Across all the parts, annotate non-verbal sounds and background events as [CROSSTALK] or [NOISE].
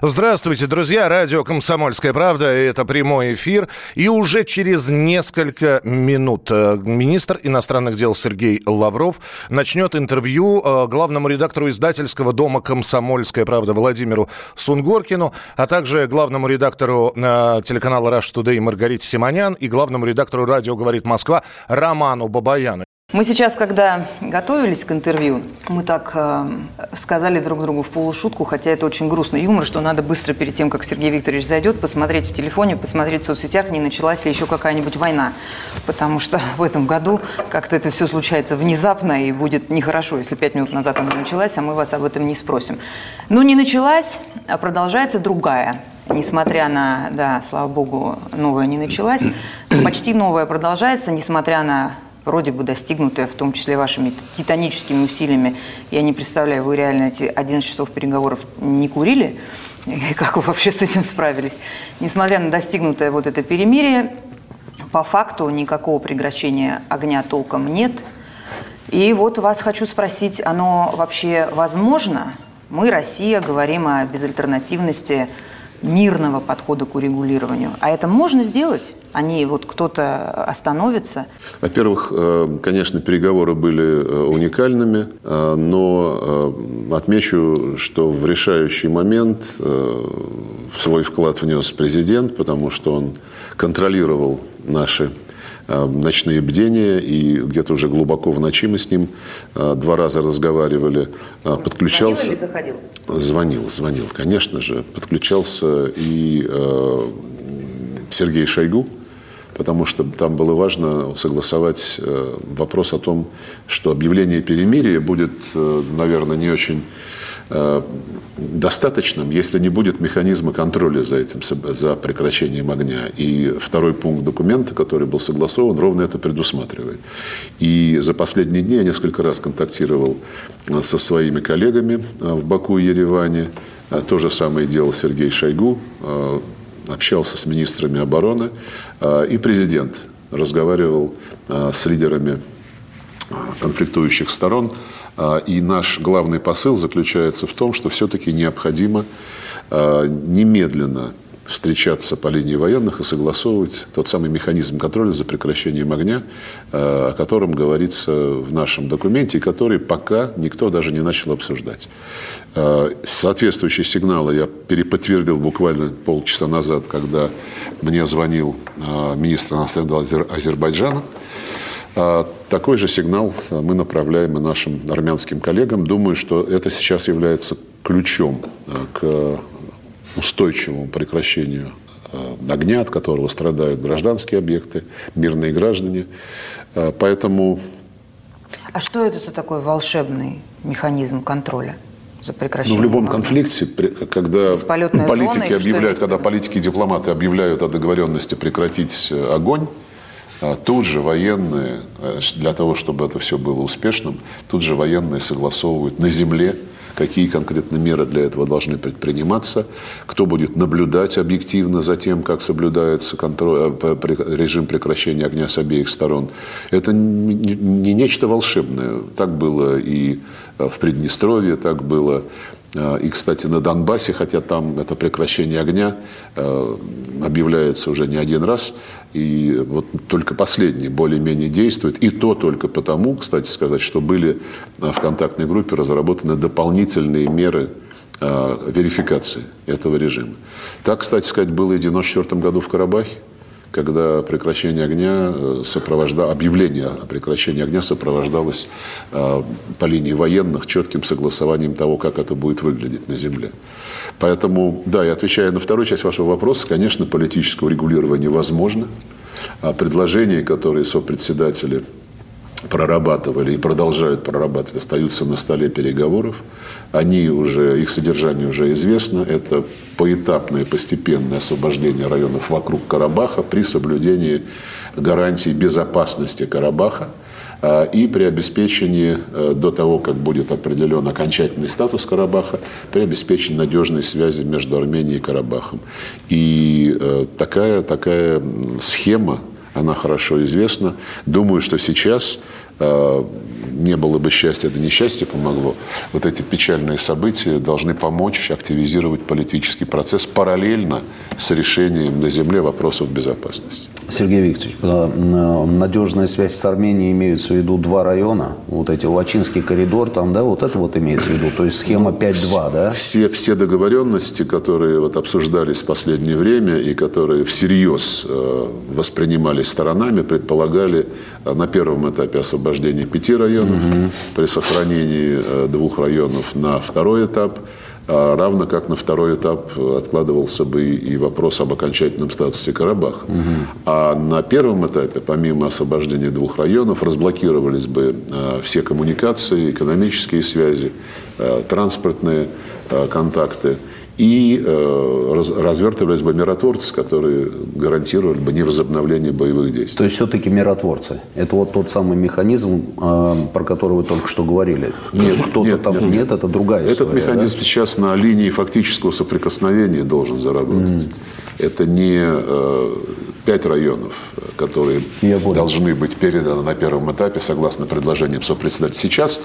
Здравствуйте, друзья. Радио «Комсомольская правда». Это прямой эфир. И уже через несколько минут э, министр иностранных дел Сергей Лавров начнет интервью э, главному редактору издательского дома «Комсомольская правда» Владимиру Сунгоркину, а также главному редактору э, телеканала «Rush Today» Маргарите Симонян и главному редактору «Радио говорит Москва» Роману Бабаяну. Мы сейчас, когда готовились к интервью, мы так э, сказали друг другу в полушутку, хотя это очень грустный юмор, что надо быстро перед тем, как Сергей Викторович зайдет, посмотреть в телефоне, посмотреть в соцсетях, не началась ли еще какая-нибудь война. Потому что [LAUGHS] в этом году как-то это все случается внезапно и будет нехорошо, если пять минут назад она началась, а мы вас об этом не спросим. Но не началась, а продолжается другая несмотря на, да, слава богу, новая не началась, почти новая продолжается, несмотря на вроде бы достигнутая, в том числе вашими титаническими усилиями. Я не представляю, вы реально эти 11 часов переговоров не курили? И как вы вообще с этим справились? Несмотря на достигнутое вот это перемирие, по факту никакого прекращения огня толком нет. И вот вас хочу спросить, оно вообще возможно? Мы, Россия, говорим о безальтернативности мирного подхода к урегулированию. А это можно сделать? Они вот кто-то остановится? Во-первых, э, конечно, переговоры были э, уникальными, э, но отмечу, что в решающий момент свой вклад внес президент, потому что он контролировал наши ночные бдения, и где-то уже глубоко в ночи мы с ним два раза разговаривали. Подключался. Звонил или заходил? Звонил, звонил, конечно же. Подключался и Сергей Шойгу, потому что там было важно согласовать вопрос о том, что объявление перемирия будет, наверное, не очень достаточным, если не будет механизма контроля за этим, за прекращением огня. И второй пункт документа, который был согласован, ровно это предусматривает. И за последние дни я несколько раз контактировал со своими коллегами в Баку и Ереване. То же самое делал Сергей Шойгу, общался с министрами обороны. И президент разговаривал с лидерами конфликтующих сторон и наш главный посыл заключается в том, что все-таки необходимо а, немедленно встречаться по линии военных и согласовывать тот самый механизм контроля за прекращением огня, а, о котором говорится в нашем документе, и который пока никто даже не начал обсуждать. Соответствующие сигналы я переподтвердил буквально полчаса назад, когда мне звонил министр иностранных дел Азербайджана, а такой же сигнал мы направляем и нашим армянским коллегам. Думаю, что это сейчас является ключом а, к устойчивому прекращению а, огня, от которого страдают гражданские объекты, мирные граждане. Поэтому... А что это за такой волшебный механизм контроля? за прекращение. Ну, в любом конфликте, когда политики объявляют, когда политики и дипломаты объявляют о договоренности прекратить э, огонь, а тут же военные, э, для того, чтобы это все было успешным, тут же военные согласовывают на земле, какие конкретно меры для этого должны предприниматься, кто будет наблюдать объективно за тем, как соблюдается контроль, э, режим прекращения огня с обеих сторон. Это не нечто волшебное. Так было и в Приднестровье, так было и, кстати, на Донбассе, хотя там это прекращение огня объявляется уже не один раз, и вот только последний более-менее действует. И то только потому, кстати сказать, что были в контактной группе разработаны дополнительные меры верификации этого режима. Так, кстати сказать, было и в 1994 году в Карабахе, когда прекращение огня э, сопровождалось, объявление о прекращении огня сопровождалось а, по линии военных четким согласованием того, как это будет выглядеть на земле. Поэтому, да, и отвечая на вторую часть вашего вопроса, конечно, политического регулирования возможно. А предложения, которые сопредседатели прорабатывали и продолжают прорабатывать, остаются на столе переговоров. Они уже, их содержание уже известно. Это поэтапное, постепенное освобождение районов вокруг Карабаха при соблюдении гарантий безопасности Карабаха и при обеспечении, до того, как будет определен окончательный статус Карабаха, при обеспечении надежной связи между Арменией и Карабахом. И такая, такая схема, она хорошо известна. Думаю, что сейчас э, не было бы счастья, это несчастье помогло. Вот эти печальные события должны помочь активизировать политический процесс параллельно с решением на земле вопросов безопасности. Сергей Викторович, э, надежная связь с Арменией имеется в виду два района, вот эти Лачинский коридор, там, да, вот это вот имеется в виду, то есть схема 5.2, да? Все, все договоренности, которые вот обсуждались в последнее время и которые всерьез э, воспринимались сторонами, предполагали э, на первом этапе освобождение пяти районов, угу. при сохранении двух районов на второй этап – равно как на второй этап откладывался бы и вопрос об окончательном статусе Карабаха. Угу. А на первом этапе, помимо освобождения двух районов, разблокировались бы а, все коммуникации, экономические связи, а, транспортные контакты и э, развертывались бы миротворцы, которые гарантировали бы невозобновление боевых действий. То есть все-таки миротворцы. Это вот тот самый механизм, э, про который вы только что говорили. Нет, кто-то нет, там нет, нет, это другая Этот история. Этот механизм да? сейчас на линии фактического соприкосновения должен заработать. Mm. Это не э, пять районов, которые должны быть переданы на первом этапе, согласно предложениям сопредседателя. Сейчас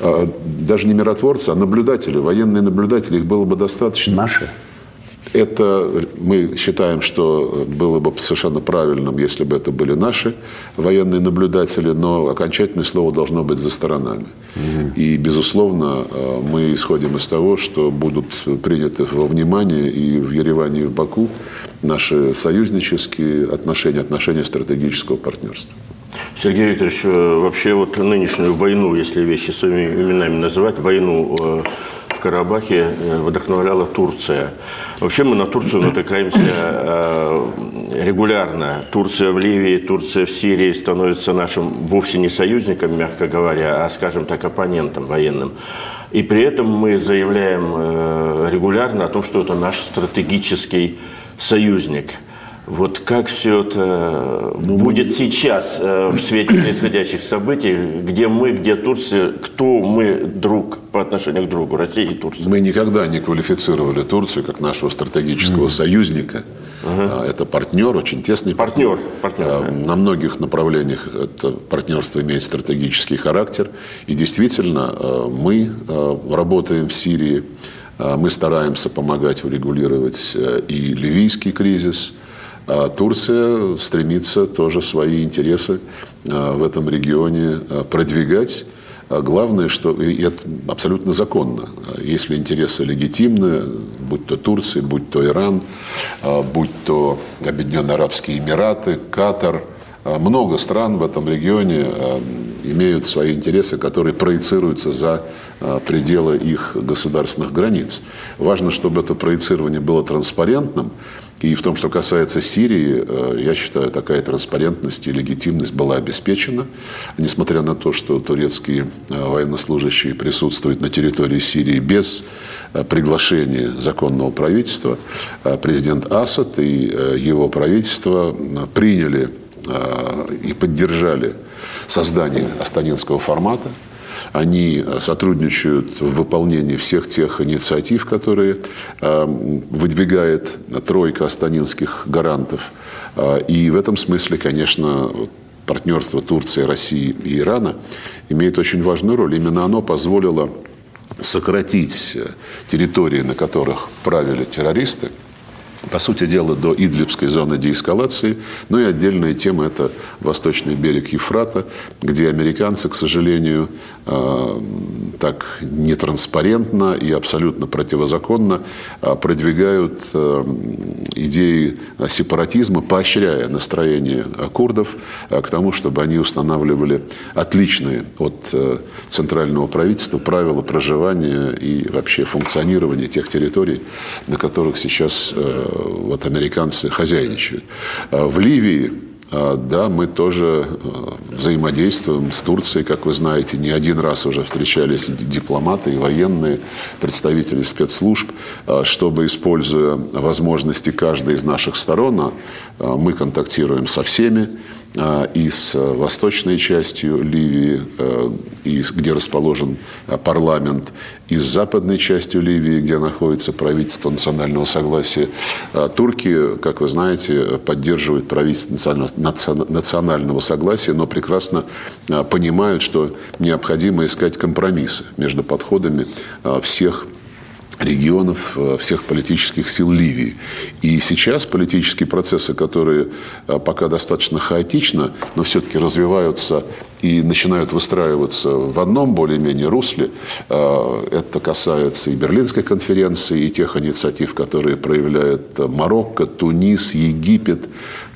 э, даже не миротворцы, а наблюдатели, военные наблюдатели, их было бы достаточно. Наши? Это мы считаем, что было бы совершенно правильным, если бы это были наши военные наблюдатели, но окончательное слово должно быть за сторонами. Угу. И, безусловно, э, мы исходим из того, что будут приняты во внимание и в Ереване, и в Баку наши союзнические отношения, отношения стратегического партнерства. Сергей Викторович, э, вообще вот нынешнюю войну, если вещи своими именами называть, войну э, Карабахе вдохновляла Турция. Вообще мы на Турцию натыкаемся регулярно. Турция в Ливии, Турция в Сирии становится нашим вовсе не союзником, мягко говоря, а, скажем так, оппонентом военным. И при этом мы заявляем регулярно о том, что это наш стратегический союзник. Вот как все это ну, будет сейчас э, в свете происходящих событий, где мы, где Турция, кто мы друг по отношению к другу, Россия и Турция? Мы никогда не квалифицировали Турцию как нашего стратегического mm. союзника. Ага. Это партнер, очень тесный партнер. партнер, партнер да. На многих направлениях это партнерство имеет стратегический характер. И действительно, э, мы э, работаем в Сирии а, мы стараемся помогать урегулировать э, и ливийский кризис. А Турция стремится тоже свои интересы э, в этом регионе э, продвигать. А главное, что и это абсолютно законно. Если интересы легитимны, будь то Турция, будь то Иран, будь то Объединенные Арабские Эмираты, Катар, много стран в этом регионе имеют свои интересы, которые проецируются за а, пределы их государственных границ. Важно, чтобы это проецирование было транспарентным, и в том, что касается Сирии, э, я считаю, такая транспарентность и легитимность была обеспечена. Несмотря на то, что турецкие э, военнослужащие присутствуют на территории Сирии без э, приглашения законного правительства, президент Асад и его правительство приняли и поддержали создание астанинского формата. Они сотрудничают в выполнении всех тех инициатив, которые э, выдвигает тройка астанинских гарантов. Э, и в этом смысле, конечно, партнерство Турции, России и Ирана имеет очень важную роль. Именно оно позволило сократить территории, на которых правили террористы, по сути дела, до Идлибской зоны деэскалации. Ну и отдельная тема – это восточный берег Ефрата, где американцы, к сожалению, э, так нетранспарентно и абсолютно противозаконно э, продвигают э, идеи сепаратизма, поощряя настроение курдов к тому, чтобы они устанавливали отличные от центрального правительства правила проживания и вообще функционирования тех территорий, на которых сейчас вот американцы хозяйничают. В Ливии да, мы тоже а, взаимодействуем с Турцией, как вы знаете. Не один раз уже встречались дипломаты и военные, представители спецслужб, чтобы, используя возможности каждой из наших сторон, мы контактируем со всеми, и с восточной частью Ливии, где расположен парламент, и с западной частью Ливии, где находится правительство национального согласия. Турки, как вы знаете, поддерживают правительство национального согласия, но прекрасно понимают, что необходимо искать компромиссы между подходами всех регионов э, всех политических сил Ливии. И сейчас политические процессы, которые э, пока достаточно хаотично, но все-таки развиваются и начинают выстраиваться в одном более-менее русле. Э, это касается и Берлинской конференции, и тех инициатив, которые проявляют Марокко, Тунис, Египет,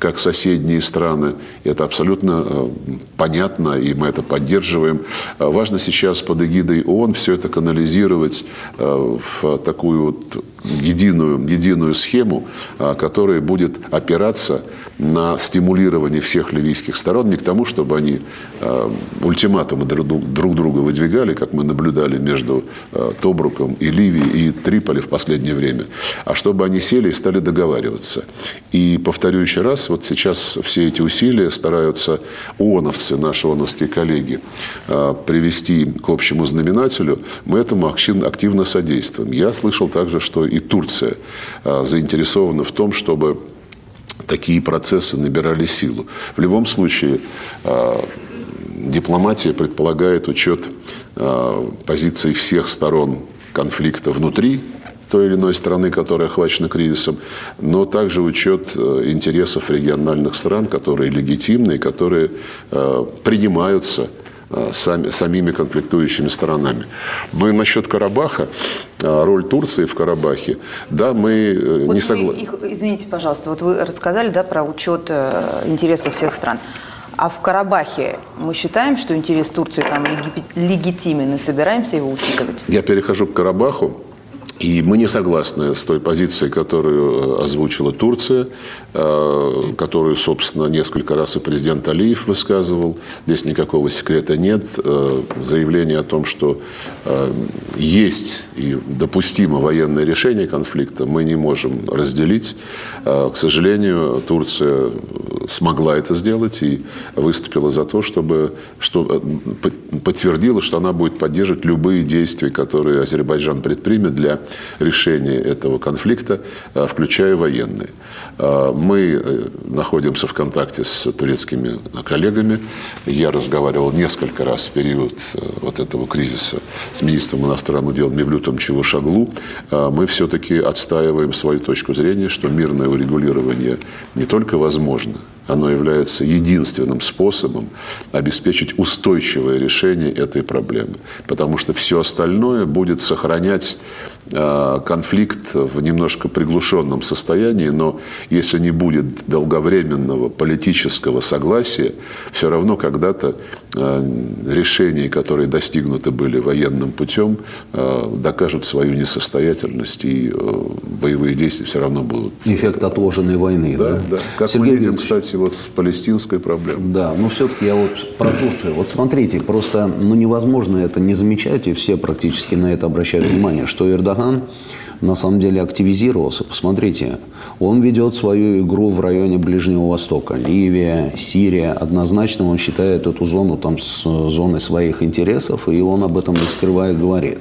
как соседние страны. Это абсолютно э, понятно, и мы это поддерживаем. Э, важно сейчас под эгидой ООН все это канализировать в такую вот единую, единую схему, которая будет опираться на стимулирование всех ливийских сторон, не к тому, чтобы они э, ультиматумы друг, друг друга выдвигали, как мы наблюдали между э, Тобруком и Ливией и Триполи в последнее время, а чтобы они сели и стали договариваться. И повторю еще раз, вот сейчас все эти усилия стараются ООНовцы, наши ООНовские коллеги, привести к общему знаменателю, мы этому активно содействуем. Я слышал также, что и Турция э, заинтересована в том, чтобы такие процессы набирали силу. В любом случае, а, дипломатия предполагает учет а, позиций всех сторон конфликта внутри той или иной страны, которая охвачена кризисом, но также учет э, интересов региональных стран, которые легитимны и которые э, принимаются сами, самими конфликтующими сторонами. Мы насчет Карабаха, э, роль Турции в Карабахе, да, мы э, вот не согласны. Извините, пожалуйста, вот вы рассказали да, про учет интересов всех стран. А в Карабахе мы считаем, что интерес Турции там легитимен и собираемся его учитывать? Я перехожу к Карабаху. И мы не согласны с той позицией, которую э, озвучила Турция, э, которую, собственно, несколько раз и президент Алиев высказывал. Здесь никакого секрета нет. Э, заявление о том, что есть и допустимо военное решение конфликта, мы не можем разделить. К сожалению, Турция смогла это сделать и выступила за то, чтобы что, подтвердила, что она будет поддерживать любые действия, которые Азербайджан предпримет для решения этого конфликта, э, включая военные. Э, мы э, находимся в контакте с турецкими коллегами. Я разговаривал несколько раз в период вот этого кризиса с министром иностранных дел Мевлютом Чевушаглу. Мы все-таки отстаиваем свою точку зрения, что мирное урегулирование не только возможно, оно является единственным способом обеспечить устойчивое решение этой проблемы. Потому что все остальное будет сохранять конфликт в немножко приглушенном состоянии, но если не будет долговременного политического согласия, все равно когда-то э, решения, которые достигнуты были военным путем, э, докажут свою несостоятельность, и боевые действия все равно будут. Эффект отложенной войны. Да, да. да. Как Сергей мы видим, кстати, вот с палестинской проблемой. Да, но все-таки я вот про Турцию. Вот смотрите, просто ну, невозможно это не замечать, и все практически на это обращают внимание, что Эрдоган Эрдоган на самом деле активизировался. Посмотрите, он ведет свою игру в районе Ближнего Востока. Ливия, Сирия. Однозначно он считает эту зону там с зоной своих интересов, и он об этом не скрывая говорит.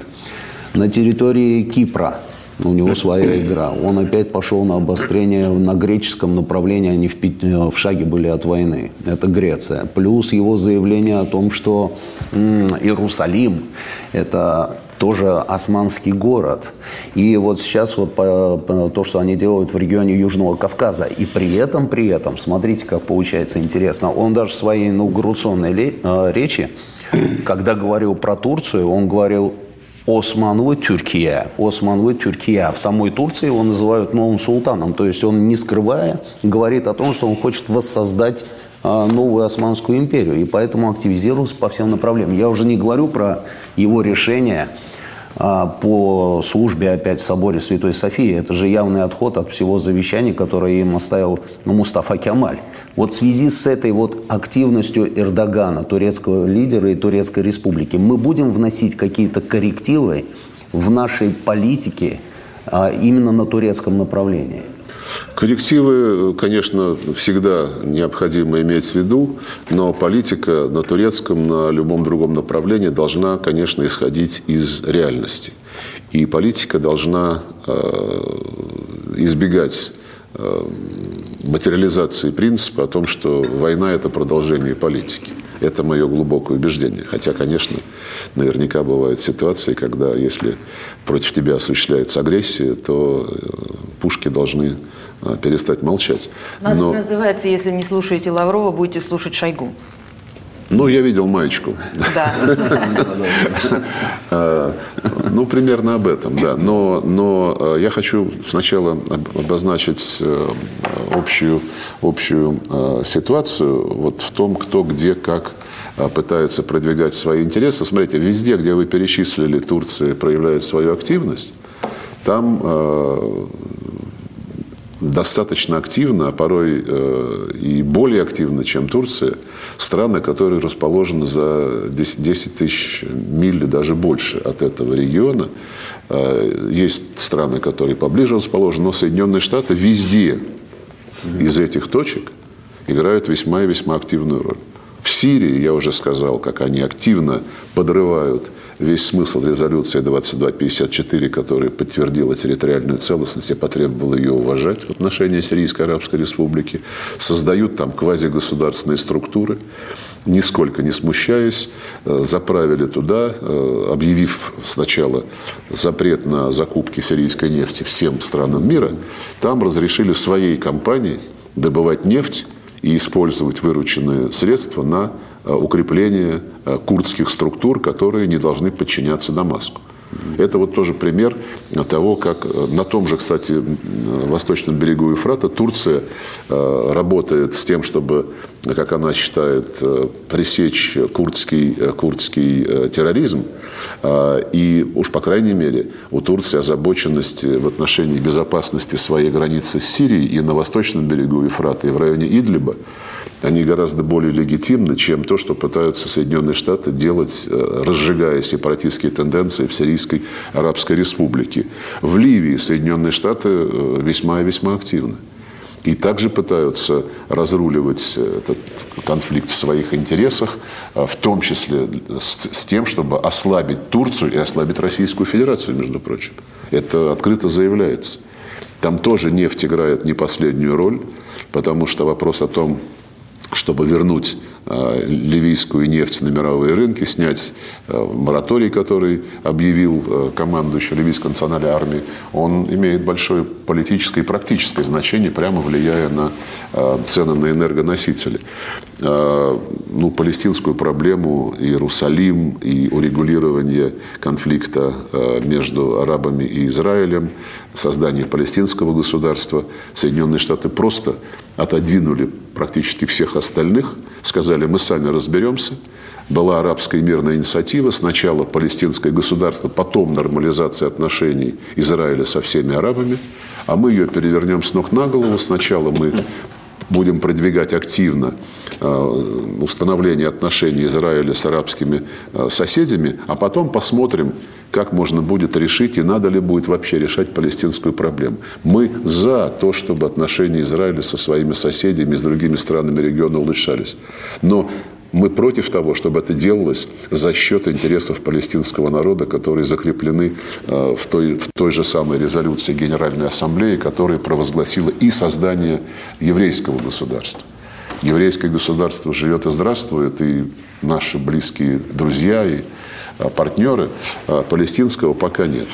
На территории Кипра у него своя игра. Он опять пошел на обострение на греческом направлении, они в, в шаге были от войны. Это Греция. Плюс его заявление о том, что Иерусалим – это тоже османский город. И вот сейчас вот по, по, то, что они делают в регионе Южного Кавказа. И при этом, при этом, смотрите, как получается интересно, он даже в своей инаугурационной э, речи, когда говорил про Турцию, он говорил Османлы Тюркия. Османлы Тюркия. В самой Турции его называют новым султаном. То есть он, не скрывая, говорит о том, что он хочет воссоздать э, новую Османскую империю. И поэтому активизировался по всем направлениям. Я уже не говорю про его решение по службе опять в соборе Святой Софии. Это же явный отход от всего завещания, которое им оставил ну, Мустафа Кемаль. Вот в связи с этой вот активностью Эрдогана, турецкого лидера и Турецкой республики, мы будем вносить какие-то коррективы в нашей политике а, именно на турецком направлении? Коррективы, конечно, всегда необходимо иметь в виду, но политика на турецком, на любом другом направлении должна, конечно, исходить из реальности. И политика должна э, избегать э, материализации принципа о том, что война – это продолжение политики. Это мое глубокое убеждение. Хотя, конечно, наверняка бывают ситуации, когда если против тебя осуществляется агрессия, то э, пушки должны э, перестать молчать. У нас Но... называется, если не слушаете Лаврова, будете слушать Шойгу. Ну, я видел маечку. Да. А, [LAUGHS] ну, примерно об этом, да. Но, но э, я хочу сначала обозначить общую, общую ситуацию вот в том, кто где как пытается продвигать свои интересы. Смотрите, везде, где вы перечислили, Турция проявляет свою активность, там э, достаточно активно, а порой э, и более активно, чем Турция, страны, которые расположены за 10, 10 тысяч миль даже больше от этого региона. Э, есть страны, которые поближе расположены, но Соединенные Штаты везде из этих точек играют весьма и весьма активную роль. В Сирии, я уже сказал, как они активно подрывают весь смысл резолюции 2254, которая подтвердила территориальную целостность и потребовала ее уважать в отношении Сирийской Арабской Республики, создают там квазигосударственные структуры, нисколько не смущаясь, э, заправили туда, э, объявив сначала запрет на закупки сирийской нефти всем странам мира, там разрешили своей компании добывать нефть и использовать вырученные средства на укрепление э, курдских структур, которые не должны подчиняться Дамаску. Это вот тоже пример того, как э, на том же, кстати, восточном берегу Ефрата Турция работает с тем, чтобы, как она считает, пресечь курдский, курдский терроризм. И уж, по крайней мере, у Турции озабоченность в отношении безопасности своей границы с Сирией и на восточном берегу Ефрата, и в районе Идлиба, они гораздо более легитимны, чем то, что пытаются Соединенные Штаты делать, э, разжигая сепаратистские тенденции в Сирийской Арабской Республике. В Ливии Соединенные Штаты э, весьма и весьма активны. И также пытаются разруливать э, этот конфликт в своих интересах, в том числе с, тем, чтобы ослабить Турцию и ослабить Российскую Федерацию, между прочим. Это открыто заявляется. Там тоже нефть играет не последнюю роль, потому что вопрос о том, чтобы вернуть э, ливийскую нефть на мировые рынки, снять э, мораторий, который объявил э, командующий ливийской национальной армии, он имеет большое политическое и практическое значение, прямо влияя на цены на энергоносители. Ну, палестинскую проблему, Иерусалим и урегулирование конфликта между арабами и Израилем, создание палестинского государства, Соединенные Штаты просто отодвинули практически всех остальных, сказали, мы сами разберемся. Была арабская мирная инициатива, сначала палестинское государство, потом нормализация отношений Израиля со всеми арабами, а мы ее перевернем с ног на голову. Сначала мы будем продвигать активно э, установление отношений Израиля с арабскими э, соседями, а потом посмотрим, как можно будет решить и надо ли будет вообще решать палестинскую проблему. Мы за то, чтобы отношения Израиля со своими соседями, с другими странами региона улучшались. Но мы против того, чтобы это делалось за счет интересов палестинского народа, которые закреплены э, в той, в той же самой резолюции Генеральной Ассамблеи, которая провозгласила и создание еврейского государства. Еврейское государство живет и здравствует, и наши близкие друзья, и а, партнеры а, палестинского пока нет.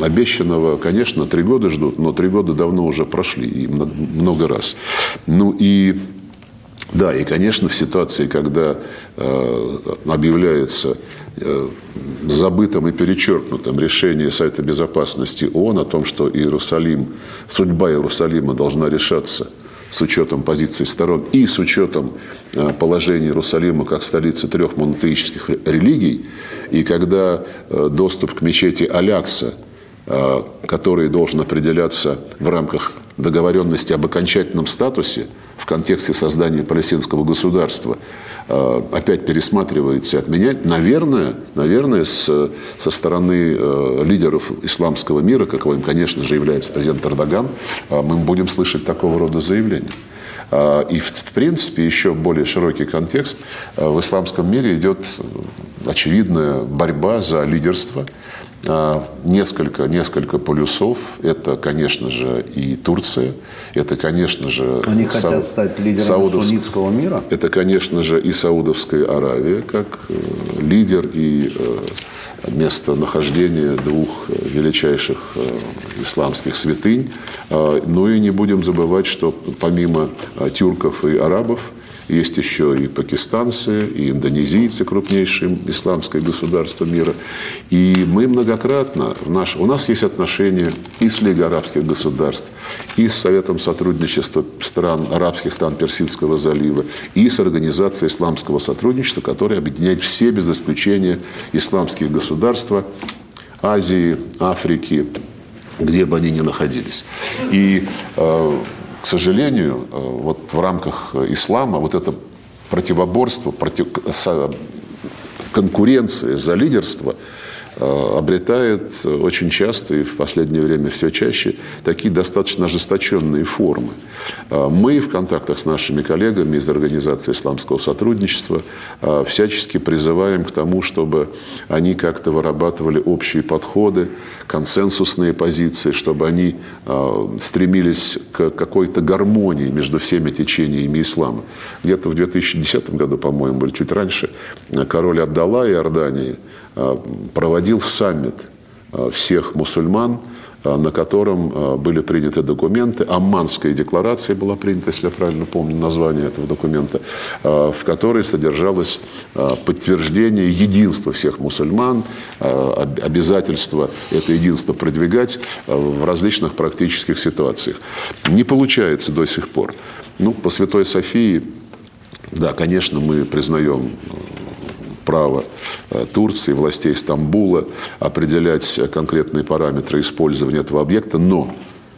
Обещанного, конечно, три года ждут, но три года давно уже прошли, и много раз. Ну и да, и, конечно, в ситуации, когда э, объявляется э, забытым и перечеркнутым решение Совета Безопасности ООН о том, что Иерусалим, судьба Иерусалима должна решаться – с учетом позиций сторон и с учетом э, положения Иерусалима как столицы трех монотеических религий, и когда э, доступ к мечети Алякса, э, который должен определяться в рамках договоренности об окончательном статусе в контексте создания палестинского государства э, опять пересматривается и отменять, наверное, наверное с, со стороны э, лидеров исламского мира, каковым, конечно же, является президент Эрдоган, э, мы будем слышать такого рода заявления. И, в принципе, еще более широкий контекст. В исламском мире идет очевидная борьба за лидерство – несколько, несколько полюсов. Это, конечно же, и Турция. Это, конечно же... Они Сау... хотят стать лидером Саудовск... суннитского мира? Это, конечно же, и Саудовская Аравия, как э, лидер и э, местонахождение двух э, величайших исламских святынь. А, ну и не будем забывать, что помимо тюрков и арабов, есть еще и пакистанцы, и индонезийцы, крупнейшие исламское государство мира. И мы многократно, в наш, у нас есть отношения и с Лигой арабских государств, и с Советом сотрудничества стран, арабских стран Персидского залива, и с Организацией исламского сотрудничества, которая объединяет все, без исключения, исламские государства Азии, Африки, где бы они ни находились. И э, к сожалению, э, вот в рамках ислама вот это противоборство, против, конкуренция за лидерство – Э, обретает очень часто и в последнее время все чаще такие достаточно ожесточенные формы. Э, мы в контактах с нашими коллегами из Организации исламского сотрудничества э, всячески призываем к тому, чтобы они как-то вырабатывали общие подходы, консенсусные позиции, чтобы они стремились к какой-то гармонии между всеми течениями ислама. Где-то в 2010 году, по-моему, или чуть раньше, король Абдалла Иордании – Э, проводил саммит э, всех мусульман, э, на котором были приняты документы. Амманская декларация была принята, если я правильно помню название этого документа, в которой содержалось подтверждение единства всех мусульман, обязательство это единство продвигать в различных практических ситуациях. Не получается до сих пор. Ну, по Святой Софии, да, конечно, мы признаем право э, Турции, властей Стамбула определять конкретные параметры использования этого объекта, но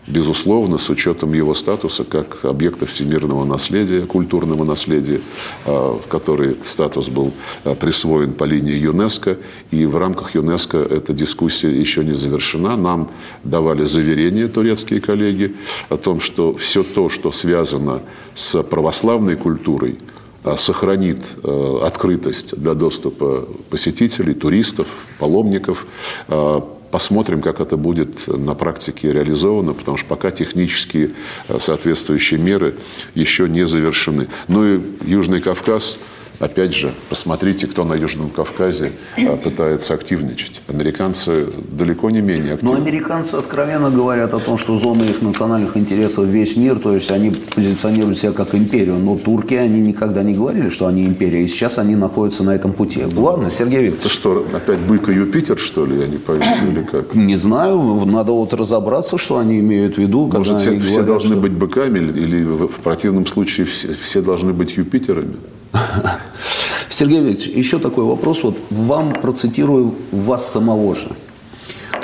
безусловно, с учетом его статуса как объекта всемирного наследия, культурного наследия, э, в который статус был э, присвоен по линии ЮНЕСКО. И в рамках ЮНЕСКО эта дискуссия еще не завершена. Нам давали заверение турецкие коллеги о том, что все то, что связано с православной культурой – сохранит э, открытость для доступа посетителей, туристов, паломников. Э, посмотрим, как это будет на практике реализовано, потому что пока технические соответствующие меры еще не завершены. Ну и Южный Кавказ – Опять же, посмотрите, кто на Южном Кавказе а, пытается активничать. Американцы далеко не менее активны. Но американцы откровенно говорят о том, что зона их национальных интересов весь мир, то есть они позиционируют себя как империю. Но турки, они никогда не говорили, что они империя. И сейчас они находятся на этом пути. Ладно, Сергей Викторович. Что, опять бык и Юпитер, что ли? Я не пойму, или как? [CLEARS THROAT] Не знаю. Надо вот разобраться, что они имеют в виду. Может, все, все должны что... быть быками, или в противном случае все, все должны быть Юпитерами? [LAUGHS] Сергей Викторович, еще такой вопрос. Вот вам процитирую вас самого же.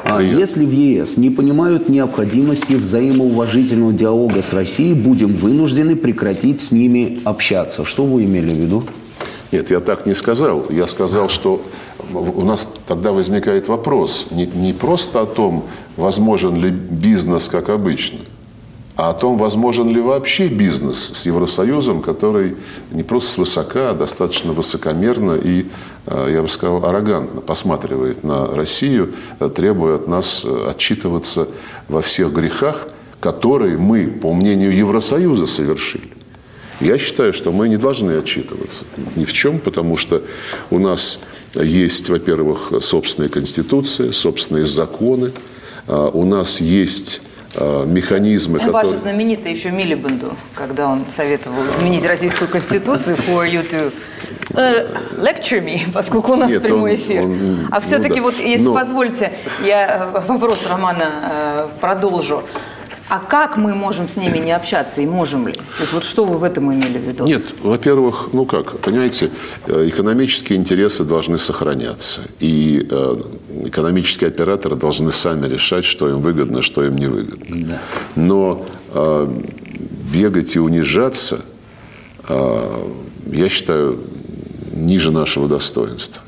А если в ЕС не понимают необходимости взаимоуважительного диалога с Россией, будем вынуждены прекратить с ними общаться. Что вы имели в виду? Нет, я так не сказал. Я сказал, что у нас тогда возникает вопрос не, не просто о том, возможен ли бизнес как обычно – а о том, возможен ли вообще бизнес с Евросоюзом, который не просто свысока, а достаточно высокомерно и, э, я бы сказал, аррогантно посматривает на Россию, э, требуя от нас э, отчитываться во всех грехах, которые мы, по мнению Евросоюза, совершили. Я считаю, что мы не должны отчитываться ни в чем, потому что у нас есть, во-первых, собственная конституция, собственные законы, у нас есть механизмы, ну, которые... Ваша знаменитая еще Милибанду, когда он советовал изменить российскую конституцию for you to uh, lecture me, поскольку у нас Нет, прямой эфир. Он, а все-таки ну, да. вот, если Но... позвольте, я э, вопрос Романа э, продолжу. А как мы можем с ними не общаться и можем ли? То есть вот что вы в этом имели в виду? Нет, во-первых, ну как, понимаете, э, экономические интересы должны сохраняться. И э, экономические операторы должны сами решать, что им выгодно, что им не выгодно. Да. Но бегать и унижаться, я считаю, ниже нашего достоинства.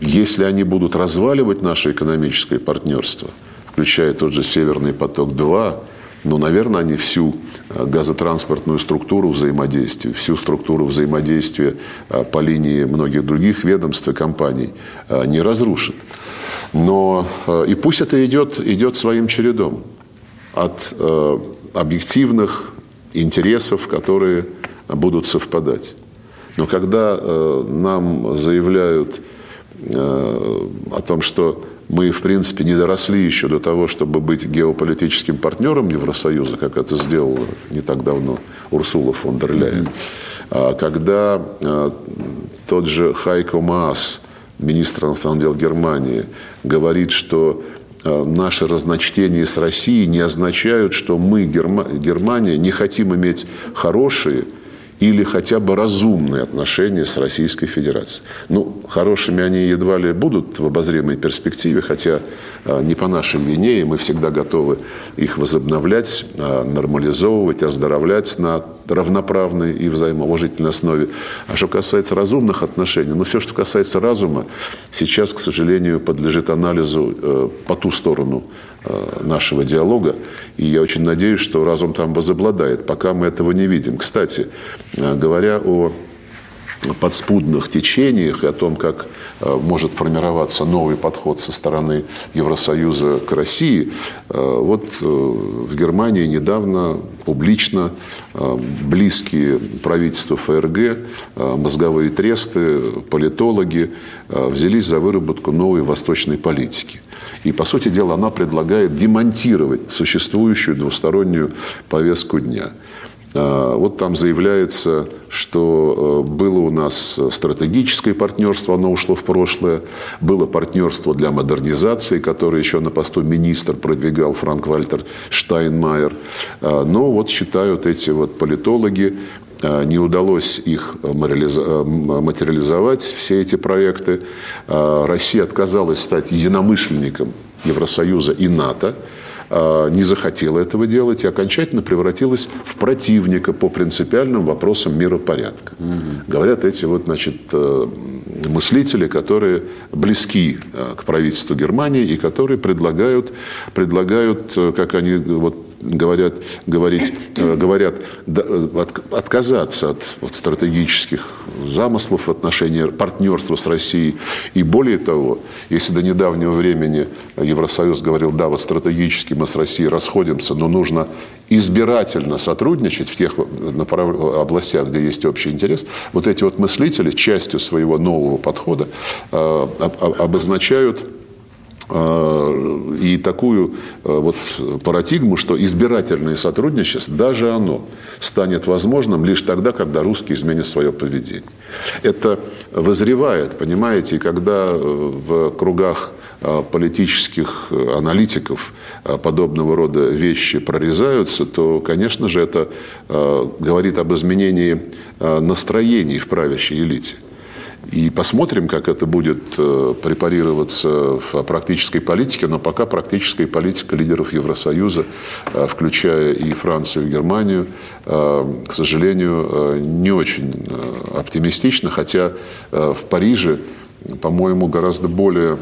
Если они будут разваливать наше экономическое партнерство, включая тот же «Северный поток-2», ну, наверное, они всю э, газотранспортную структуру взаимодействия, всю структуру взаимодействия э, по линии многих других ведомств и компаний э, не разрушат. Но и пусть это идет, идет своим чередом от объективных интересов, которые будут совпадать. Но когда нам заявляют о том, что мы, в принципе, не доросли еще до того, чтобы быть геополитическим партнером Евросоюза, как это сделала не так давно Урсула фон дер Ляйен. А когда а, тот же Хайко Маас, министр иностранных дел Германии, говорит, что а, наши разночтения с Россией не означают, что мы, Германия, не хотим иметь хорошие или хотя бы разумные отношения с Российской Федерацией. Ну, хорошими они едва ли будут в обозримой перспективе, хотя а, не по нашей вине, и мы всегда готовы их возобновлять, а, нормализовывать, оздоровлять на равноправной и взаимоуважительной основе. А что касается разумных отношений, ну, все, что касается разума, сейчас, к сожалению, подлежит анализу э, по ту сторону нашего диалога. И я очень надеюсь, что разум там возобладает. Пока мы этого не видим. Кстати, э, говоря о подспудных течениях и о том, как э, может формироваться новый подход со стороны Евросоюза к России. Вот в Германии недавно публично близкие правительству ФРГ, мозговые тресты, политологи взялись за выработку новой восточной политики. И, по сути дела, она предлагает демонтировать существующую двустороннюю повестку дня. А, вот там заявляется, что э, было у нас стратегическое партнерство, оно ушло в прошлое. Было партнерство для модернизации, которое еще на посту министр продвигал Франк Вальтер Штайнмайер. А, но вот считают эти вот политологи, не удалось их э, материализовать, все эти проекты. А, Россия отказалась стать единомышленником Евросоюза и НАТО, а, не захотела этого делать и окончательно превратилась в противника по принципиальным вопросам миропорядка. Угу. Говорят эти вот, значит, э, мыслители, которые близки э, к правительству Германии и которые предлагают, предлагают как они вот говорят, говорить, э, говорят отказаться от вот, стратегических замыслов в отношении партнерства с Россией. И более того, если до недавнего времени Евросоюз говорил, да, вот стратегически мы с Россией расходимся, но нужно избирательно сотрудничать в тех областях, где есть общий интерес, вот эти вот мыслители частью своего нового подхода э, обозначают и такую а, вот парадигму, что избирательное сотрудничество, даже оно станет возможным лишь тогда, когда русские изменят свое поведение. Это вызревает, понимаете, когда э, в кругах а, политических аналитиков подобного рода вещи прорезаются, то, конечно же, это говорит об изменении настроений в правящей элите. И посмотрим, как это будет э, препарироваться в практической политике. Но пока практическая политика лидеров Евросоюза, э, включая и Францию, и Германию, э, к сожалению, не очень оптимистична. Хотя в Париже, по-моему, гораздо более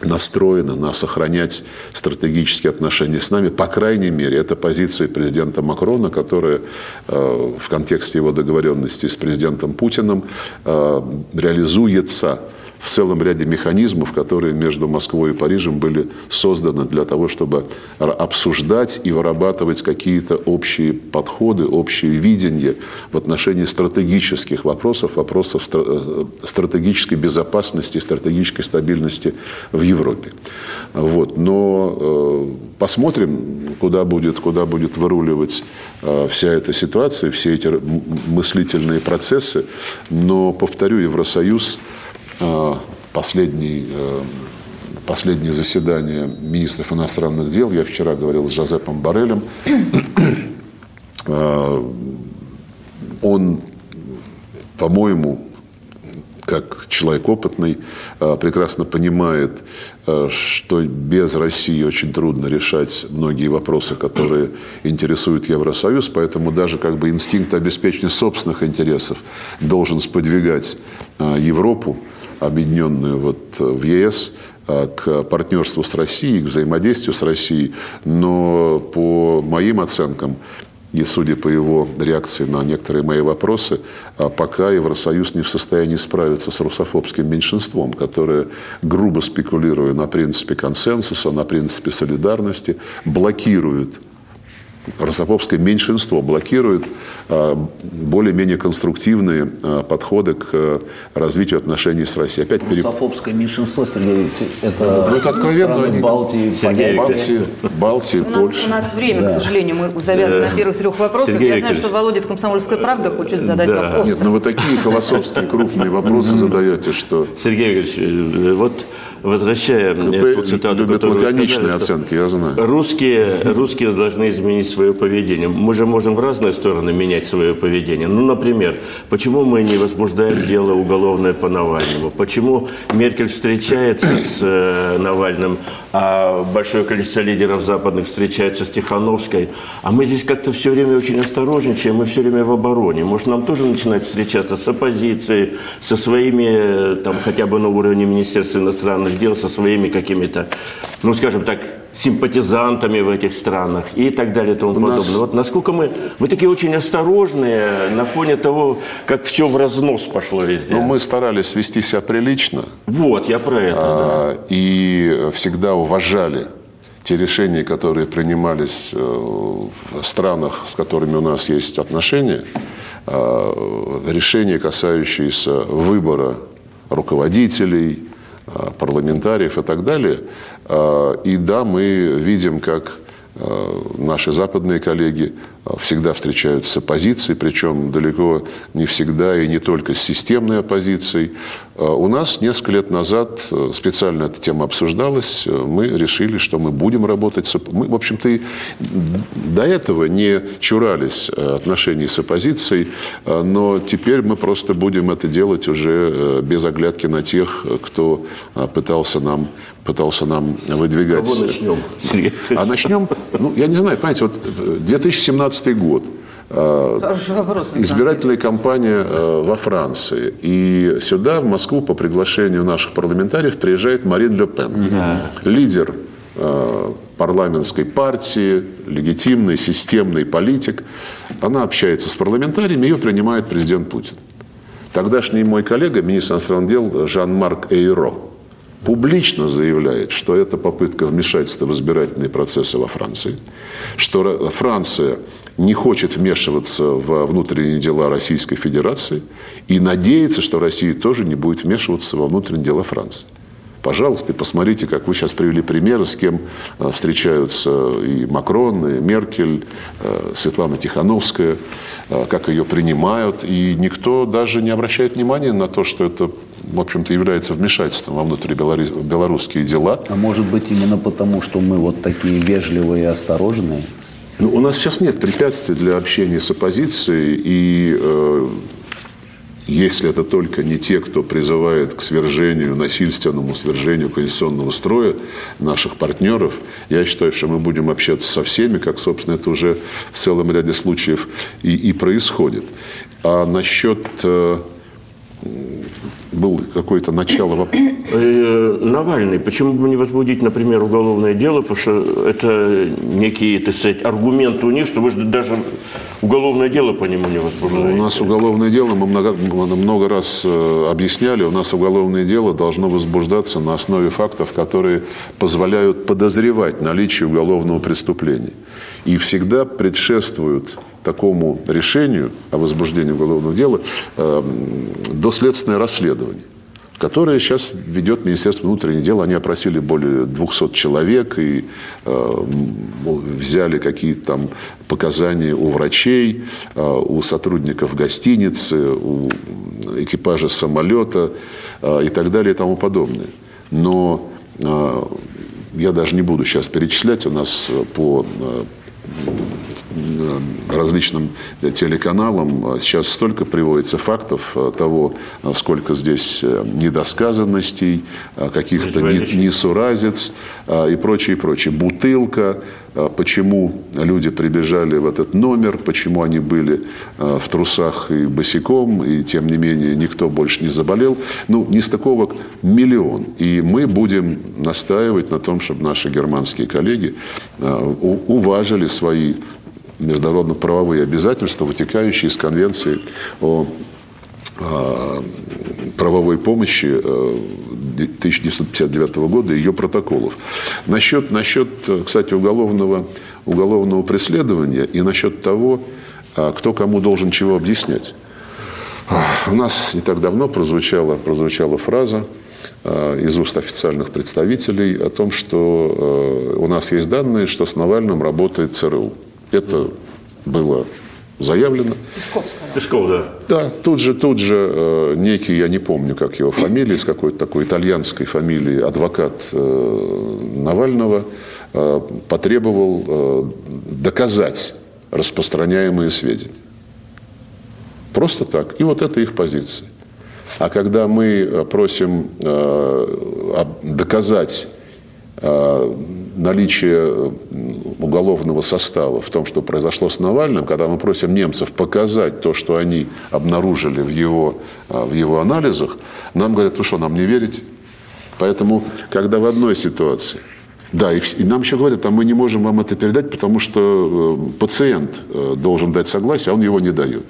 настроена на сохранять стратегические отношения с нами. По крайней мере, это позиция президента Макрона, которая э, в контексте его договоренности с президентом Путиным э, реализуется в целом ряде механизмов, которые между Москвой и Парижем были созданы для того, чтобы обсуждать и вырабатывать какие-то общие подходы, общие видения в отношении стратегических вопросов, вопросов э, стратегической безопасности, стратегической стабильности в Европе. Вот. Но э, посмотрим, куда будет, куда будет выруливать э, вся эта ситуация, все эти мыслительные процессы. Но, повторю, Евросоюз последний, э, последнее заседание министров иностранных дел. Я вчера говорил с Жозепом Барелем. Э, он, по-моему, как человек опытный, прекрасно понимает, что без России очень трудно решать многие вопросы, которые интересуют Евросоюз, поэтому даже как бы инстинкт обеспечения собственных интересов должен сподвигать Европу, объединенную вот в ЕС, к партнерству с Россией, к взаимодействию с Россией. Но по моим оценкам, и судя по его реакции на некоторые мои вопросы, а пока Евросоюз не в состоянии справиться с русофобским меньшинством, которое, грубо спекулируя на принципе консенсуса, на принципе солидарности, блокирует русофобское меньшинство блокирует а, более-менее конструктивные а, подходы к развитию отношений с Россией. Опять Русофобское меньшинство, Сергей это, ну, это откровенно они... Балтии, Сергей Балтии, Балтии, у. Нас, у нас время, да. к сожалению, мы завязаны на первых трех вопросах. Сергей Я знаю, что Володя «Комсомольская правда» хочет задать да. вопрос. Нет, ну вы такие философские крупные вопросы задаете, что... Сергей Игоревич, э, вот возвращая КП ту цитату, которую вы сказали, оценки, я знаю. Русские, русские должны изменить свое поведение. Мы же можем в разные стороны менять свое поведение. Ну, например, почему мы не возбуждаем дело уголовное по Навальному? Почему Меркель встречается с э, Навальным, а большое количество лидеров западных встречается с Тихановской? А мы здесь как-то все время очень осторожничаем, мы все время в обороне. Может, нам тоже начинать встречаться с оппозицией, со своими, э, там, хотя бы на уровне Министерства иностранных иностранных дел со своими какими-то, ну, скажем так, симпатизантами в этих странах и так далее и тому подобное. Нас... Вот насколько мы, мы такие очень осторожные на фоне того, как все в разнос пошло везде. Ну, мы старались вести себя прилично. Вот, я про это. А, да. И всегда уважали те решения, которые принимались э, в странах, с которыми у нас есть отношения, а, решения, касающиеся выбора руководителей, Э, парламентариев и так далее. Э, и да, мы видим, как э, наши западные коллеги всегда встречаются с оппозицией, причем далеко не всегда и не только с системной оппозицией. У нас несколько лет назад специально эта тема обсуждалась. Мы решили, что мы будем работать с... Мы, в общем-то, до этого не чурались отношений с оппозицией, но теперь мы просто будем это делать уже без оглядки на тех, кто пытался нам пытался нам выдвигать. Кого начнем? А начнем, ну, я не знаю, понимаете, вот 2017 год. Э, Хороший вопрос. Избирательная кампания э, во Франции. И сюда, в Москву, по приглашению наших парламентариев, приезжает Марин Ле Пен. Да. Лидер э, парламентской партии, легитимный, системный политик. Она общается с парламентариями, ее принимает президент Путин. Тогдашний мой коллега, министр иностранных дел Жан-Марк Эйро, публично заявляет, что это попытка вмешательства в избирательные процессы во Франции, что Франция не хочет вмешиваться в внутренние дела Российской Федерации и надеется, что Россия тоже не будет вмешиваться во внутренние дела Франции. Пожалуйста, посмотрите, как вы сейчас привели примеры, с кем э, встречаются и Макрон, и Меркель, э, Светлана Тихановская, э, как ее принимают. И никто даже не обращает внимания на то, что это в общем-то, является вмешательством во внутрибелорусские дела. А может быть, именно потому, что мы вот такие вежливые и осторожные? Ну, у нас сейчас нет препятствий для общения с оппозицией, и э, если это только не те, кто призывает к свержению, насильственному свержению конституционного строя наших партнеров, я считаю, что мы будем общаться со всеми, как, собственно, это уже в целом ряде случаев и, и происходит. А насчет э, был какое-то начало э, Навальный, почему бы не возбудить, например, уголовное дело, потому что это некий, так сказать, аргумент у них, что вы же даже уголовное дело по нему не возбуждаете. У нас уголовное дело, мы много, много раз э, объясняли, у нас уголовное дело должно возбуждаться на основе фактов, которые позволяют подозревать наличие уголовного преступления. И всегда предшествуют такому решению о возбуждении уголовного дела э, доследственное расследование которое сейчас ведет Министерство внутренних дел. Они опросили более 200 человек и э, взяли какие-то там показания у врачей, э, у сотрудников гостиницы, у экипажа самолета э, и так далее и тому подобное. Но э, я даже не буду сейчас перечислять, у нас по э, различным телеканалам сейчас столько приводится фактов того, сколько здесь недосказанностей, каких-то несуразец и прочее, и прочее. Бутылка, а, почему люди прибежали в этот номер, почему они были а, в трусах и босиком, и тем не менее никто больше не заболел. Ну, нестыковок миллион. И мы будем настаивать на том, чтобы наши германские коллеги а, уважили свои международно-правовые обязательства, вытекающие из Конвенции о правовой помощи 1959 года и ее протоколов. Насчет, насчет кстати, уголовного, уголовного преследования и насчет того, а, кто кому должен чего объяснять. У нас не так давно прозвучала, прозвучала фраза а, из уст официальных представителей о том, что а, у нас есть данные, что с Навальным работает ЦРУ. Это было заявлено. Песков сказал. Песков, да. Да, тут же, тут же э, некий, я не помню, как его фамилия, из какой-то такой итальянской фамилии, адвокат э, Навального, э, потребовал э, доказать распространяемые сведения. Просто так. И вот это их позиция. А когда мы э, просим э, доказать э, наличие уголовного состава в том, что произошло с Навальным, когда мы просим немцев показать то, что они обнаружили в его, а, в его анализах, нам говорят, вы что, нам не верите? Поэтому, когда в одной ситуации да, и, и нам еще говорят, а мы не можем вам это передать, потому что э, пациент э, должен дать согласие, а он его не дает.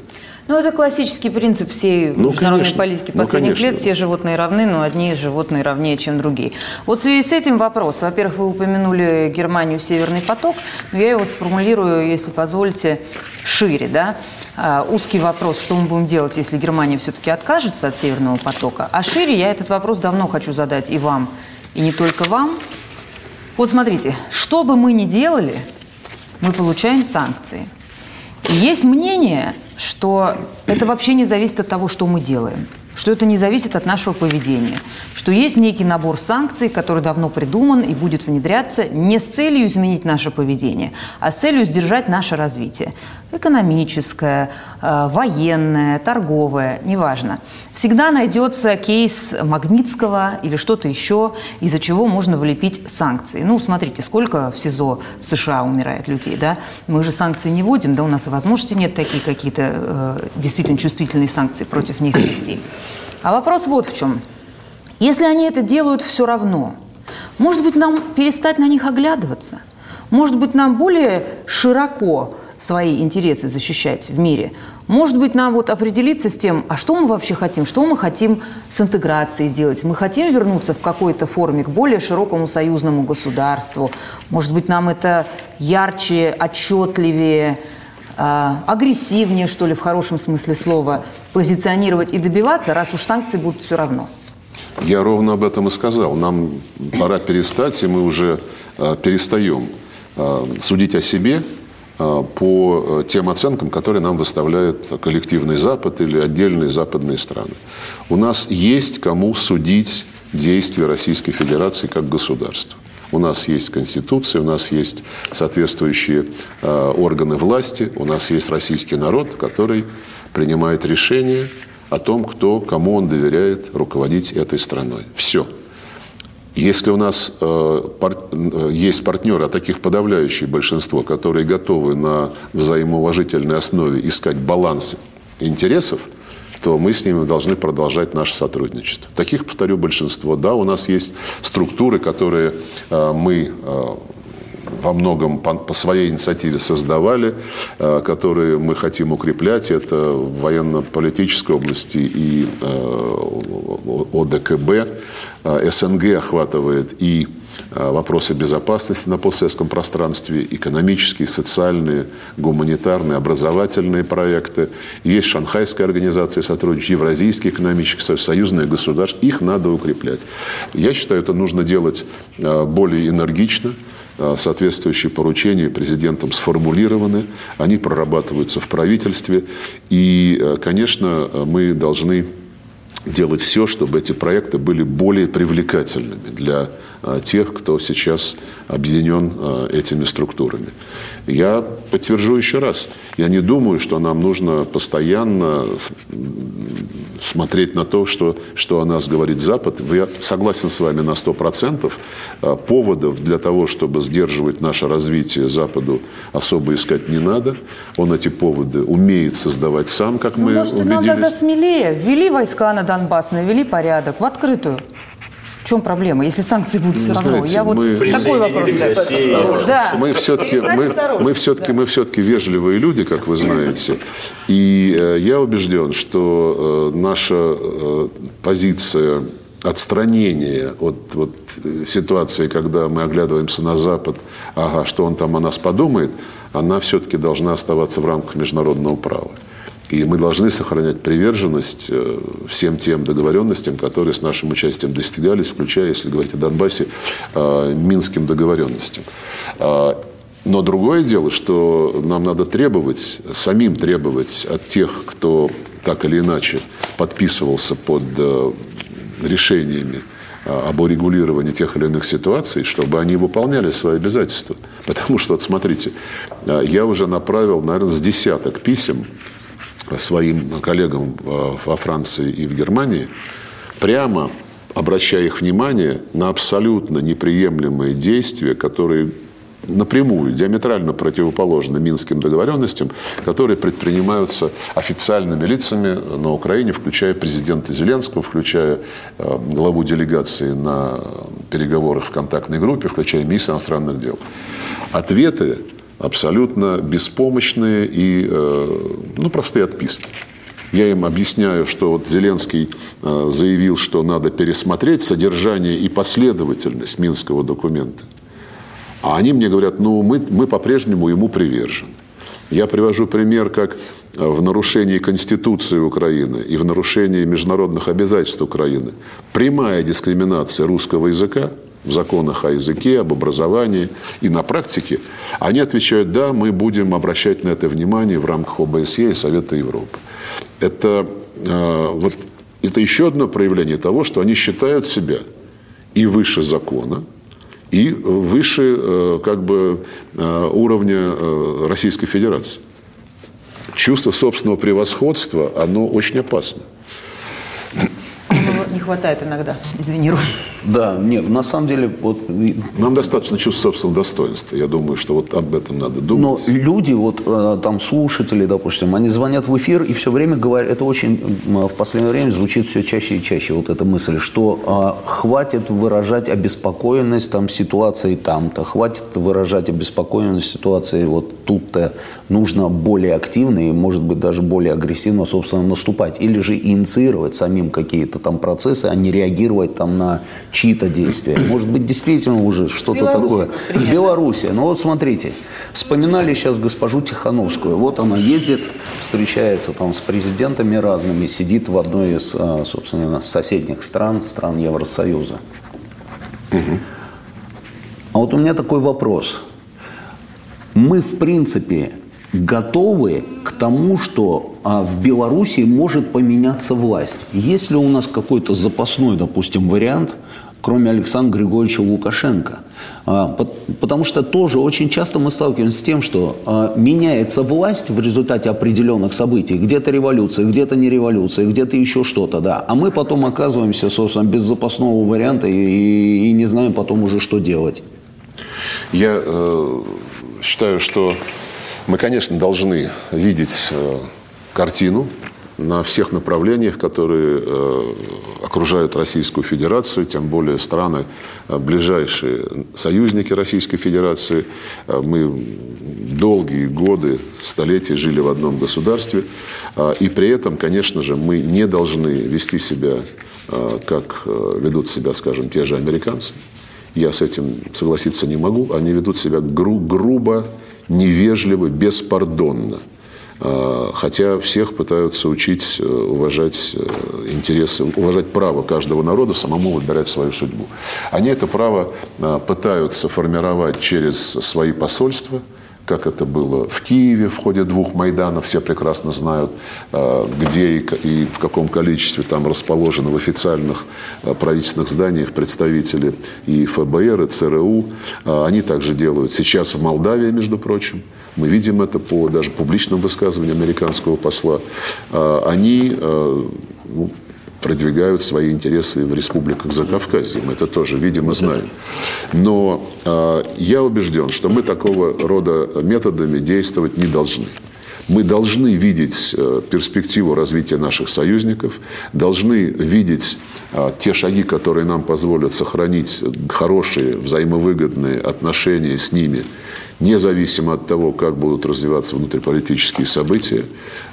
Ну, это классический принцип всей ну, международной конечно. политики ну, последних ну, лет. Все животные равны, но одни животные равнее, чем другие. Вот в связи с этим вопрос. Во-первых, вы упомянули Германию «Северный поток». Но я его сформулирую, если позволите, шире. Да? Uh, узкий вопрос, что мы будем делать, если Германия все-таки откажется от Северного потока. А шире я этот вопрос давно хочу задать и вам, и не только вам. Вот смотрите, что бы мы ни делали, мы получаем санкции. И есть мнение, что это вообще не зависит от того, что мы делаем, что это не зависит от нашего поведения, что есть некий набор санкций, который давно придуман и будет внедряться не с целью изменить наше поведение, а с целью сдержать наше развитие экономическое, э, военное, торговое, неважно. Всегда найдется кейс Магнитского или что-то еще, из-за чего можно влепить санкции. Ну, смотрите, сколько в СИЗО в США умирает людей, да? Мы же санкции не вводим, да, у нас и возможности нет такие какие-то э, действительно чувствительные санкции против них ввести. А вопрос вот в чем. Если они это делают все равно, может быть, нам перестать на них оглядываться? Может быть, нам более широко свои интересы защищать в мире. Может быть, нам вот определиться с тем, а что мы вообще хотим, что мы хотим с интеграцией делать. Мы хотим вернуться в какой-то форме к более широкому союзному государству. Может быть, нам это ярче, отчетливее, э, агрессивнее, что ли, в хорошем смысле слова, позиционировать и добиваться, раз уж санкции будут все равно. Я ровно об этом и сказал. Нам пора перестать, и мы уже э, перестаем э, судить о себе по э, тем оценкам, которые нам выставляет коллективный Запад или отдельные западные страны. У нас есть кому судить действия Российской Федерации как государства. У нас есть Конституция, у нас есть соответствующие э, органы власти, у нас есть российский народ, который принимает решение о том, кто, кому он доверяет руководить этой страной. Все. Если у нас э, пар, э, есть партнеры, а таких подавляющее большинство, которые готовы на взаимоуважительной основе искать баланс интересов, то мы с ними должны продолжать наше сотрудничество. Таких, повторю, большинство. Да, у нас есть структуры, которые э, мы э, во многом по, по своей инициативе создавали, э, которые мы хотим укреплять. Это в военно-политической области и э, ОДКБ. Э, СНГ охватывает и вопросы безопасности на постсоветском пространстве, экономические, социальные, гуманитарные, образовательные проекты. Есть Шанхайская организация сотрудничества, Евразийский экономический союз, союзные государства. Их надо укреплять. Я считаю, это нужно делать более энергично, Э, соответствующие поручения президентом сформулированы, они прорабатываются в правительстве. И, э, конечно, мы должны делать все, чтобы эти проекты были более привлекательными для тех, кто сейчас объединен этими структурами. Я подтвержу еще раз. Я не думаю, что нам нужно постоянно смотреть на то, что, что о нас говорит Запад. Я согласен с вами на 100%. Поводов для того, чтобы сдерживать наше развитие Западу, особо искать не надо. Он эти поводы умеет создавать сам, как ну, мы может, убедились. нам тогда смелее. Ввели войска на Донбасс, навели порядок в открытую. В чем проблема, если санкции будут все равно? Знаете, Я вот мы... такой вопрос. Да. Мы все-таки, мы, мы все-таки, да. мы все-таки вежливые люди, как вы знаете. И э, я убежден, что э, наша э, позиция отстранения от вот, ситуации, когда мы оглядываемся на Запад, ага, что он там о нас подумает, она все-таки должна оставаться в рамках международного права. И мы должны сохранять приверженность э, всем тем договоренностям, которые с нашим участием достигались, включая, если говорить о Донбассе, э, минским договоренностям. А, но другое дело, что нам надо требовать, самим требовать от тех, кто так или иначе подписывался под э, решениями об урегулировании тех или иных ситуаций, чтобы они выполняли свои обязательства. Потому что, вот смотрите, я уже направил, наверное, с десяток писем своим коллегам во Франции и в Германии, прямо обращая их внимание на абсолютно неприемлемые действия, которые напрямую, диаметрально противоположны Минским договоренностям, которые предпринимаются официальными лицами на Украине, включая президента Зеленского, включая э, главу делегации на переговорах в контактной группе, включая министра иностранных дел. Ответы абсолютно беспомощные и э, ну, простые отписки. Я им объясняю, что вот Зеленский э, заявил, что надо пересмотреть содержание и последовательность Минского документа. А они мне говорят, ну мы, мы по-прежнему ему привержены. Я привожу пример, как э, в нарушении Конституции Украины и в нарушении международных обязательств Украины прямая дискриминация русского языка – в законах о языке, об образовании и на практике, они отвечают, да, мы будем обращать на это внимание в рамках ОБСЕ и Совета Европы. Это, э, вот, это еще одно проявление того, что они считают себя и выше закона, и выше э, как бы, э, уровня э, Российской Федерации. Чувство собственного превосходства, оно очень опасно. Хватает иногда, извини, Ром. Да, нет, на самом деле... Вот... Нам достаточно чувства собственного достоинства. Я думаю, что вот об этом надо думать. Но люди, вот э, там слушатели, допустим, они звонят в эфир и все время говорят, это очень в последнее время звучит все чаще и чаще, вот эта мысль, что э, хватит выражать обеспокоенность там ситуацией там-то, хватит выражать обеспокоенность ситуацией вот тут-то, нужно более активно и, может быть, даже более агрессивно, собственно, наступать. Или же инициировать самим какие-то там процессы, а не реагировать там на чьи-то действия. Может быть, действительно уже что-то такое. Белоруссия. Ну вот смотрите, вспоминали сейчас госпожу Тихановскую. Вот она ездит, встречается там с президентами разными, сидит в одной из, а, собственно, соседних стран, стран Евросоюза. Угу. А вот у меня такой вопрос. Мы, в принципе, готовы к тому, что а, в Беларуси может поменяться власть. Есть ли у нас какой-то запасной, допустим, вариант, кроме Александра Григорьевича Лукашенко? А, потому что тоже очень часто мы сталкиваемся с тем, что а, меняется власть в результате определенных событий. Где-то революция, где-то не революция, где-то еще что-то, да. А мы потом оказываемся, собственно, без запасного варианта и, и, и не знаем потом уже, что делать. Я э, считаю, что мы, конечно, должны видеть э, картину на всех направлениях, которые э, окружают Российскую Федерацию, тем более страны, э, ближайшие союзники Российской Федерации. Мы долгие годы, столетия жили в одном государстве, и при этом, конечно же, мы не должны вести себя, как ведут себя, скажем, те же американцы. Я с этим согласиться не могу. Они ведут себя гру- грубо, невежливо, беспардонно. А, хотя всех пытаются учить э, уважать э, интересы, уважать право каждого народа самому выбирать свою судьбу. Они это право а, пытаются формировать через свои посольства, как это было в Киеве в ходе двух Майданов. Все прекрасно знают, где и в каком количестве там расположены в официальных правительственных зданиях представители и ФБР, и ЦРУ. Они также делают сейчас в Молдавии, между прочим. Мы видим это по даже публичным высказываниям американского посла. Они ну, продвигают свои интересы в республиках Закавказья. Мы это тоже видим и знаем. Но э, я убежден, что мы такого рода методами действовать не должны. Мы должны видеть э, перспективу развития наших союзников, должны видеть э, те шаги, которые нам позволят сохранить хорошие, взаимовыгодные отношения с ними – независимо от того, как будут развиваться внутриполитические события.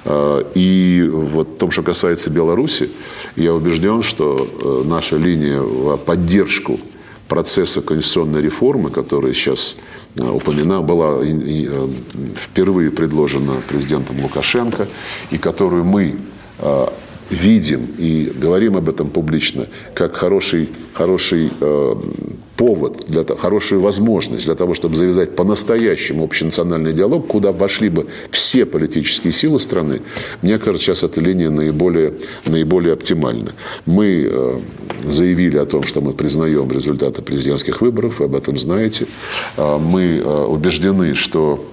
А, и вот в том, что касается Беларуси, я убежден, что э, наша линия в поддержку процесса конституционной реформы, которая сейчас э, упомина, была э, впервые предложена президентом Лукашенко, и которую мы видим и говорим об этом публично, как хороший, хороший э, повод, для, хорошую возможность для того, чтобы завязать по-настоящему общенациональный диалог, куда вошли бы все политические силы страны, мне кажется, сейчас эта линия наиболее, наиболее оптимальна. Мы э, заявили о том, что мы признаем результаты президентских выборов, вы об этом знаете. Э, мы э, убеждены, что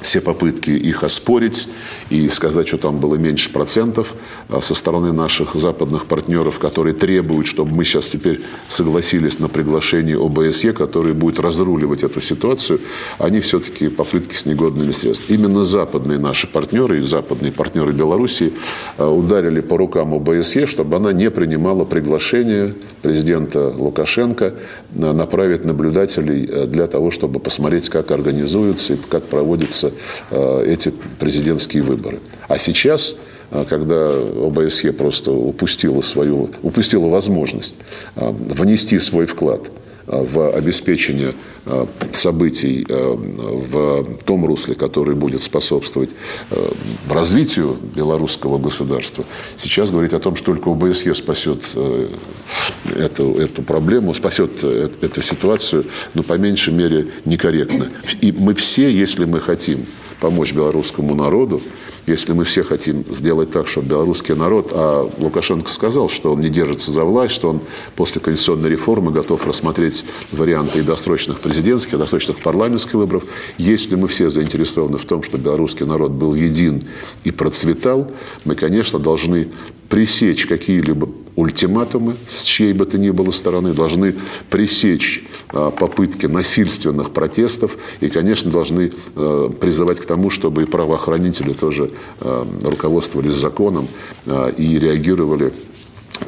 все попытки их оспорить и сказать, что там было меньше процентов а, со стороны наших западных партнеров, которые требуют, чтобы мы сейчас теперь согласились на приглашение ОБСЕ, который будет разруливать эту ситуацию, они все-таки попытки с негодными средствами. Именно западные наши партнеры и западные партнеры Белоруссии а, ударили по рукам ОБСЕ, чтобы она не принимала приглашение президента Лукашенко направить наблюдателей для того, чтобы посмотреть, как организуются и как проводятся эти президентские выборы. А сейчас а, когда ОБСЕ просто упустила, свою, упустила возможность а, внести свой вклад в обеспечение событий в том русле, который будет способствовать развитию белорусского государства, сейчас говорить о том, что только ОБСЕ спасет эту, эту проблему, спасет э, эту ситуацию, ну, по меньшей мере, некорректно. И мы все, если мы хотим помочь белорусскому народу, если мы все хотим сделать так, чтобы белорусский народ, а Лукашенко сказал, что он не держится за власть, что он после конституционной реформы готов рассмотреть варианты и досрочных президентских, и досрочных парламентских выборов. Если мы все заинтересованы в том, чтобы белорусский народ был един и процветал, мы, конечно, должны пресечь какие-либо ультиматумы с чьей бы то ни было стороны, должны пресечь а, попытки насильственных протестов и, конечно, должны а, призывать к тому, чтобы и правоохранители тоже руководствовались законом и реагировали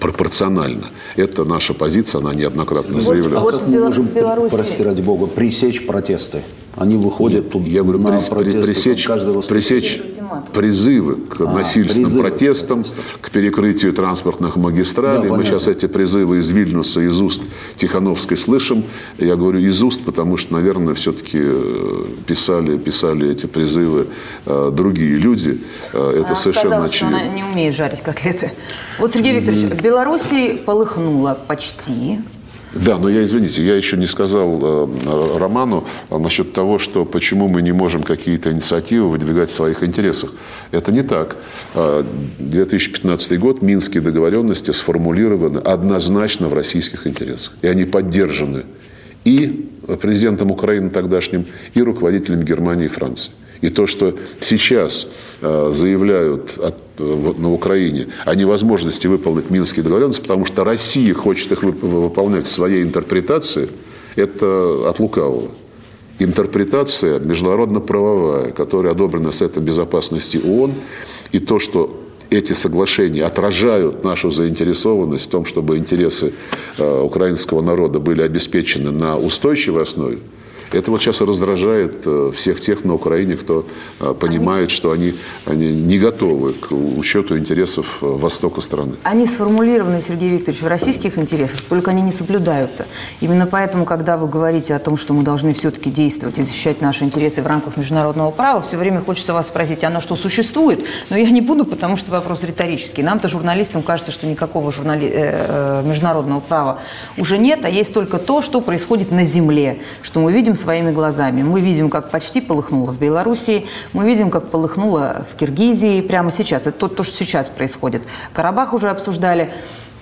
пропорционально. Это наша позиция, она неоднократно вот, заявляла. Вот, как мы можем, Беларуси... прости ради бога, пресечь протесты? Они выходят тут Я говорю, на протесты, пресечь, пресечь призывы к а, насильственным призывы, протестам, к перекрытию транспортных магистралей. Да, Мы сейчас эти призывы из Вильнюса, из уст Тихановской слышим. Я говорю из уст, потому что, наверное, все-таки э, писали, писали эти призывы э, другие люди. Э, это она совершенно сказала, очевидно. Что она не умеет жарить котлеты. Вот, Сергей Викторович, в Беларуси полыхнуло почти да, но я, извините, я еще не сказал э, Роману насчет того, что почему мы не можем какие-то инициативы выдвигать в своих интересах. Это не так. 2015 э, год, Минские договоренности сформулированы однозначно в российских интересах. И они поддержаны и президентом Украины тогдашним, и руководителем Германии и Франции. И то, что сейчас э, заявляют на Украине о невозможности выполнить Минские договоренности, потому что Россия хочет их выполнять в своей интерпретации, это от лукавого. Интерпретация международно-правовая, которая одобрена Советом Безопасности ООН, и то, что эти соглашения отражают нашу заинтересованность в том, чтобы интересы э, украинского народа были обеспечены на устойчивой основе, это вот сейчас раздражает э, всех тех на Украине, кто э, понимает, что они, они не готовы к учету интересов э, Востока страны. Они сформулированы, Сергей Викторович, в российских интересах, только они не соблюдаются. Именно поэтому, когда вы говорите о том, что мы должны все-таки действовать и защищать наши интересы в рамках международного права, все время хочется вас спросить, оно что существует? Но я не буду, потому что вопрос риторический. Нам-то, журналистам, кажется, что никакого журнали... международного права уже нет, а есть только то, что происходит на земле, что мы видим своими глазами. Мы видим, как почти полыхнуло в Белоруссии, мы видим, как полыхнуло в Киргизии прямо сейчас. Это то, то что сейчас происходит. Карабах уже обсуждали.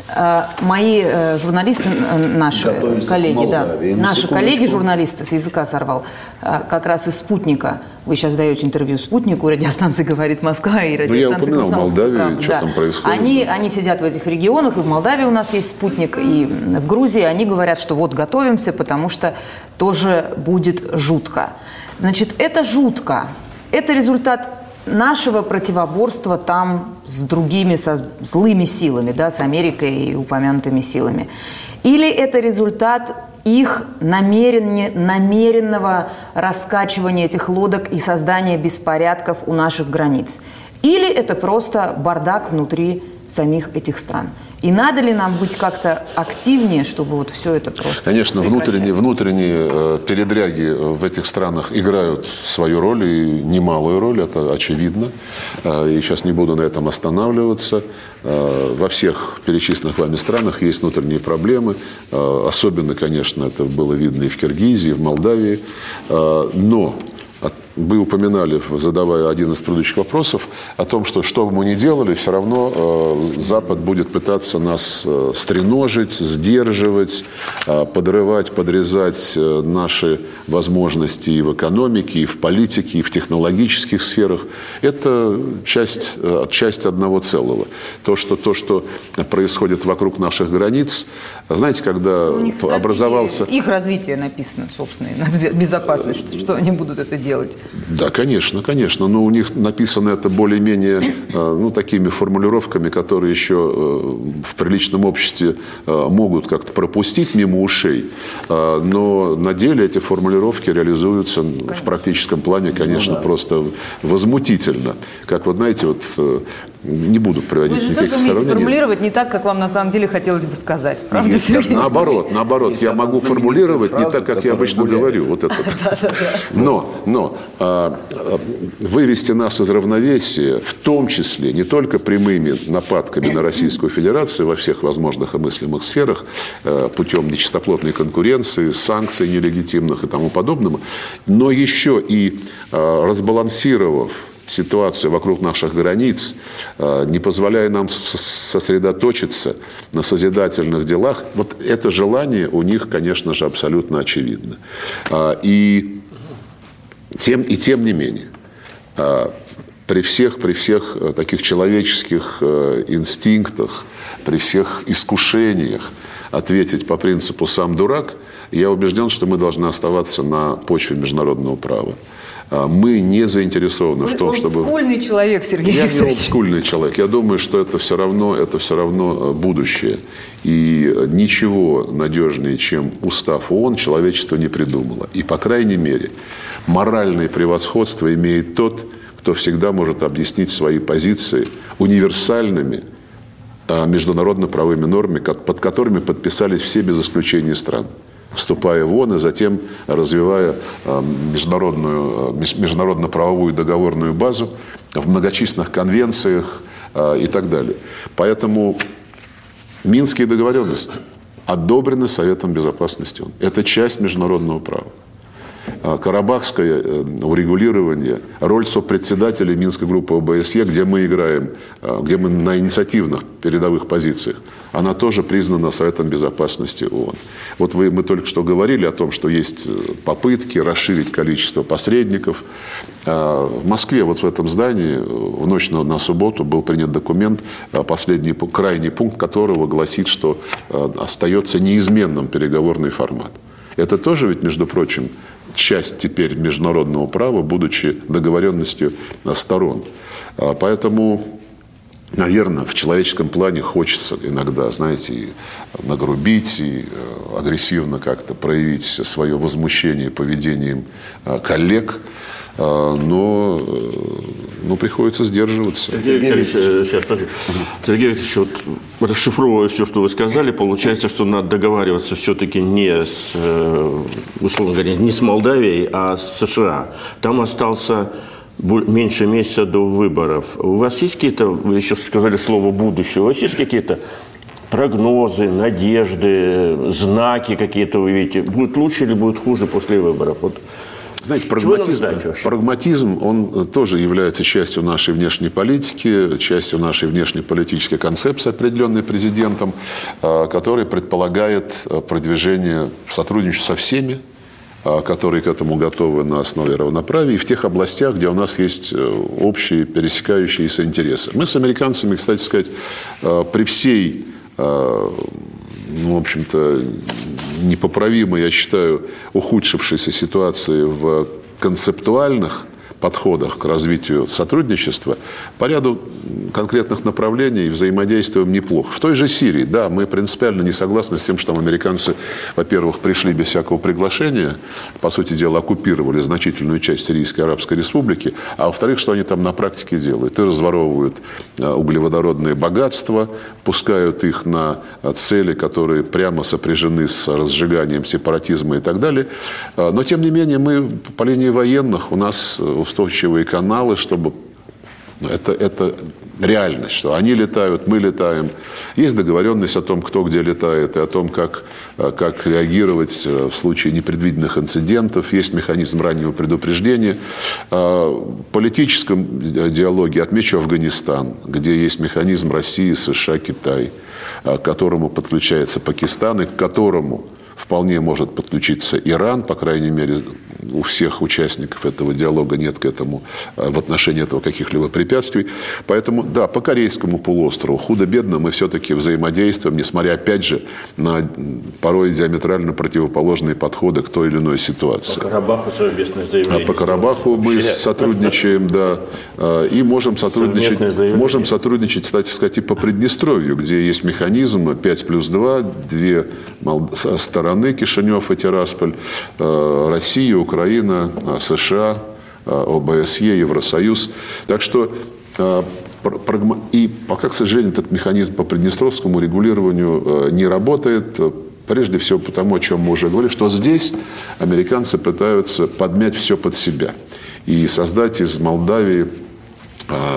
Э, мои э, журналисты, наши Готовимся коллеги, да, наши коллеги журналисты с языка сорвал, э, как раз из «Спутника». Вы сейчас даете интервью «Спутнику», радиостанция «Говорит Москва» и радиостанция Ну, я упоминал Молдавию, что да. там происходит. Они, они сидят в этих регионах, и в Молдавии у нас есть «Спутник», и в Грузии они говорят, что вот готовимся, потому что тоже будет жутко. Значит, это жутко. Это результат нашего противоборства там с другими, со злыми силами, да, с Америкой и упомянутыми силами. Или это результат их намеренного раскачивания этих лодок и создания беспорядков у наших границ. Или это просто бардак внутри самих этих стран. И надо ли нам быть как-то активнее, чтобы вот все это просто Конечно, внутренние, внутренние э, передряги в этих странах играют свою роль, и немалую роль, это очевидно. Э, и сейчас не буду на этом останавливаться. Э, во всех перечисленных вами странах есть внутренние проблемы. Особенно, конечно, это было видно и в Киргизии, и в Молдавии. Но вы упоминали, задавая один из предыдущих вопросов, о том, что что бы мы ни делали, все равно э, Запад будет пытаться нас э, стреножить, сдерживать, э, подрывать, подрезать э, наши возможности и в экономике, и в политике, и в технологических сферах. Это часть, э, часть одного целого. То что, то, что происходит вокруг наших границ, знаете, когда них, образовался... Их развитие написано, собственно, безопасность, что они будут это делать. Да, конечно, конечно. Но у них написано это более-менее э, ну, такими формулировками, которые еще э, в приличном обществе э, могут как-то пропустить мимо ушей. Но на деле эти формулировки реализуются конечно. в практическом плане, конечно, ну, да. просто возмутительно. Как вот знаете, вот не буду приводить Вы же никаких тоже умеете формулировать не так, как вам на самом деле хотелось бы сказать. Правда, Нет, Сергей? Наоборот, наоборот. Я могу формулировать фразы, не так, как я обычно гуляют. говорю. Вот это. [LAUGHS] Но, но а, а, вывести нас из равновесия, в том числе не только прямыми нападками на Российскую Федерацию во всех возможных и мыслимых сферах, а, путем нечистоплотной конкуренции, санкций нелегитимных и тому подобного, но еще и а, разбалансировав ситуацию вокруг наших границ, э, не позволяя нам сосредоточиться на созидательных делах, вот это желание у них, конечно же, абсолютно очевидно. А, и тем, и тем не менее, а, при всех, при всех э, таких человеческих э, инстинктах, при всех искушениях ответить по принципу «сам дурак», я убежден, что мы должны оставаться на почве международного права. А, мы не заинтересованы Вы в том, чтобы... Олдскульный человек, Сергей Я Викторович. не олдскульный человек. Я думаю, что это все равно, это все равно э, будущее. И ничего надежнее, чем устав ООН, человечество не придумало. И, по крайней мере, моральное превосходство имеет тот, кто всегда может объяснить свои позиции универсальными а, международно-правовыми нормами, под которыми подписались все без исключения стран вступая в ООН и затем развивая э, международную, э, международно-правовую договорную базу в многочисленных конвенциях э, и так далее. Поэтому Минские договоренности одобрены Советом Безопасности. Это часть международного права. А, карабахское э, урегулирование, роль сопредседателя Минской группы ОБСЕ, где мы играем, а, где мы на инициативных передовых позициях, она тоже признана Советом Безопасности ООН. Вот вы, мы только что говорили о том, что есть э, попытки расширить количество посредников. В Москве, вот в этом здании, в ночь на, на субботу был принят документ, последний, крайний пункт которого гласит, что остается неизменным переговорный формат. Это тоже ведь, между прочим, часть теперь международного права, будучи договоренностью сторон. А, поэтому, наверное, в человеческом плане хочется иногда, знаете, и нагрубить, и э, агрессивно как-то проявить свое возмущение поведением а, коллег – а, но ну, приходится сдерживаться. Сергей Викторович, сейчас, Сергей Викторович, вот расшифровывая все, что вы сказали, получается, что надо договариваться все-таки не с, э, условно говоря, не с Молдавией, а с США. Там остался меньше месяца до выборов. У вас есть какие-то, вы еще сказали слово «будущее», у вас есть какие-то прогнозы, надежды, знаки какие-то вы видите? Будет лучше или будет хуже после выборов? Вот знаете, прагматизм, прагматизм, он тоже является частью нашей внешней политики, частью нашей внешнеполитической концепции, определенной президентом, а, который предполагает а, продвижение сотрудничества со всеми, которые к этому готовы на основе равноправия, и в тех областях, где у нас есть э, общие пересекающиеся интересы. Мы с американцами, кстати сказать, при всей ну, в общем-то, непоправимо, я считаю, ухудшившейся ситуации в концептуальных подходах к развитию сотрудничества по ряду конкретных направлений взаимодействуем неплохо. В той же Сирии, да, мы принципиально не согласны с тем, что американцы, во-первых, пришли без всякого приглашения, по сути дела, оккупировали значительную часть Сирийской Арабской Республики, а во-вторых, что они там на практике делают? И разворовывают э, углеводородные богатства, пускают их на э, цели, которые прямо сопряжены с разжиганием сепаратизма и так далее. Э, но, тем не менее, мы по линии военных, у нас устойчивые каналы, чтобы ну, это, это реальность, что они летают, мы летаем. Есть договоренность о том, кто где летает, и о том, как, как реагировать э, в случае непредвиденных инцидентов. Есть механизм раннего предупреждения. А, в политическом диалоге отмечу Афганистан, где есть механизм России, США, Китай, к которому подключается Пакистан и к которому вполне может подключиться Иран, по крайней мере, у всех участников этого диалога нет к этому, э, в отношении этого каких-либо препятствий. Поэтому, да, по Корейскому полуострову худо-бедно мы все-таки взаимодействуем, несмотря, опять же, на порой диаметрально противоположные подходы к той или иной ситуации. По Карабаху совместное заявление. А по Карабаху мы сотрудничаем, да, э, и можем сотрудничать, можем сотрудничать, кстати сказать, и по Приднестровью, где есть механизм 5 плюс 2, две стороны, Кишинев и Тирасполь, э, Россия, Украина, а, США, а, ОБСЕ, Евросоюз. Так что а, и пока, к сожалению, этот механизм по приднестровскому регулированию не работает, прежде всего потому, о чем мы уже говорили, что здесь американцы пытаются подмять все под себя и создать из Молдавии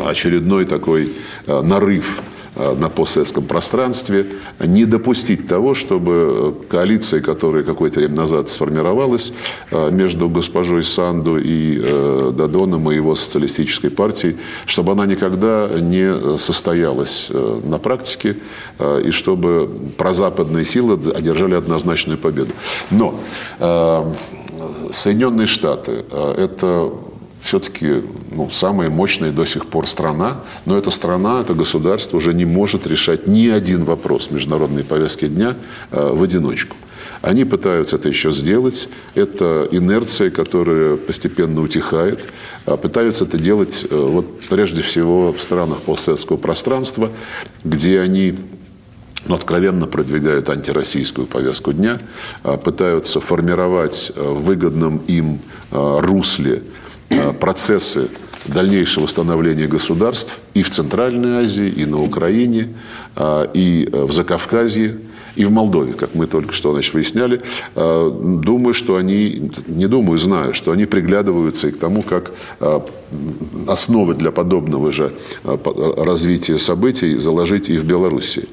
очередной такой нарыв на постсоветском пространстве, не допустить того, чтобы э, коалиция, которая какое-то время назад сформировалась э, между госпожой Санду и Дадоном и его социалистической партией, чтобы она никогда не состоялась на практике и чтобы прозападные силы одержали однозначную победу. Но Соединенные Штаты – это все-таки ну, самая мощная до сих пор страна, но эта страна, это государство уже не может решать ни один вопрос международной повестки дня э, в одиночку. Они пытаются это еще сделать. Это инерция, которая постепенно утихает. А пытаются это делать э, вот, прежде всего в странах постсоветского пространства, где они ну, откровенно продвигают антироссийскую повестку дня, а пытаются формировать э, в выгодном им русле Э, процессы дальнейшего становления государств и в Центральной Азии, и на Украине, э, и э, в Закавказье, и в Молдове, как мы только что значит, выясняли. Думаю, что они, не думаю, знаю, что они приглядываются и к тому, как основы для подобного же развития событий заложить и в Белоруссии.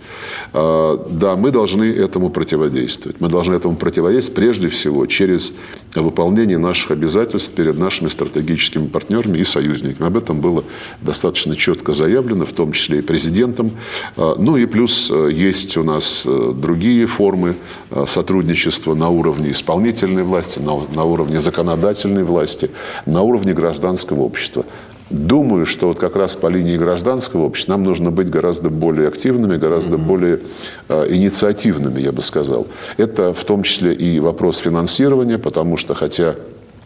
Да, мы должны этому противодействовать. Мы должны этому противодействовать прежде всего через выполнение наших обязательств перед нашими стратегическими партнерами и союзниками. Об этом было достаточно четко заявлено, в том числе и президентом. Ну и плюс э, есть у нас э, другие формы э, сотрудничества на уровне исполнительной власти, на, на уровне законодательной власти, на уровне гражданского общества. Думаю, что вот как раз по линии гражданского общества нам нужно быть гораздо более активными, гораздо mm-hmm. более э, инициативными, я бы сказал. Это в том числе и вопрос финансирования, потому что хотя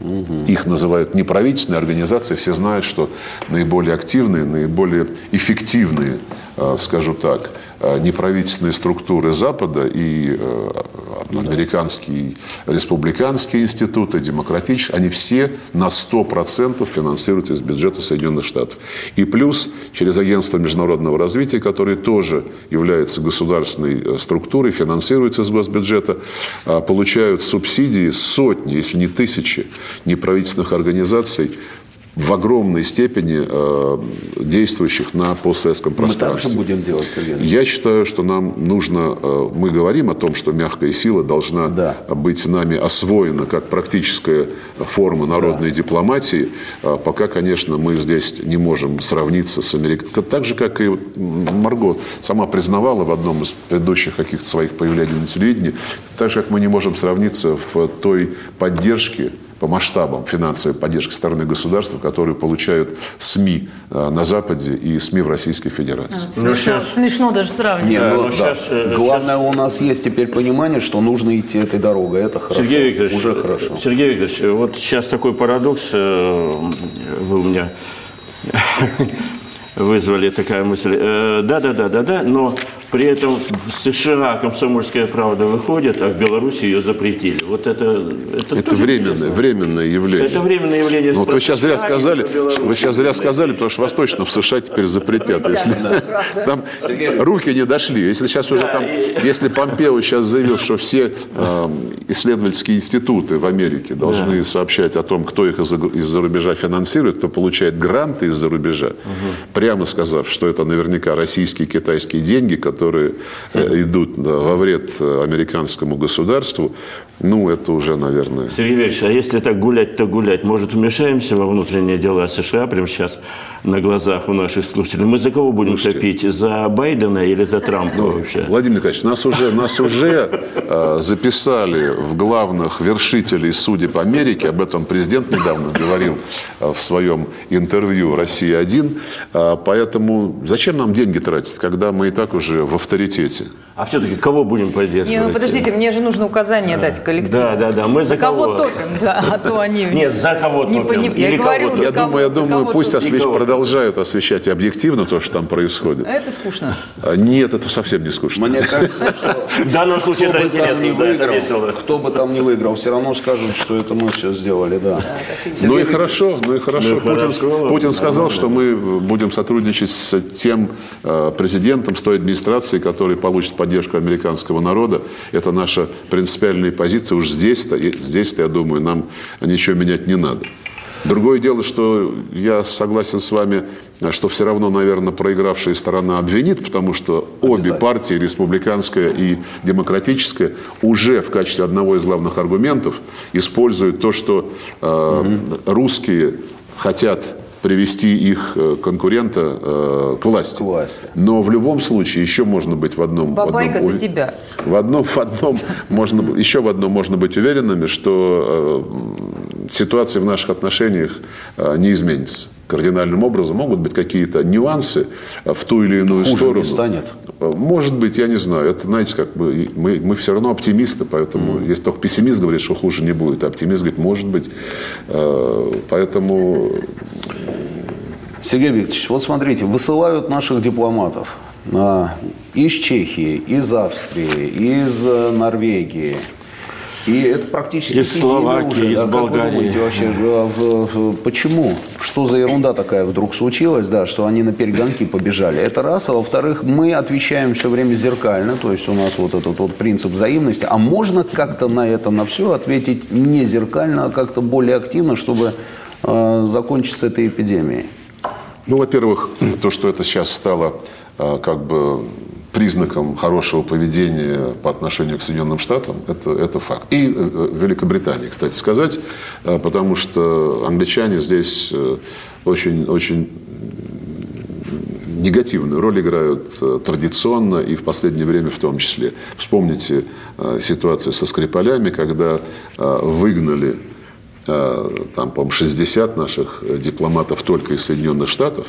Угу. Их называют неправительственные организации. Все знают, что наиболее активные, наиболее эффективные, скажу так, Э, неправительственные структуры Запада и э, американские республиканские институты, демократические, они все на 100% финансируются из бюджета Соединенных Штатов. И плюс через Агентство международного развития, которое тоже является государственной э, структурой, финансируется из госбюджета, получают субсидии сотни, если не тысячи неправительственных организаций в огромной степени э, действующих на постсоветском пространстве. Мы так же будем делать, Сергей. Я считаю, что нам нужно, э, мы говорим о том, что мягкая сила должна да. быть нами освоена как практическая форма народной да. дипломатии, э, пока, конечно, мы здесь не можем сравниться с Америкой. Так же, как и Марго сама признавала в одном из предыдущих каких-то своих появлений на телевидении, так же, как мы не можем сравниться в той поддержке, по масштабам финансовой поддержки стороны государства, которые получают СМИ э, на Западе и СМИ в Российской Федерации. А, смешно, сейчас... смешно даже сравнивать. Нет, ну, да. сейчас, э, Главное, сейчас... у нас есть теперь понимание, что нужно идти этой дорогой. Это хорошо. Сергей Викторович, уже хорошо. Сергей Викторович, вот сейчас такой парадокс э, вы у меня [LAUGHS] вызвали такая мысль. Да, да, да, да, да, но при этом в США комсомольская правда выходит, а в Беларуси ее запретили. Вот это это, это временное, временное явление. Это временное явление. Ну, вот вы сейчас зря сказали, вы сейчас зря сказали, потому что вас точно в США теперь запретят, если [LAUGHS] там руки не дошли. Если сейчас уже там, если Помпео сейчас заявил, что все э, исследовательские институты в Америке должны сообщать о том, кто их из-за рубежа финансирует, кто получает гранты из-за рубежа, прямо сказав, что это наверняка российские и китайские деньги, которые которые э, идут во вред э, американскому государству, ну, это уже, наверное... Сергей Ильич, а если так гулять, то гулять, может, вмешаемся во внутренние дела США прямо сейчас на глазах у наших слушателей? Мы за кого будем Слушайте, топить? За Байдена или за Трампа ну, вообще? Владимир Николаевич, нас уже, нас уже э, записали в главных вершителей судеб Америки. Об этом президент недавно говорил э, в своем интервью «Россия-1». Э, поэтому зачем нам деньги тратить, когда мы и так уже в авторитете? А все-таки кого будем поддерживать? Не, ну подождите, мне же нужно указание дать коллективу. Да, да, да. Мы за, за кого? кого топим, да, а то они... [LAUGHS] Нет, за кого не топим. Не, я говорю, я думаю, я думаю пусть освещ... продолжают освещать объективно то, что там происходит. А это скучно. А, нет, это совсем не скучно. Мне [LAUGHS] кажется, что... В данном случае это интересно. Кто бы там не выиграл, все равно скажут, что это мы все сделали, да. Ну и хорошо, ну и хорошо. Путин сказал, что мы будем сотрудничать с тем э, президентом, с той администрацией, который получит поддержку американского народа. Это наша принципиальная позиция. Уж здесь-то, здесь-то, я думаю, нам ничего менять не надо. Другое дело, что я согласен с вами, что все равно, наверное, проигравшая сторона обвинит, потому что обе партии, республиканская и демократическая, уже в качестве одного из главных аргументов используют то, что э, угу. русские хотят привести их э, конкурента э, к власти. к власти. Но в любом случае еще можно быть в одном... Бабайка в одном, за тебя. В одном, в одном можно, еще в одном можно быть уверенными, что э, ситуация в наших отношениях не изменится кардинальным образом. Могут быть какие-то нюансы в ту или иную Хуже сторону. Не станет. Может быть, я не знаю. Это, знаете, как бы мы, мы все равно оптимисты, поэтому mm. если только пессимист говорит, что хуже не будет, а оптимист говорит, может быть. Э, поэтому Сергей Викторович, вот смотрите, высылают наших дипломатов а, из Чехии, из Австрии, из э, Норвегии. И это практически из Словакии, уже, из да, Болгарии. Как вы думаете, вообще, почему? Что за ерунда такая вдруг случилась, да, что они на перегонки побежали? Это раз. А во-вторых, мы отвечаем все время зеркально, то есть у нас вот этот вот принцип взаимности. А можно как-то на это, на все ответить не зеркально, а как-то более активно, чтобы э, закончиться этой эпидемией? Ну, во-первых, то, что это сейчас стало а, как бы признаком хорошего поведения по отношению к Соединенным Штатам, это, это факт. И э, э, Великобритании, кстати сказать, а, потому что англичане здесь э, очень, очень негативную роль играют традиционно и в последнее время в том числе. Вспомните ситуацию со Скрипалями, когда выгнали Э, там, по-моему, 60 наших дипломатов только из Соединенных Штатов.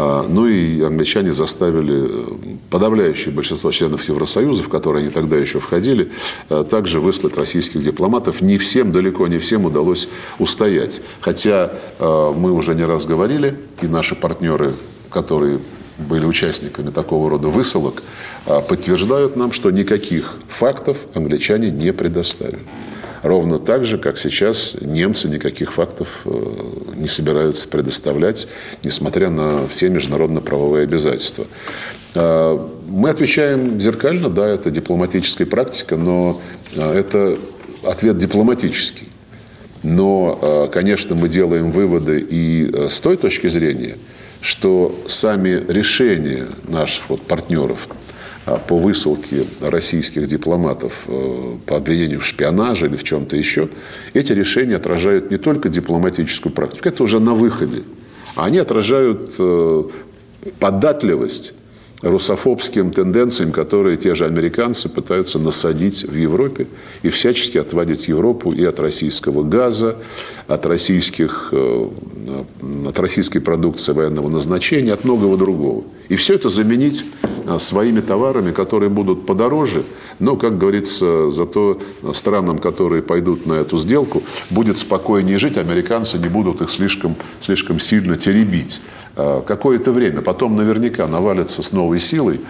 А, ну и англичане заставили э, подавляющее большинство членов Евросоюза, в которые они тогда еще входили, э, также выслать российских дипломатов. Не всем, далеко не всем удалось устоять. Хотя мы уже не раз говорили, и наши партнеры, которые были участниками такого рода высылок, подтверждают нам, что никаких фактов англичане не предоставили. Ровно так же, как сейчас немцы никаких фактов э, не собираются предоставлять, несмотря на все международно-правовые обязательства. Э, мы отвечаем зеркально, да, это дипломатическая практика, но э, это ответ дипломатический. Но, конечно, мы делаем выводы и с той точки зрения, что сами решения наших вот партнеров по высылке российских дипломатов по обвинению в шпионаже или в чем-то еще, эти решения отражают не только дипломатическую практику, это уже на выходе, а они отражают податливость русофобским тенденциям, которые те же американцы пытаются насадить в Европе и всячески отводить Европу и от российского газа, от, российских, э, от российской продукции военного назначения, от многого другого. И все это заменить э, своими товарами, которые будут подороже, но, как говорится, зато странам, которые пойдут на эту сделку, будет спокойнее жить, американцы не будут их слишком, слишком сильно теребить. Э, какое-то время. Потом наверняка навалится с новой силой.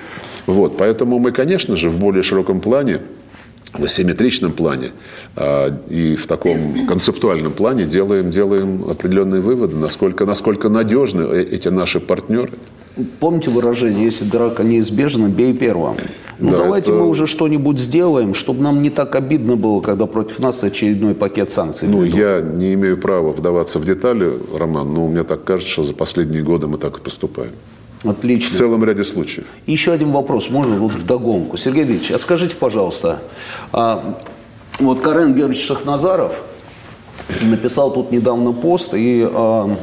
Вот. Поэтому мы, конечно же, в более широком плане в асимметричном плане э, и в таком концептуальном плане делаем, делаем определенные выводы, насколько, насколько надежны э, эти наши партнеры. Помните выражение, если драка неизбежна, бей первым. Ну да, давайте это... мы уже что-нибудь сделаем, чтобы нам не так обидно было, когда против нас очередной пакет санкций. Ну, придут. я не имею права вдаваться в детали, Роман, но мне так кажется, что за последние годы мы так и поступаем. Отлично. В целом ряде случаев. еще один вопрос, можно вот вдогонку. Сергей Викторович, а скажите, пожалуйста, а, вот Карен Георгиевич Шахназаров написал тут недавно пост и а,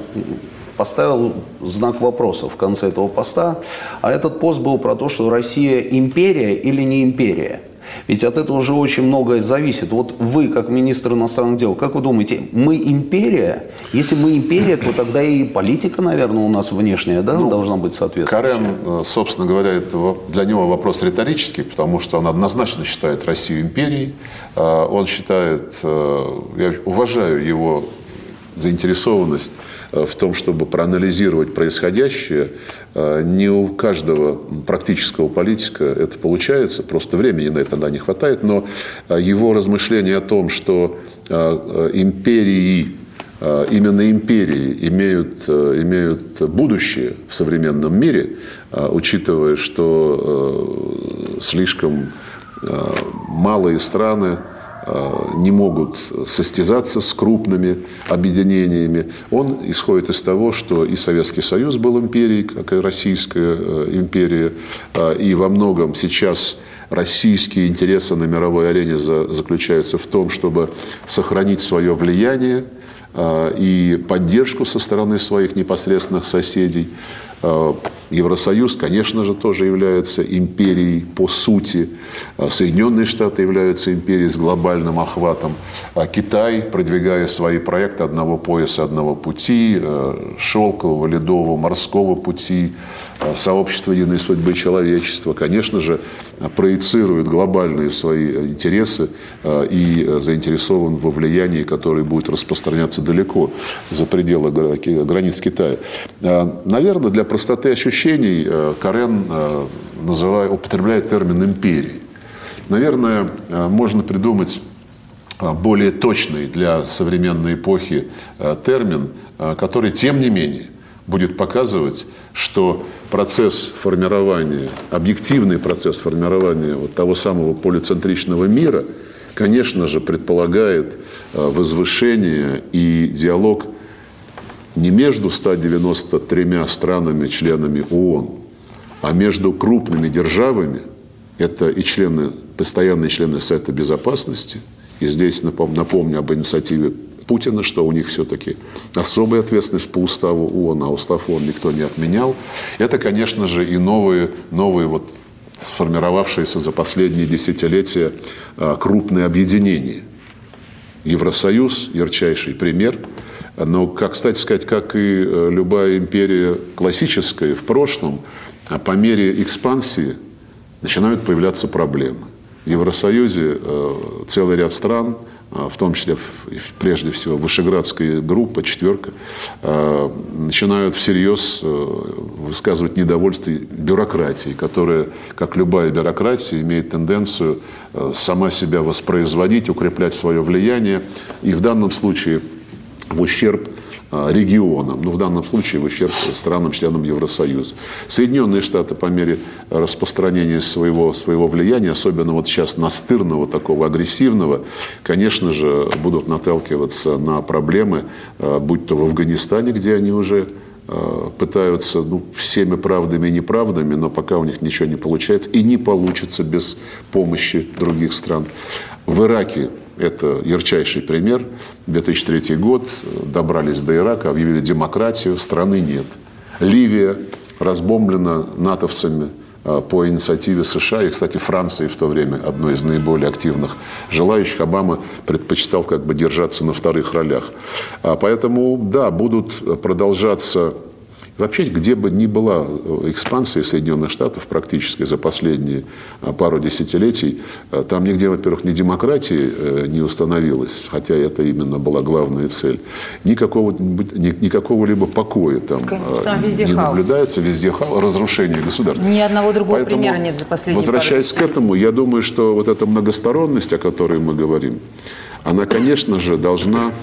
поставил знак вопроса в конце этого поста. А этот пост был про то, что Россия империя или не империя. Ведь от этого уже очень многое зависит. Вот вы, как министр иностранных дел, как вы думаете, мы империя? Если мы империя, то тогда и политика, наверное, у нас внешняя да, ну, должна быть соответствующая. Карен, э, собственно говоря, это для него вопрос риторический, потому что он однозначно считает Россию империей. Э, он считает, э, я уважаю его заинтересованность Э, в том, чтобы проанализировать происходящее. Э, не у каждого практического политика это получается, просто времени на это не хватает, но э, его размышления о том, что империи именно империи имеют, имеют будущее в современном мире, учитывая, что слишком малые страны не могут состязаться с крупными объединениями. Он исходит из того, что и Советский Союз был империей, как и Российская э, империя, э, и во многом сейчас российские интересы на мировой арене заключаются в том, чтобы сохранить свое влияние и поддержку со стороны своих непосредственных соседей. Э, Евросоюз, конечно же, тоже является империей по сути. Э, Соединенные Штаты являются империей с глобальным охватом. А Китай, продвигая свои проекты одного пояса, одного пути, э, шелкового, ледового, морского пути, сообщества единой судьбы человечества, конечно же, проецирует глобальные свои интересы и заинтересован во влиянии, которое будет распространяться далеко за пределы границ Китая. Наверное, для простоты ощущений Карен называет, употребляет термин «империи». Наверное, можно придумать более точный для современной эпохи термин, который, тем не менее, будет показывать, что процесс формирования, объективный процесс формирования вот того самого полицентричного мира, конечно же, предполагает возвышение и диалог не между 193 странами-членами ООН, а между крупными державами, это и члены, постоянные члены Совета Безопасности, и здесь напомню об инициативе Путина, что у них все-таки особая ответственность по уставу ООН, а устав ООН никто не отменял. Это, конечно же, и новые, новые вот сформировавшиеся за последние десятилетия а, крупные объединения. Евросоюз – ярчайший пример – но, как, кстати сказать, как и э, любая империя классическая в прошлом, а по мере экспансии начинают появляться проблемы. В Евросоюзе э, целый ряд стран, в том числе, прежде всего, Вышеградская группа, четверка, начинают всерьез высказывать недовольство бюрократией, которая, как любая бюрократия, имеет тенденцию сама себя воспроизводить, укреплять свое влияние. И в данном случае – в ущерб а, регионам, ну в данном случае в ущерб странам-членам Евросоюза. Соединенные Штаты по мере распространения своего, своего влияния, особенно вот сейчас настырного, такого агрессивного, конечно же, будут наталкиваться на проблемы, а, будь то в Афганистане, где они уже а, пытаются ну, всеми правдами и неправдами, но пока у них ничего не получается и не получится без помощи других стран. В Ираке это ярчайший пример. 2003 год, добрались до Ирака, объявили демократию, страны нет. Ливия разбомблена натовцами а, по инициативе США. И, кстати, Франции в то время, одной из наиболее активных желающих, Обама предпочитал как бы держаться на вторых ролях. А поэтому, да, будут продолжаться Вообще, где бы ни была э, экспансия Соединенных Штатов практически за последние э, пару десятилетий, э, там нигде, во-первых, ни демократии не установилось, хотя это именно была главная цель, никакого, никакого либо покоя там, там везде не хаос. наблюдается, везде хаос, разрушение государства. Ни одного другого Поэтому, примера нет за последние Возвращаясь к этому, я думаю, что вот эта многосторонность, о которой мы говорим, она, конечно же, должна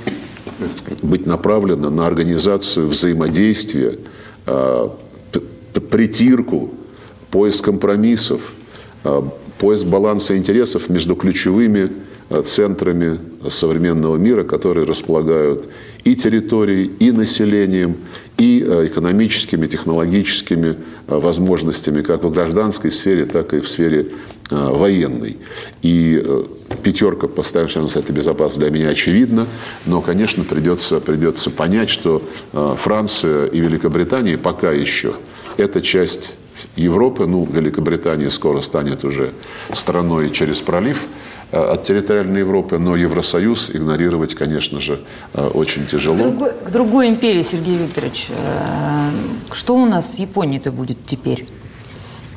быть направлена на организацию взаимодействия притирку, поиск компромиссов, э, поиск баланса интересов между ключевыми э, центрами современного мира, которые располагают и территорией, и населением, и экономическими, технологическими возможностями, как в гражданской сфере, так и в сфере военной. И пятерка постоянного члена Совета Безопасности для меня очевидна, но, конечно, придется, придется понять, что э, Франция и Великобритания пока еще это часть Европы, ну, Великобритания скоро станет уже страной через пролив э, от территориальной Европы, но Евросоюз игнорировать, конечно же, э, очень тяжело. К другой, к другой империи, Сергей Викторович, что у нас с Японией-то будет теперь?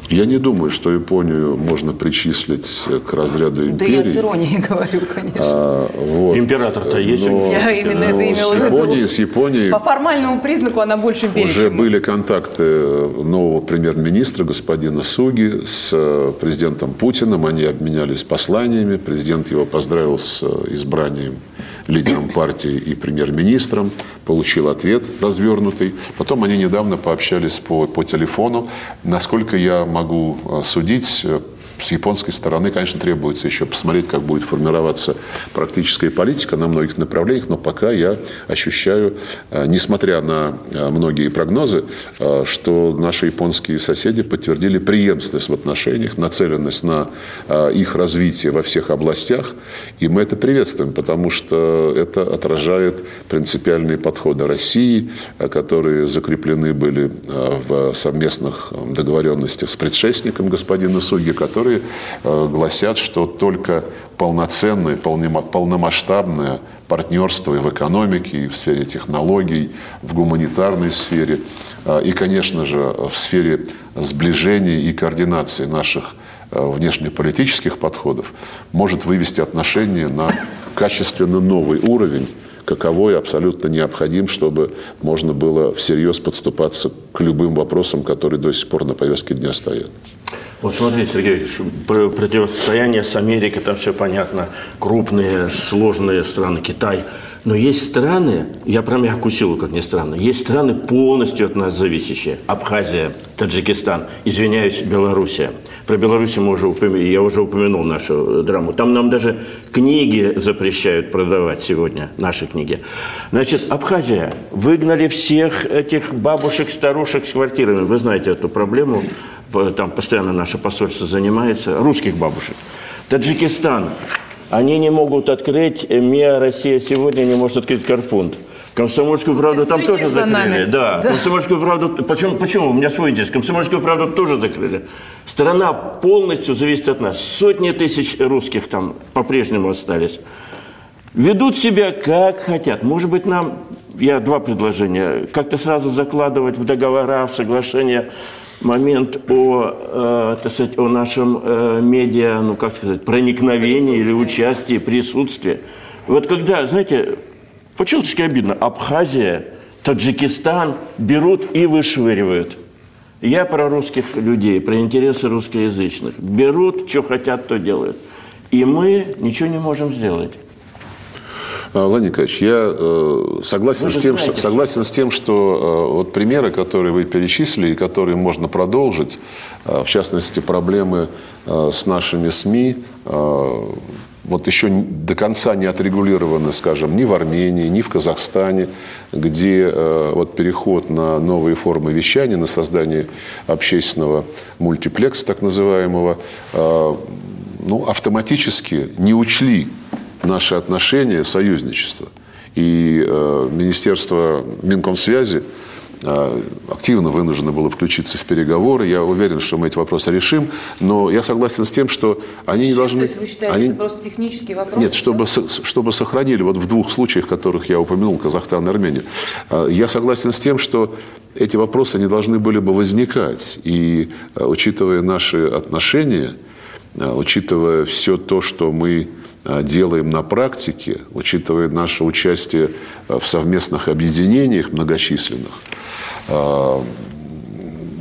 Я не думаю, что Японию можно причислить к разряду империи. Да я с иронией [LAUGHS] говорю, конечно. А, вот. Император-то есть. Но, я именно это имела в виду. С Японией... По формальному признаку она больше империи. Уже чем... были контакты нового премьер-министра господина Суги с э, президентом Путиным. Они обменялись посланиями. Президент его поздравил с э, избранием лидером партии и премьер-министром, получил ответ развернутый. Потом они недавно пообщались по, по телефону. Насколько я могу э, судить, э, с японской стороны, конечно, требуется еще посмотреть, как будет формироваться практическая политика на многих направлениях, но пока я ощущаю, э, несмотря на э, многие прогнозы, э, что наши японские соседи подтвердили преемственность в отношениях, нацеленность на их развитие во всех областях, и мы это приветствуем, потому что это отражает принципиальные подходы России, которые закреплены были в совместных договоренностях с предшественником господина Суги, который которые э, гласят, что только полноценное, полномасштабное партнерство и в экономике, и в сфере технологий, в гуманитарной сфере, э, и, конечно же, в сфере сближения и координации наших э, внешнеполитических подходов может вывести отношения на качественно новый уровень, каковой абсолютно необходим, чтобы можно было всерьез подступаться к любым вопросам, которые до сих пор на повестке дня стоят. Вот смотрите, Сергей Ильич, противостояние с Америкой, там все понятно, крупные, сложные страны, Китай. Но есть страны, я про мягкую силу, как ни странно, есть страны полностью от нас зависящие. Абхазия, Таджикистан, извиняюсь, Белоруссия. Про Белоруссию мы уже упомя... я уже упомянул нашу драму. Там нам даже книги запрещают продавать сегодня, наши книги. Значит, Абхазия. Выгнали всех этих бабушек, старушек с квартирами. Вы знаете эту проблему там постоянно наше посольство занимается, русских бабушек. Таджикистан. Они не могут открыть, МИА Россия сегодня не может открыть Карпунт. Комсомольскую правду там тоже закрыли. Да, да, комсомольскую правду. Почему, почему? У меня свой интерес. Комсомольскую правду тоже закрыли. Страна полностью зависит от нас. Сотни тысяч русских там по-прежнему остались. Ведут себя как хотят. Может быть, нам, я два предложения, как-то сразу закладывать в договора, в соглашения момент о, э, так сказать, о нашем э, медиа, ну как сказать, проникновении или участии, присутствии. Вот когда, знаете, по-человечески обидно, Абхазия, Таджикистан берут и вышвыривают. Я про русских людей, про интересы русскоязычных. Берут, что хотят, то делают. И мы ничего не можем сделать. Владимир Николаевич, я э, согласен, с тем, что, согласен с тем, что э, вот примеры, которые вы перечислили, и которые можно продолжить, э, в частности, проблемы э, с нашими СМИ, вот еще до конца не отрегулированы, скажем, ни в Армении, ни в Казахстане, где э, вот переход на новые формы вещания, на создание общественного мультиплекса, так называемого, э, ну, автоматически не учли наши отношения, союзничество. И э, Министерство Минкомсвязи активно вынуждено было включиться в переговоры. Я уверен, что мы эти вопросы решим. Но я согласен с тем, что они не должны... То есть вы считаете, они... это просто технический вопрос? Нет, чтобы, чтобы сохранили, вот в двух случаях, которых я упомянул, Казахстан и Армению, э, я согласен с тем, что эти вопросы не должны были бы возникать. И э, учитывая наши отношения, учитывая все то, что мы делаем на практике, учитывая наше участие в совместных объединениях многочисленных,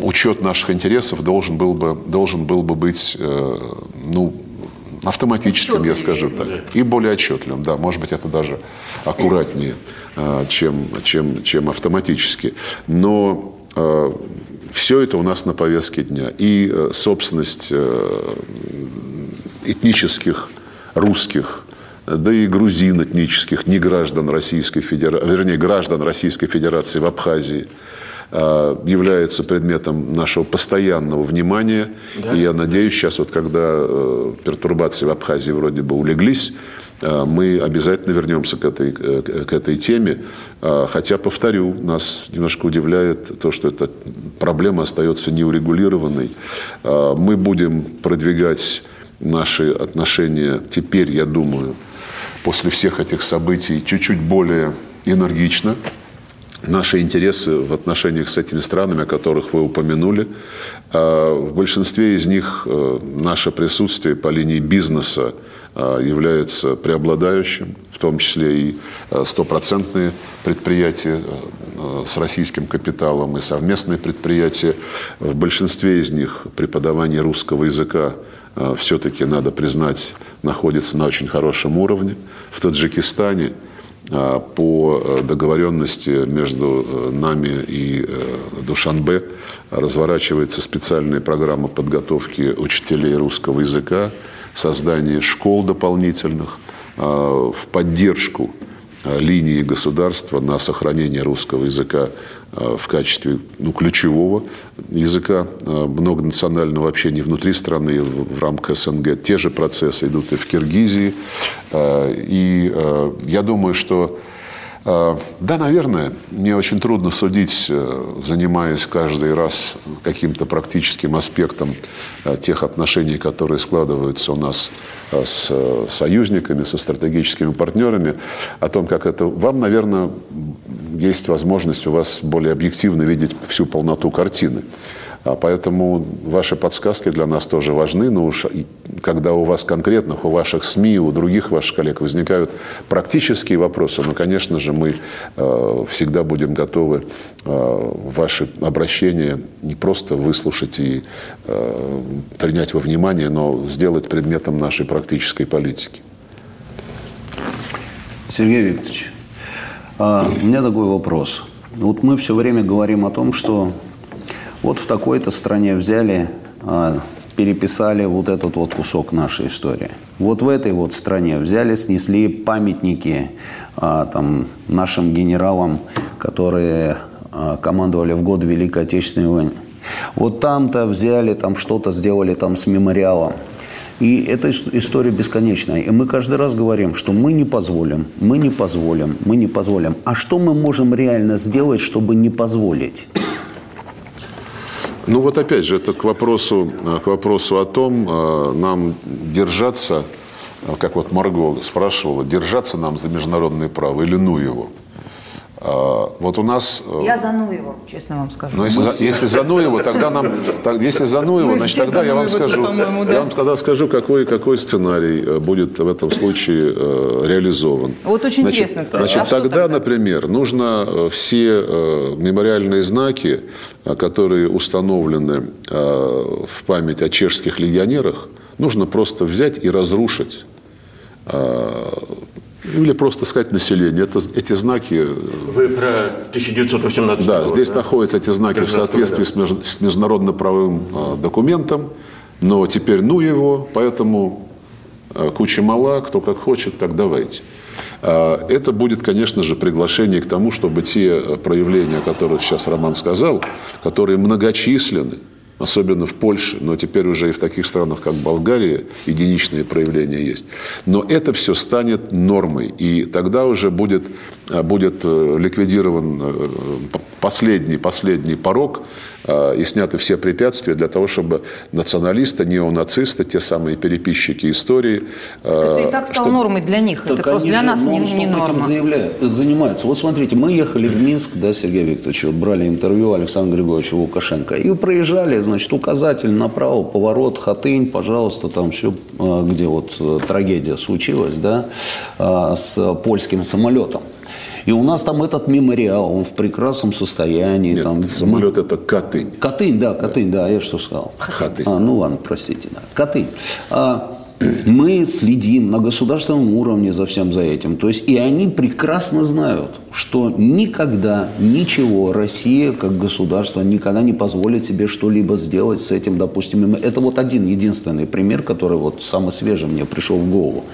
учет наших интересов должен был бы, должен был бы быть э, ну, автоматическим, я скажу так, и более отчетливым. Да, может быть, это даже аккуратнее, чем, чем, чем автоматически. Но все это у нас на повестке дня. И собственность этнических русских да и грузин этнических, не граждан Российской Федерации, вернее, граждан Российской Федерации в Абхазии – Э, является предметом нашего постоянного внимания. Да. И я надеюсь, сейчас вот когда э, пертурбации в Абхазии вроде бы улеглись, э, мы обязательно вернемся к этой, к этой теме. Хотя, повторю, нас немножко удивляет то, что эта проблема остается неурегулированной. Мы будем продвигать наши отношения теперь, я думаю, после всех этих событий чуть-чуть более энергично наши интересы в отношениях с этими странами, о которых вы упомянули. В большинстве из них э, наше присутствие по линии бизнеса является преобладающим, в том числе и э, стопроцентные предприятия э, с российским капиталом и совместные предприятия. В большинстве из них преподавание русского языка все-таки, надо признать, находится на очень хорошем уровне. В Таджикистане – по э, договоренности между э, нами и э, Душанбе разворачивается специальная программа подготовки учителей русского языка, создание школ дополнительных а, в поддержку линии государства на сохранение русского языка Э, в качестве ну, ключевого языка многонационального общения внутри страны в, рамках СНГ. Те же процессы идут и в Киргизии. И я думаю, что да, наверное, мне очень трудно судить, занимаясь каждый раз каким-то практическим аспектом тех отношений, которые складываются у нас с союзниками, со стратегическими партнерами, о том, как это... Вам, наверное, есть возможность у вас более объективно видеть всю полноту картины. А поэтому ваши подсказки для нас тоже важны. Но уж когда у вас конкретных, у ваших СМИ, у других ваших коллег возникают практические вопросы, ну, конечно же, мы э, всегда будем готовы э, ваши обращения не просто выслушать и э, принять во внимание, но сделать предметом нашей практической политики. Сергей Викторович, а, у меня такой вопрос. Вот мы все время говорим о том, что вот в такой-то стране взяли, а, переписали вот этот вот кусок нашей истории. Вот в этой вот стране взяли, снесли памятники а, там, нашим генералам, которые командовали в год Великой Отечественной войны. Вот там-то взяли, там что-то сделали там с мемориалом. И эта история бесконечная. И мы каждый раз говорим, что мы не позволим, мы не позволим, мы не позволим. А что мы можем реально сделать, чтобы не позволить? Ну вот опять же, это к вопросу, к вопросу о том, э, нам держаться, как вот Марго спрашивала, держаться нам за международное право или ну его – вот у нас... Э, я за Нуева, честно вам скажу. Но если, за, если за Нуева, тогда нам... Так, если за Нуева, значит, тогда я вам скажу... Да? Я вам тогда скажу, какой, какой сценарий э, будет в этом случае э, реализован. Вот очень значит, интересно, кстати. Значит, а тогда, тогда, например, нужно все мемориальные знаки, которые установлены в память о чешских легионерах, нужно просто взять и разрушить или просто сказать население. Это, эти знаки... Вы про 1918 да, год, здесь да? находятся эти знаки в соответствии с, меж, с международно-правовым э, документом, но теперь ну его, поэтому э, куча мала, кто как хочет, так давайте. Э, это будет, конечно же, приглашение к тому, чтобы те проявления, о которых сейчас Роман сказал, которые многочисленны, особенно в Польше, но теперь уже и в таких странах, как Болгария, единичные проявления есть. Но это все станет нормой, и тогда уже будет, э, будет э, ликвидирован э, последний, последний порог и сняты все препятствия для того, чтобы националисты, неонацисты, те самые переписчики истории... Э, Это и так стало чтобы... нормой для них. Так Это просто для нас не, не норма. этим заявляют, занимаются. Вот смотрите, мы ехали в Минск, да, Сергей Викторович, брали интервью Александра Григорьевича Лукашенко и проезжали, значит, указатель направо, поворот, Хатынь, пожалуйста, там все, э, где вот трагедия случилась, да, с польским самолетом. И у нас там этот мемориал, он в прекрасном состоянии. Нет, там, самолет это Катынь. Катынь, да, Катынь, да, я что сказал? Хатынь. А, ну ладно, простите, да. Катынь. А, мы следим на государственном уровне за всем за этим. То есть и они прекрасно знают, что никогда ничего Россия как государство никогда не позволит себе что-либо сделать с этим, допустим. Это вот один единственный пример, который вот самый свежий мне пришел в голову.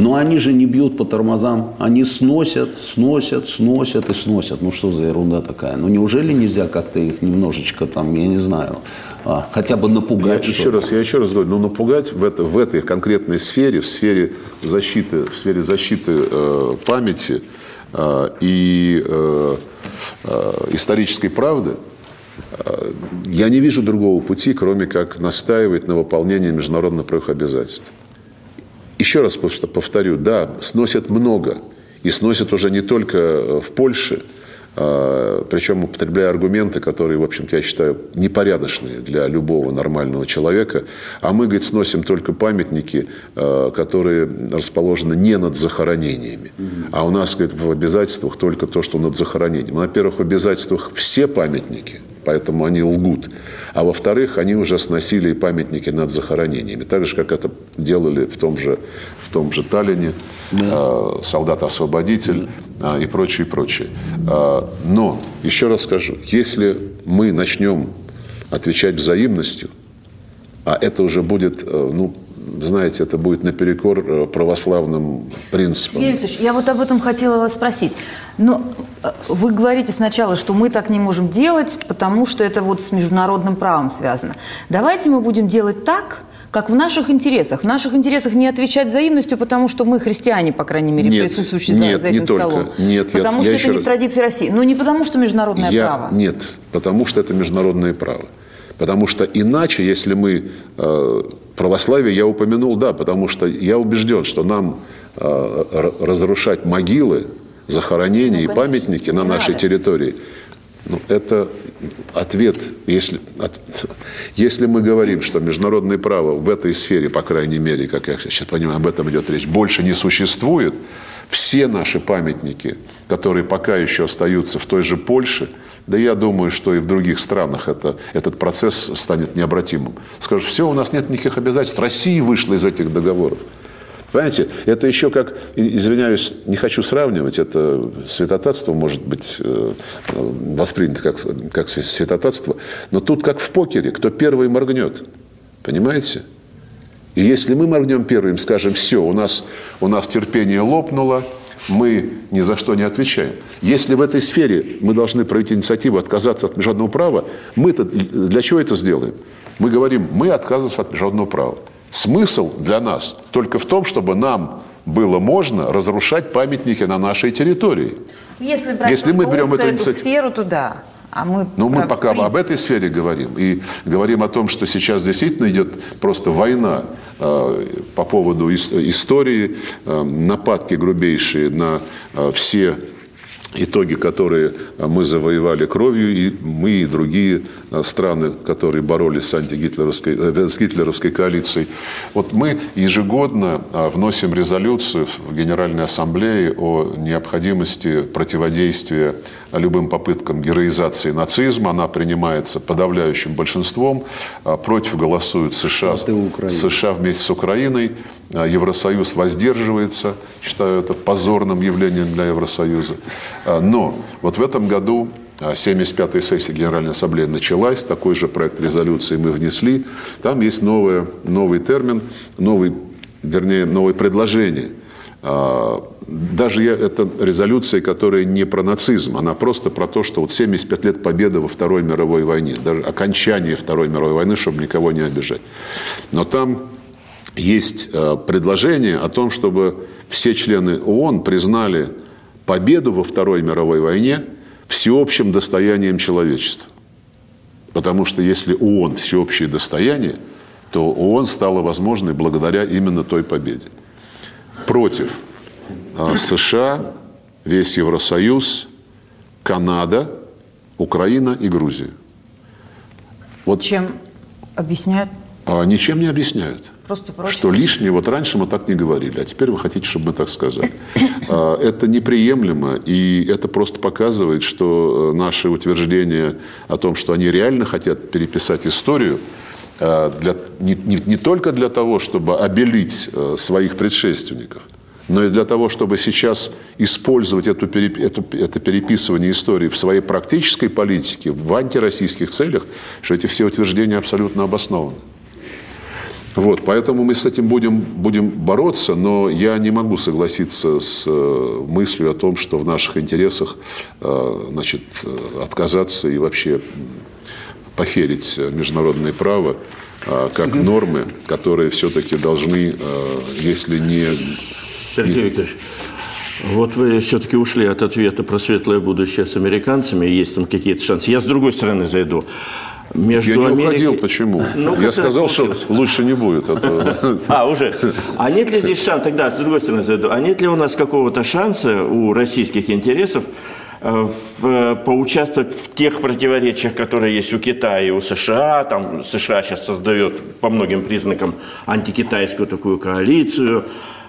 Но они же не бьют по тормозам, они сносят, сносят, сносят и сносят. Ну что за ерунда такая? Ну неужели нельзя как-то их немножечко там, я не знаю, а, хотя бы напугать? Я еще раз, я еще раз говорю, ну напугать в, это, в этой конкретной сфере, в сфере защиты, в сфере защиты э, памяти э, и э, э, исторической правды, э, я не вижу другого пути, кроме как настаивать на выполнении международных правовых обязательств. Еще раз повторю, да, сносят много. И сносят уже не только э, в Польше, а, причем употребляя аргументы, которые, в общем-то, я считаю, непорядочные для любого нормального человека. А мы, говорит, сносим только памятники, э, которые расположены не над захоронениями. А у нас, говорит, в обязательствах только то, что над захоронением. Во-первых, в обязательствах все памятники, поэтому они лгут. А во-вторых, они уже сносили памятники над захоронениями. Так же, как это делали в том же, в том же Таллине, да. э, солдат-освободитель да. э, и прочее, и прочее. Э, но, еще раз скажу, если мы начнем отвечать взаимностью, а это уже будет, э, ну, знаете, это будет наперекор э, православным принципам. Юрий Викторович, я вот об этом хотела вас спросить. Но э, вы говорите сначала, что мы так не можем делать, потому что это вот с международным правом связано. Давайте мы будем делать так, как в наших интересах. В наших интересах не отвечать взаимностью, потому что мы христиане, по крайней мере, нет, присутствующие нет, за, за этим не столом. Только. Нет, потому я, что я это не раз... в традиции России. Но не потому, что международное я... право. Нет, потому что это международное право. Потому что иначе, если мы э, православие, я упомянул, да, потому что я убежден, что нам э, разрушать могилы, захоронения ну, и памятники на нашей надо. территории, ну, это ответ, если, от, если мы говорим, что международное право в этой сфере, по крайней мере, как я сейчас понимаю, об этом идет речь, больше не существует, все наши памятники, которые пока еще остаются в той же Польше – да я думаю, что и в других странах это, этот процесс станет необратимым. Скажут, все, у нас нет никаких обязательств. Россия вышла из этих договоров. Понимаете, это еще как, извиняюсь, не хочу сравнивать, это святотатство может быть э, воспринято как, как святотатство, но тут как в покере, кто первый моргнет. Понимаете? И если мы моргнем первым, скажем, все, у нас, у нас терпение лопнуло, мы ни за что не отвечаем. Если в этой сфере мы должны проявить инициативу отказаться от международного права, мы-то для чего это сделаем? Мы говорим, мы отказываемся от международного права. Смысл для нас только в том, чтобы нам было можно разрушать памятники на нашей территории. Если, брать Если мы берем эту, эту сферу, то да. А мы ну, мы пока принцип. об этой сфере говорим. И говорим о том, что сейчас действительно идет просто война э, по поводу истории, э, нападки грубейшие на э, все итоги, которые мы завоевали кровью, и мы, и другие э, страны, которые боролись с антигитлеровской, э, с гитлеровской коалицией. Вот мы ежегодно э, вносим резолюцию в Генеральной Ассамблее о необходимости противодействия любым попыткам героизации нацизма. Она принимается подавляющим большинством. А, против голосуют США, США вместе с Украиной. А, Евросоюз воздерживается. Считаю это позорным явлением для Евросоюза. А, но вот в этом году 75-я сессия Генеральной Ассамблеи началась, такой же проект резолюции мы внесли. Там есть новое, новый термин, новый, вернее, новое предложение – а, даже я, это резолюция, которая не про нацизм, она просто про то, что вот 75 лет победы во Второй мировой войне, даже окончание Второй мировой войны, чтобы никого не обижать. Но там есть а, предложение о том, чтобы все члены ООН признали победу во Второй мировой войне всеобщим достоянием человечества. Потому что если ООН всеобщее достояние, то ООН стало возможной благодаря именно той победе против а, США, весь Евросоюз, Канада, Украина и Грузия. Вот Чем объясняют? А, ничем не объясняют. Просто против. Что лишнее, вот раньше мы так не говорили, а теперь вы хотите, чтобы мы так сказали. А, это неприемлемо, и это просто показывает, что э, наши утверждения о том, что они реально хотят переписать историю, для, не, не, не только для того, чтобы обелить э, своих предшественников, но и для того, чтобы сейчас использовать эту, эту, это переписывание истории в своей практической политике, в антироссийских целях, что эти все утверждения абсолютно обоснованы. Вот, поэтому мы с этим будем, будем бороться, но я не могу согласиться с э, мыслью о том, что в наших интересах значит, отказаться и вообще похерить международное право а, как нормы, которые все-таки должны, а, если не... Сергей Викторович, вот вы все-таки ушли от ответа про светлое будущее с американцами, есть там какие-то шансы. Я с другой стороны зайду. Между я не Америкой... уходил, почему? [LAUGHS] Ну, я сказал, что лучше не будет. [LAUGHS] А, уже. А нет ли здесь шанс, тогда с другой стороны зайду, а нет ли у нас какого-то шанса у российских интересов в, поучаствовать в тех противоречиях, которые есть у Китая и у США. Там США сейчас создает по многим признакам антикитайскую такую коалицию.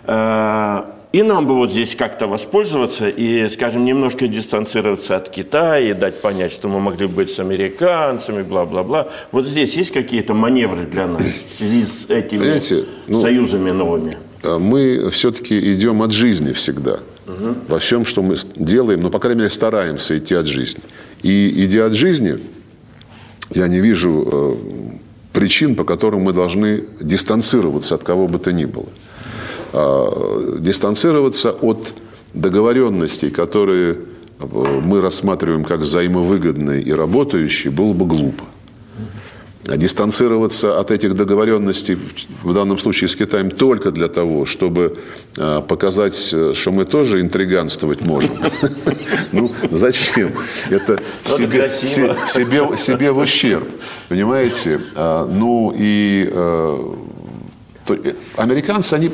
Э, и нам бы вот здесь как-то воспользоваться и, скажем, немножко дистанцироваться от Китая и дать понять, что мы могли быть с американцами, бла-бла-бла. Вот здесь есть какие-то маневры для нас в связи с этими Понимаете, ну, союзами новыми? Мы все-таки идем от жизни всегда во всем, что мы делаем, но, по крайней мере, стараемся идти от жизни. И идя от жизни, я не вижу э, причин, по которым мы должны дистанцироваться от кого бы то ни было. Э, дистанцироваться от договоренностей, которые э, мы рассматриваем как взаимовыгодные и работающие, было бы глупо. А дистанцироваться от этих договоренностей, в данном случае с Китаем, только для того, чтобы а, показать, э, что мы тоже интриганствовать можем. [LAUGHS] Ну, зачем? Это себе, в ущерб. Понимаете? А, ну, и э, американцы, они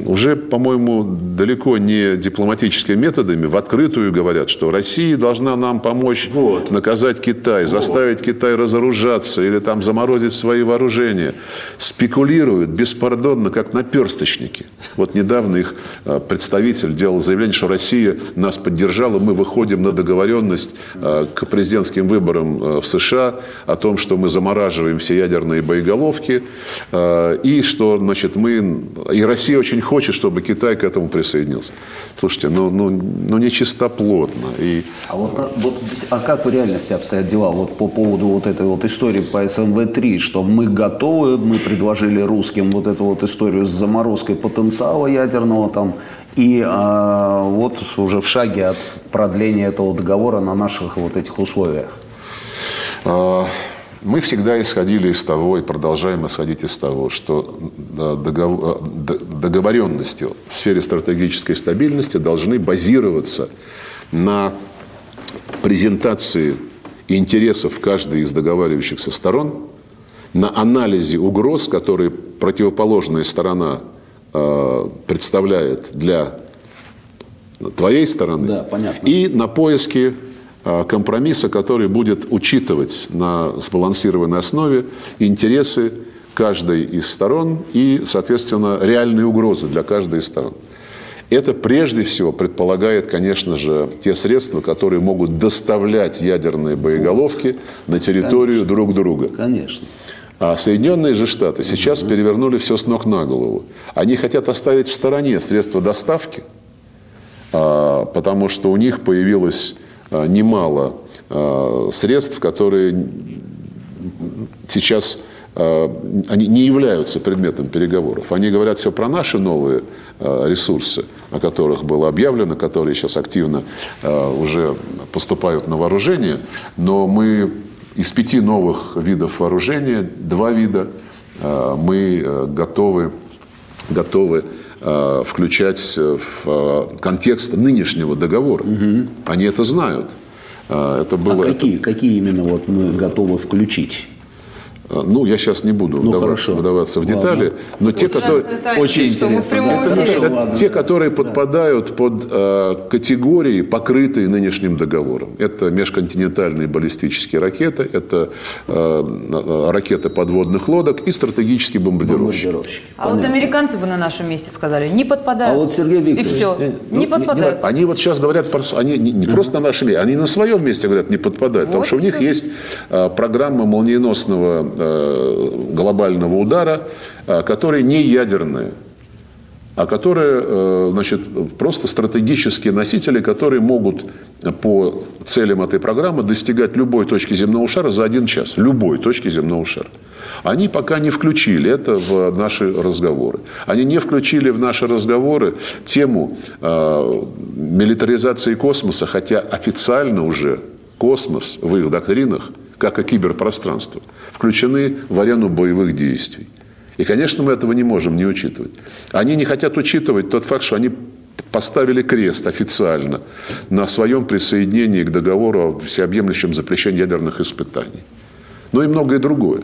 уже, по-моему, далеко не дипломатическими методами в открытую говорят, что Россия должна нам помочь вот. наказать Китай, вот. заставить Китай разоружаться или там заморозить свои вооружения. Спекулируют беспардонно, как наперсточники. Вот недавно их а, представитель делал заявление, что Россия нас поддержала, мы выходим на договоренность а, к президентским выборам а, в США о том, что мы замораживаем все ядерные боеголовки и что, значит, мы... И Россия очень хочет, чтобы Китай к этому присоединился. Слушайте, ну, ну, ну не чистоплотно. И... А, вот, вот, а как в реальности обстоят дела вот по поводу вот этой вот истории по СМВ-3, что мы готовы, мы предложили русским вот эту вот историю с заморозкой потенциала ядерного там, и а, вот уже в шаге от продления этого договора на наших вот этих условиях. А, мы всегда исходили из того и продолжаем исходить из того, что договоренности в сфере стратегической стабильности должны базироваться на презентации интересов каждой из договаривающихся сторон, на анализе угроз, которые противоположная сторона э, представляет для твоей стороны, да, понятно. и на поиске Э, компромисса, который будет учитывать на сбалансированной основе интересы каждой из сторон и, соответственно, реальные угрозы для каждой из сторон. Это прежде всего предполагает, конечно же, те средства, которые могут доставлять ядерные боеголовки на территорию конечно. друг друга. Конечно. А Соединенные же Штаты сейчас перевернули все с ног на голову. Они хотят оставить в стороне средства доставки, а, потому что у них появилось а, немало средств, которые сейчас они не являются предметом переговоров. Они говорят все про наши новые ресурсы, о которых было объявлено, которые сейчас активно уже поступают на вооружение, но мы из пяти новых видов вооружения, два вида э, мы э, готовы, готовы э, включать в контекст нынешнего договора. Угу. Они это знают. Это было, а какие, это... какие именно вот мы готовы включить? Ну, я сейчас не буду ну, вдаваться, вдаваться в детали, ладно. но те, которые... Очень интересно. Да. Это, это, это те, которые подпадают да. под э, категории, покрытые нынешним договором. Это межконтинентальные баллистические ракеты, это э, ракеты подводных лодок и стратегические бомбардировщики. бомбардировщики. А Понятно. вот американцы бы на нашем месте сказали, не подпадают. А вот Сергей Викторович... И все, ну, не подпадают. Не, они вот сейчас говорят, они не, не просто на нашем месте, они на своем месте говорят, не подпадают, вот потому что у них есть э, программа молниеносного Э, глобального удара, э, которые не ядерные, а которые э, значит, просто стратегические носители, которые могут по целям этой программы достигать любой точки земного шара за один час. Любой точки земного шара. Они пока не включили это в наши разговоры. Они не включили в наши разговоры тему э, милитаризации космоса, хотя официально уже космос в их доктринах – как и киберпространство, включены в арену боевых действий. И, конечно, мы этого не можем не учитывать. Они не хотят учитывать тот факт, что они поставили крест официально на своем присоединении к договору о всеобъемлющем запрещении ядерных испытаний. Ну и многое другое.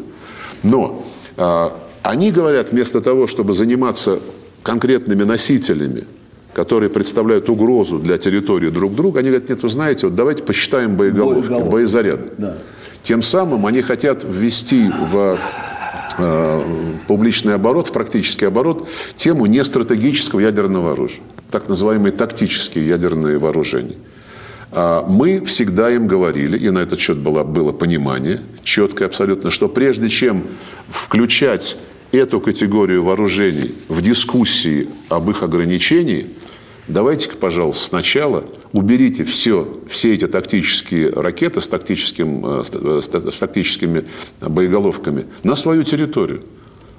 Но а, они говорят, вместо того, чтобы заниматься конкретными носителями, которые представляют угрозу для территории друг друга, они говорят, нет, вы знаете, вот давайте посчитаем боеголовки, боеголовки. боезаряды. Да. Тем самым они хотят ввести в э, публичный оборот, в практический оборот, тему нестратегического ядерного оружия, так называемые тактические ядерные вооружения. А мы всегда им говорили, и на этот счет было, было понимание четкое абсолютно, что прежде чем включать эту категорию вооружений в дискуссии об их ограничении – давайте-ка, пожалуйста, сначала уберите все, все эти тактические ракеты с, тактическим, э, э, с тактическими боеголовками на свою территорию.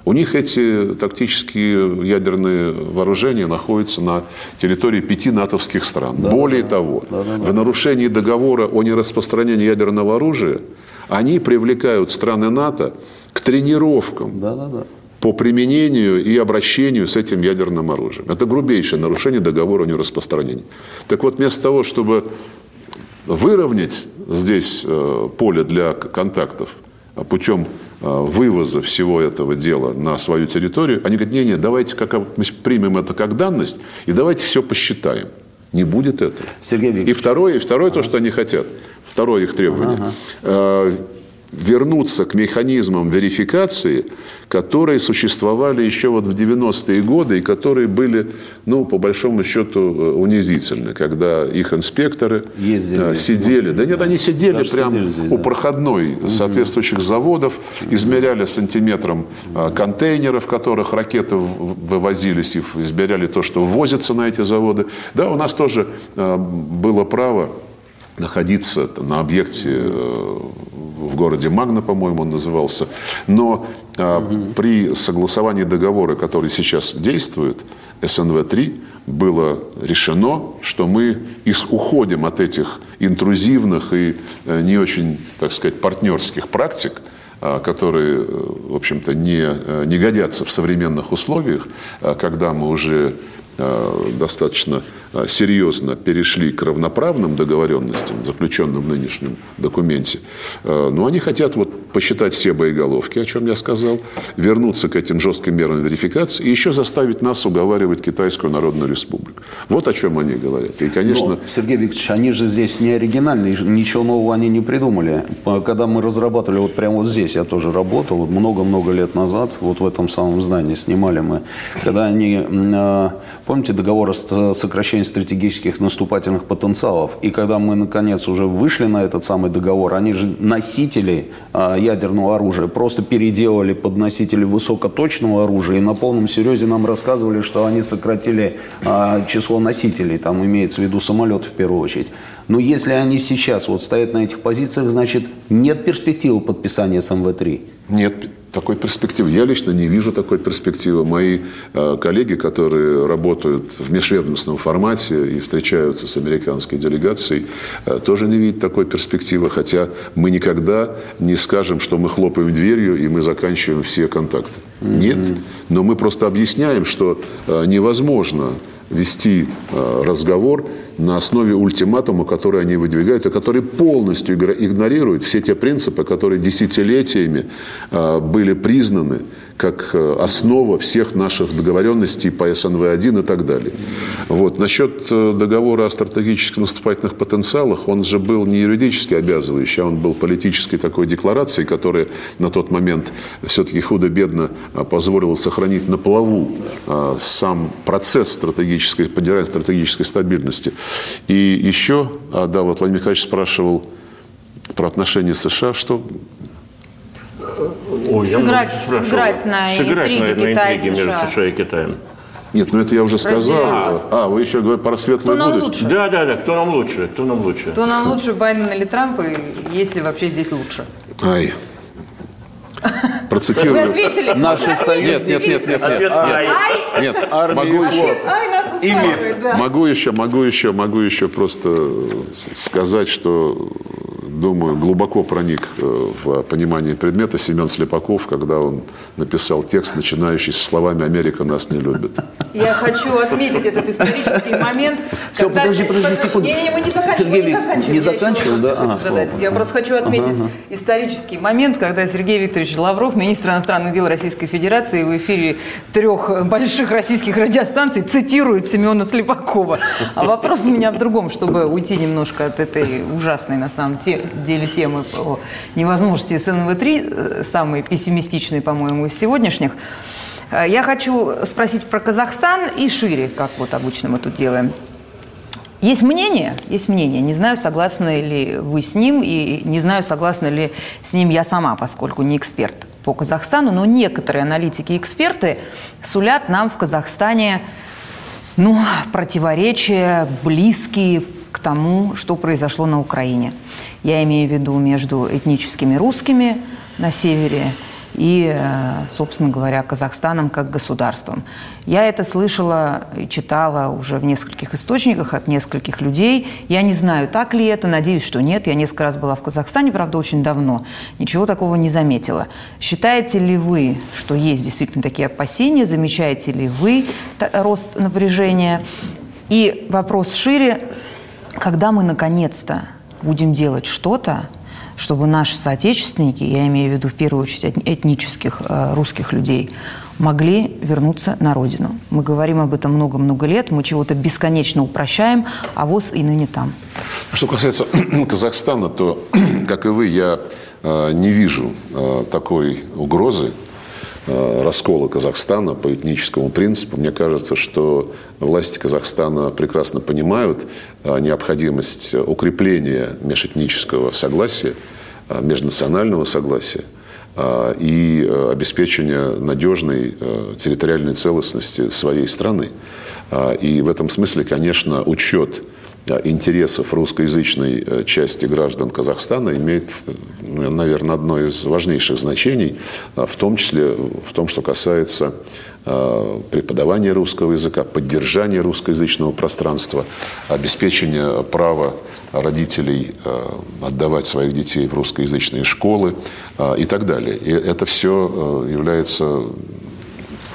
У них эти тактические ядерные вооружения находятся на территории пяти натовских стран. Да, Более да, того, да, да, да. в нарушении договора о нераспространении ядерного оружия они привлекают страны НАТО к тренировкам. Да, да, да по применению и обращению с этим ядерным оружием. Это грубейшее нарушение договора о нераспространении. Так вот, вместо того, чтобы выровнять здесь э, поле для контактов путем э, вывоза всего этого дела на свою территорию, они говорят, не-не, давайте как, мы примем это как данность и давайте все посчитаем. Не будет этого. Сергей И второе, и второе ага. то, что они хотят. Второе их требование. Ага. Э, вернуться к механизмам верификации, которые существовали еще вот в 90-е годы и которые были, ну, по большому счету, э, унизительны, когда их инспекторы Ездили, сидели. Да нет, они сидели прямо сидели здесь, у да. проходной угу. соответствующих заводов, измеряли сантиметром а, контейнеры, в которых ракеты вывозились, и измеряли то, что ввозится на эти заводы. Да, у нас тоже было право находиться на объекте э, в городе Магна, по-моему, он назывался. Но угу. при согласовании договора, который сейчас действует, СНВ-3, было решено, что мы уходим от этих интрузивных и э, не очень, так сказать, партнерских практик, которые, в общем-то, не, не годятся в современных условиях, когда мы уже достаточно серьезно перешли к равноправным договоренностям, заключенным в нынешнем документе, а, но они хотят вот посчитать все боеголовки, о чем я сказал, вернуться к этим жестким мерам верификации и еще заставить нас уговаривать Китайскую Народную Республику. Вот о чем они говорят. И, конечно... Но, Сергей Викторович, они же здесь не оригинальные, ничего нового они не придумали. Когда мы разрабатывали, вот прямо вот здесь я тоже работал, много-много лет назад, вот в этом самом здании снимали мы, когда они, помните договор о сокращении стратегических наступательных потенциалов, и когда мы, наконец, уже вышли на этот самый договор, они же носители а, ядерного оружия просто переделали под носители высокоточного оружия, и на полном серьезе нам рассказывали, что они сократили а, число носителей, там имеется в виду самолет в первую очередь. Но если они сейчас вот стоят на этих позициях, значит, нет перспективы подписания с МВ-3? Нет такой перспективы. Я лично не вижу такой перспективы. Мои э, коллеги, которые работают в межведомственном формате и встречаются с американской делегацией, э, тоже не видят такой перспективы. Хотя мы никогда не скажем, что мы хлопаем дверью и мы заканчиваем все контакты. Mm-hmm. Нет. Но мы просто объясняем, что э, невозможно вести э, разговор на основе ультиматума, который они выдвигают, и который полностью игнорирует все те принципы, которые десятилетиями э, были признаны как э, основа всех наших договоренностей по СНВ-1 и так далее. Вот. Насчет договора о стратегических наступательных потенциалах, он же был не юридически обязывающий, а он был политической такой декларацией, которая на тот момент все-таки худо-бедно позволила сохранить на плаву сам процесс стратегической, поддержания стратегической стабильности. И еще, а, да, вот Владимир Михайлович спрашивал про отношения США, что Ой, сыграть, сыграть на сыграть интриге на, Китая на интриге между США и Китаем. Нет, ну это я уже сказал. А, вы еще говорите про светлое кто будущее. Лучше? Да, да, да. Кто нам лучше? Кто нам лучше? Кто нам лучше, Байден или Трамп, и если вообще здесь лучше? Ай. Процитирую. Вы ответили. Наши союзники. Нет, нет, нет, нет, нет. Нет, нет. могу еще, Ай, могу еще, могу еще, могу еще просто сказать, что думаю, глубоко проник э, в понимание предмета Семен Слепаков, когда он написал текст, начинающийся словами «Америка нас не любит». Я хочу отметить этот исторический момент. Все, когда... подожди, подожди секунду. Не, не, мы не заканчиваем. Сергей, не заканчиваем, не заканчиваем да? Ага, Я просто хочу отметить ага, ага. исторический момент, когда Сергей Викторович Лавров, министр иностранных дел Российской Федерации, в эфире трех больших российских радиостанций цитирует Семена Слепакова. А вопрос у меня в другом, чтобы уйти немножко от этой ужасной, на самом деле, темы о невозможности СНВ-3, э, самой пессимистичной, по-моему, из сегодняшних. Э, я хочу спросить про Казахстан и шире, как вот обычно мы тут делаем. Есть мнение, есть мнение. Не знаю, согласны ли вы с ним, и не знаю, согласна ли с ним я сама, поскольку не эксперт по Казахстану, но некоторые аналитики и эксперты сулят нам в Казахстане ну, противоречия, близкие к тому, что произошло на Украине. Я имею в виду между этническими русскими на севере и, э, собственно говоря, Казахстаном как государством. Я это слышала и читала уже в нескольких источниках от нескольких людей. Я не знаю, так ли это, надеюсь, что нет. Я несколько раз была в Казахстане, правда, очень давно. Ничего такого не заметила. Считаете ли вы, что есть действительно такие опасения? Замечаете ли вы рост напряжения? И вопрос шире, когда мы наконец-то будем делать что-то, чтобы наши соотечественники, я имею в виду в первую очередь этнических э, русских людей, могли вернуться на родину. Мы говорим об этом много-много лет, мы чего-то бесконечно упрощаем, а ВОЗ и ныне там. Что касается [CLEARS THROAT] Казахстана, то, [CLEARS THROAT] как и вы, я э, не вижу э, такой угрозы раскола Казахстана по этническому принципу. Мне кажется, что власти Казахстана прекрасно понимают э, необходимость укрепления межэтнического согласия, э, межнационального согласия и обеспечения надежной территориальной целостности своей страны. И в этом смысле, конечно, учет интересов русскоязычной э, части граждан Казахстана имеет, ну, наверное, одно из важнейших значений, а, в том числе в том, что касается а, преподавания русского языка, поддержания русскоязычного пространства, обеспечения права родителей а, отдавать своих детей в русскоязычные школы и так далее. И это все является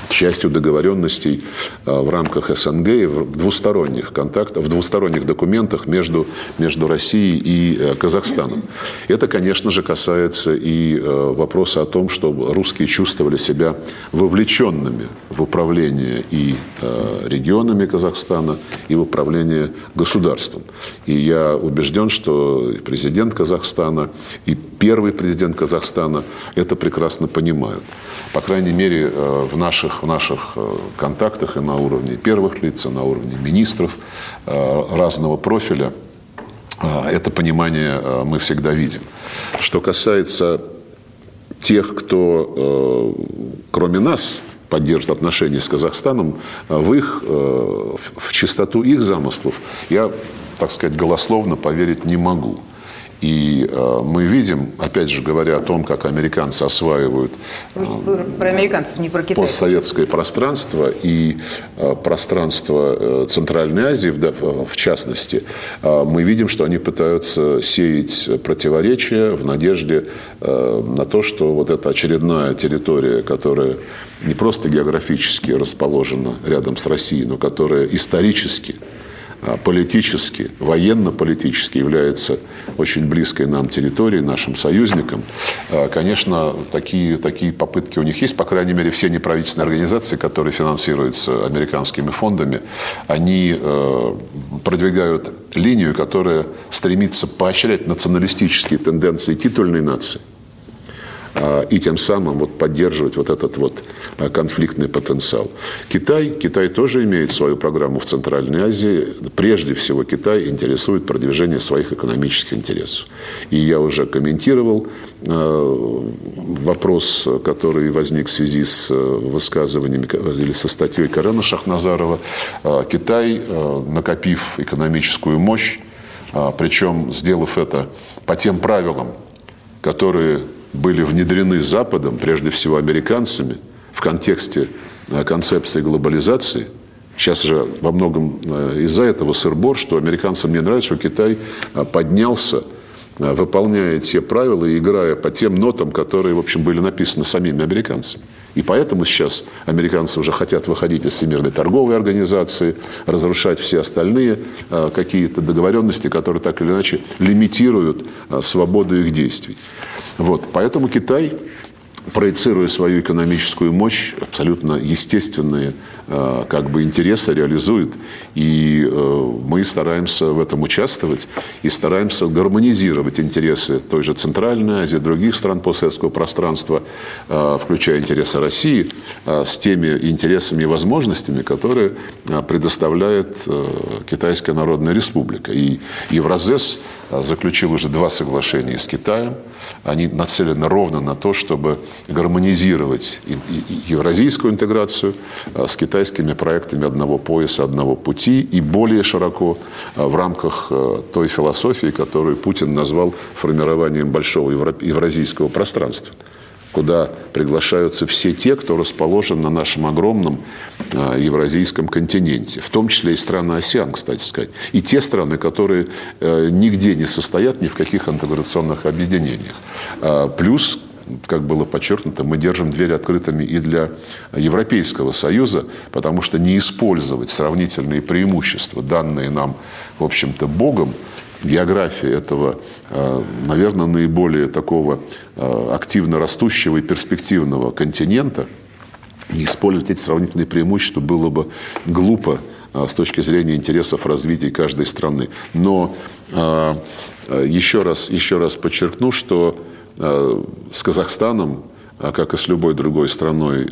частью договоренностей в рамках СНГ и в двусторонних контактах, в двусторонних документах между, между Россией и Казахстаном. Это, конечно же, касается и вопроса о том, чтобы русские чувствовали себя вовлеченными в управление и регионами Казахстана, и в управление государством. И я убежден, что президент Казахстана и первый президент Казахстана это прекрасно понимают. По крайней мере, э, в наших, в наших э, контактах и на уровне первых лиц, и на уровне министров э, разного профиля это понимание мы всегда видим. Что касается тех, кто, кроме нас, поддержит отношения с Казахстаном, в их, в чистоту их замыслов я, так сказать, голословно поверить не могу. И э, мы видим, опять же говоря о том, как американцы осваивают э, про американцев, не про постсоветское пространство и э, пространство э, Центральной Азии, в, в частности, э, мы видим, что они пытаются сеять противоречия в надежде э, на то, что вот эта очередная территория, которая не просто географически расположена рядом с Россией, но которая исторически политически, военно-политически является очень близкой нам территорией, нашим союзникам. А, конечно, такие, такие попытки у них есть, по крайней мере, все неправительственные организации, которые финансируются американскими фондами, они э, продвигают линию, которая стремится поощрять националистические тенденции титульной нации – а, и тем самым вот поддерживать вот этот вот а, конфликтный потенциал. Китай, Китай тоже имеет свою программу в Центральной Азии. Прежде всего Китай интересует продвижение своих экономических интересов. И я уже комментировал а, вопрос, который возник в связи с высказываниями или со статьей Карена Шахназарова. Китай, накопив экономическую мощь, причем сделав это по тем правилам, которые были внедрены Западом, прежде всего американцами, в контексте э, концепции глобализации. Сейчас же во многом э, из-за этого сырбор, что американцам не нравится, что Китай э, поднялся, выполняя те правила и играя по тем нотам, которые, в общем, были написаны самими американцами. И поэтому сейчас американцы уже хотят выходить из Всемирной торговой организации, разрушать все остальные какие-то договоренности, которые так или иначе лимитируют свободу их действий. Вот, поэтому Китай проецируя свою экономическую мощь, абсолютно естественные э, как бы интересы реализует. И э, мы стараемся в этом участвовать и стараемся гармонизировать интересы той же Центральной Азии, других стран постсоветского пространства, э, включая интересы России, с теми интересами и возможностями, которые предоставляет Китайская Народная Республика. И Евразес заключил уже два соглашения с Китаем. Они нацелены ровно на то, чтобы гармонизировать евразийскую интеграцию э, с китайскими проектами одного пояса, одного пути и более широко э, в рамках э, той философии, которую Путин назвал формированием большого евразийского пространства куда приглашаются все те, кто расположен на нашем огромном э, евразийском континенте, в том числе и страны АСИАН, кстати сказать, и те страны, которые э, нигде не состоят ни в каких интеграционных объединениях. Э, плюс как было подчеркнуто, мы держим двери открытыми и для Европейского Союза, потому что не использовать сравнительные преимущества, данные нам, в общем-то, Богом, география этого, э, наверное, наиболее такого э, активно растущего и перспективного континента, не использовать эти сравнительные преимущества было бы глупо э, с точки зрения интересов развития каждой страны. Но еще раз, еще раз подчеркну, что с Казахстаном, как и с любой другой страной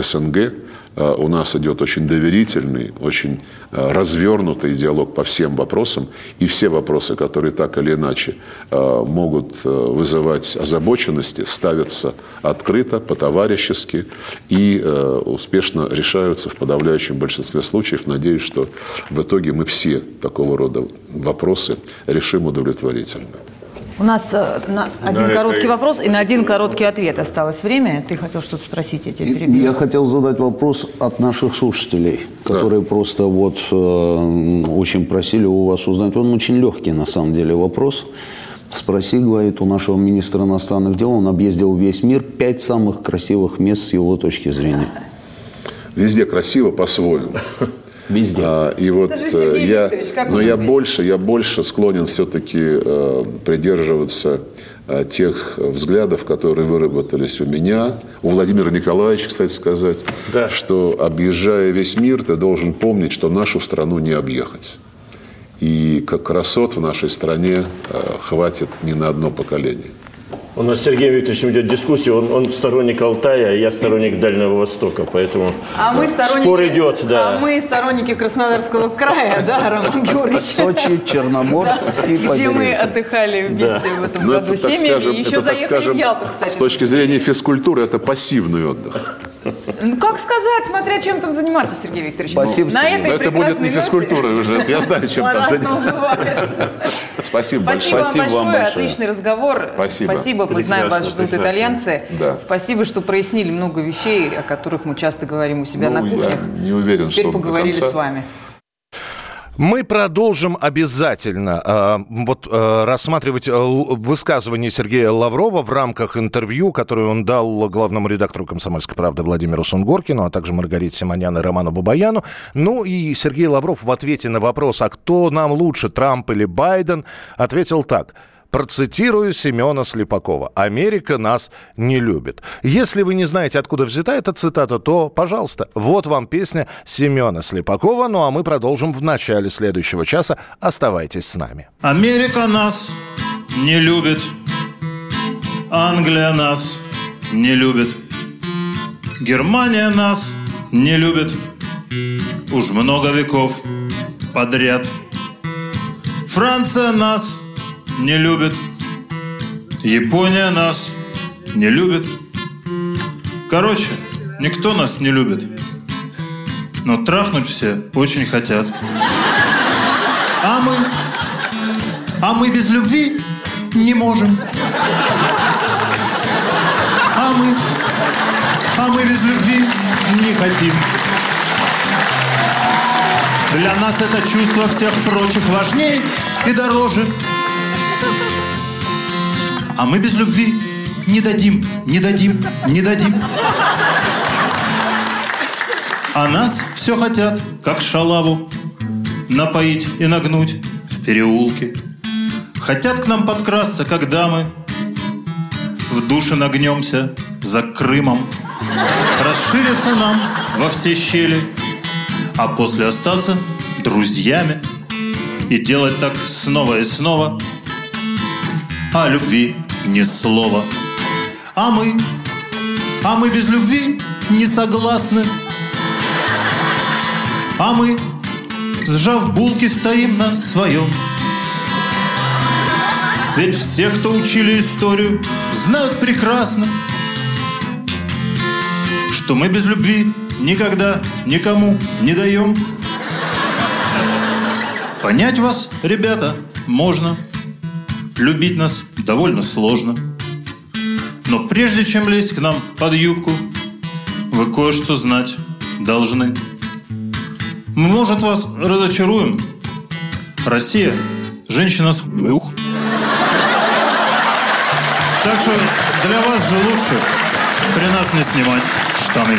СНГ, у нас идет очень доверительный, очень э, развернутый диалог по всем вопросам. И все вопросы, которые так или иначе э, могут вызывать озабоченности, ставятся открыто, по-товарищески и успешно решаются в подавляющем большинстве случаев. Надеюсь, что в итоге мы все такого рода вопросы решим удовлетворительно. У нас э, на один да, короткий это... вопрос и на один короткий ответ осталось время. Ты хотел что-то спросить, я тебя перебил. Я хотел задать вопрос от наших слушателей, которые да. просто вот э, очень просили у вас узнать. Он очень легкий на самом деле вопрос. Спроси, говорит, у нашего министра иностранных дел, он объездил весь мир, пять самых красивых мест с его точки зрения. Везде красиво по-своему. Везде. А, и вот э, я, но я больше, я больше склонен все-таки э, придерживаться э, тех взглядов, которые выработались у меня, у Владимира Николаевича, кстати сказать, да. что объезжая весь мир, ты должен помнить, что нашу страну не объехать. И как красот в нашей стране э, хватит не на одно поколение. У нас с Сергеем Викторовичем идет дискуссия, он, он сторонник Алтая, а я сторонник Дальнего Востока, поэтому а мы сторонники, спор идет. Да. А мы сторонники Краснодарского края, [LAUGHS] да, Роман Георгиевич? Сочи, [LAUGHS] Черноморск и Где мы отдыхали вместе в этом ну, году семьями, еще заехали в Ялту, кстати. С точки зрения физкультуры это пассивный отдых. Ну, как сказать, смотря чем там заниматься, Сергей Викторович. Спасибо. На этой это будет не физкультура уже, я знаю, чем там заниматься. Спасибо большое. Спасибо вам большое, отличный разговор. Спасибо. Спасибо, мы знаем, вас ждут итальянцы. Спасибо, что прояснили много вещей, о которых мы часто говорим у себя ну, на кухне. Я не уверен, Теперь что поговорили с вами. Мы продолжим обязательно э, вот, э, рассматривать э, высказывание Сергея Лаврова в рамках интервью, которое он дал главному редактору «Комсомольской правды» Владимиру Сунгоркину, а также Маргарите Симонян и Роману Бабаяну. Ну и Сергей Лавров в ответе на вопрос, а кто нам лучше, Трамп или Байден, ответил так – Процитирую Семена Слепакова. «Америка нас не любит». Если вы не знаете, откуда взята эта цитата, то, пожалуйста, вот вам песня Семена Слепакова. Ну а мы продолжим в начале следующего часа. Оставайтесь с нами. Америка нас не любит. Англия нас не любит. Германия нас не любит. Уж много веков подряд. Франция нас не любит. Япония нас не любит. Короче, никто нас не любит. Но трахнуть все очень хотят. А мы? А мы без любви не можем. А мы? А мы без любви не хотим. Для нас это чувство всех прочих важней и дороже. А мы без любви не дадим, не дадим, не дадим. А нас все хотят, как шалаву, напоить и нагнуть в переулке. Хотят к нам подкрасться, когда мы в душе нагнемся за Крымом. Расшириться нам во все щели, а после остаться друзьями и делать так снова и снова – о любви ни слова. А мы, а мы без любви не согласны. А мы, сжав булки, стоим на своем. Ведь все, кто учили историю, знают прекрасно, что мы без любви никогда никому не даем. Понять вас, ребята, можно – Любить нас довольно сложно. Но прежде чем лезть к нам под юбку, вы кое-что знать должны. Мы, может, вас разочаруем. Россия – женщина с... Ух. Так что для вас же лучше при нас не снимать штаны.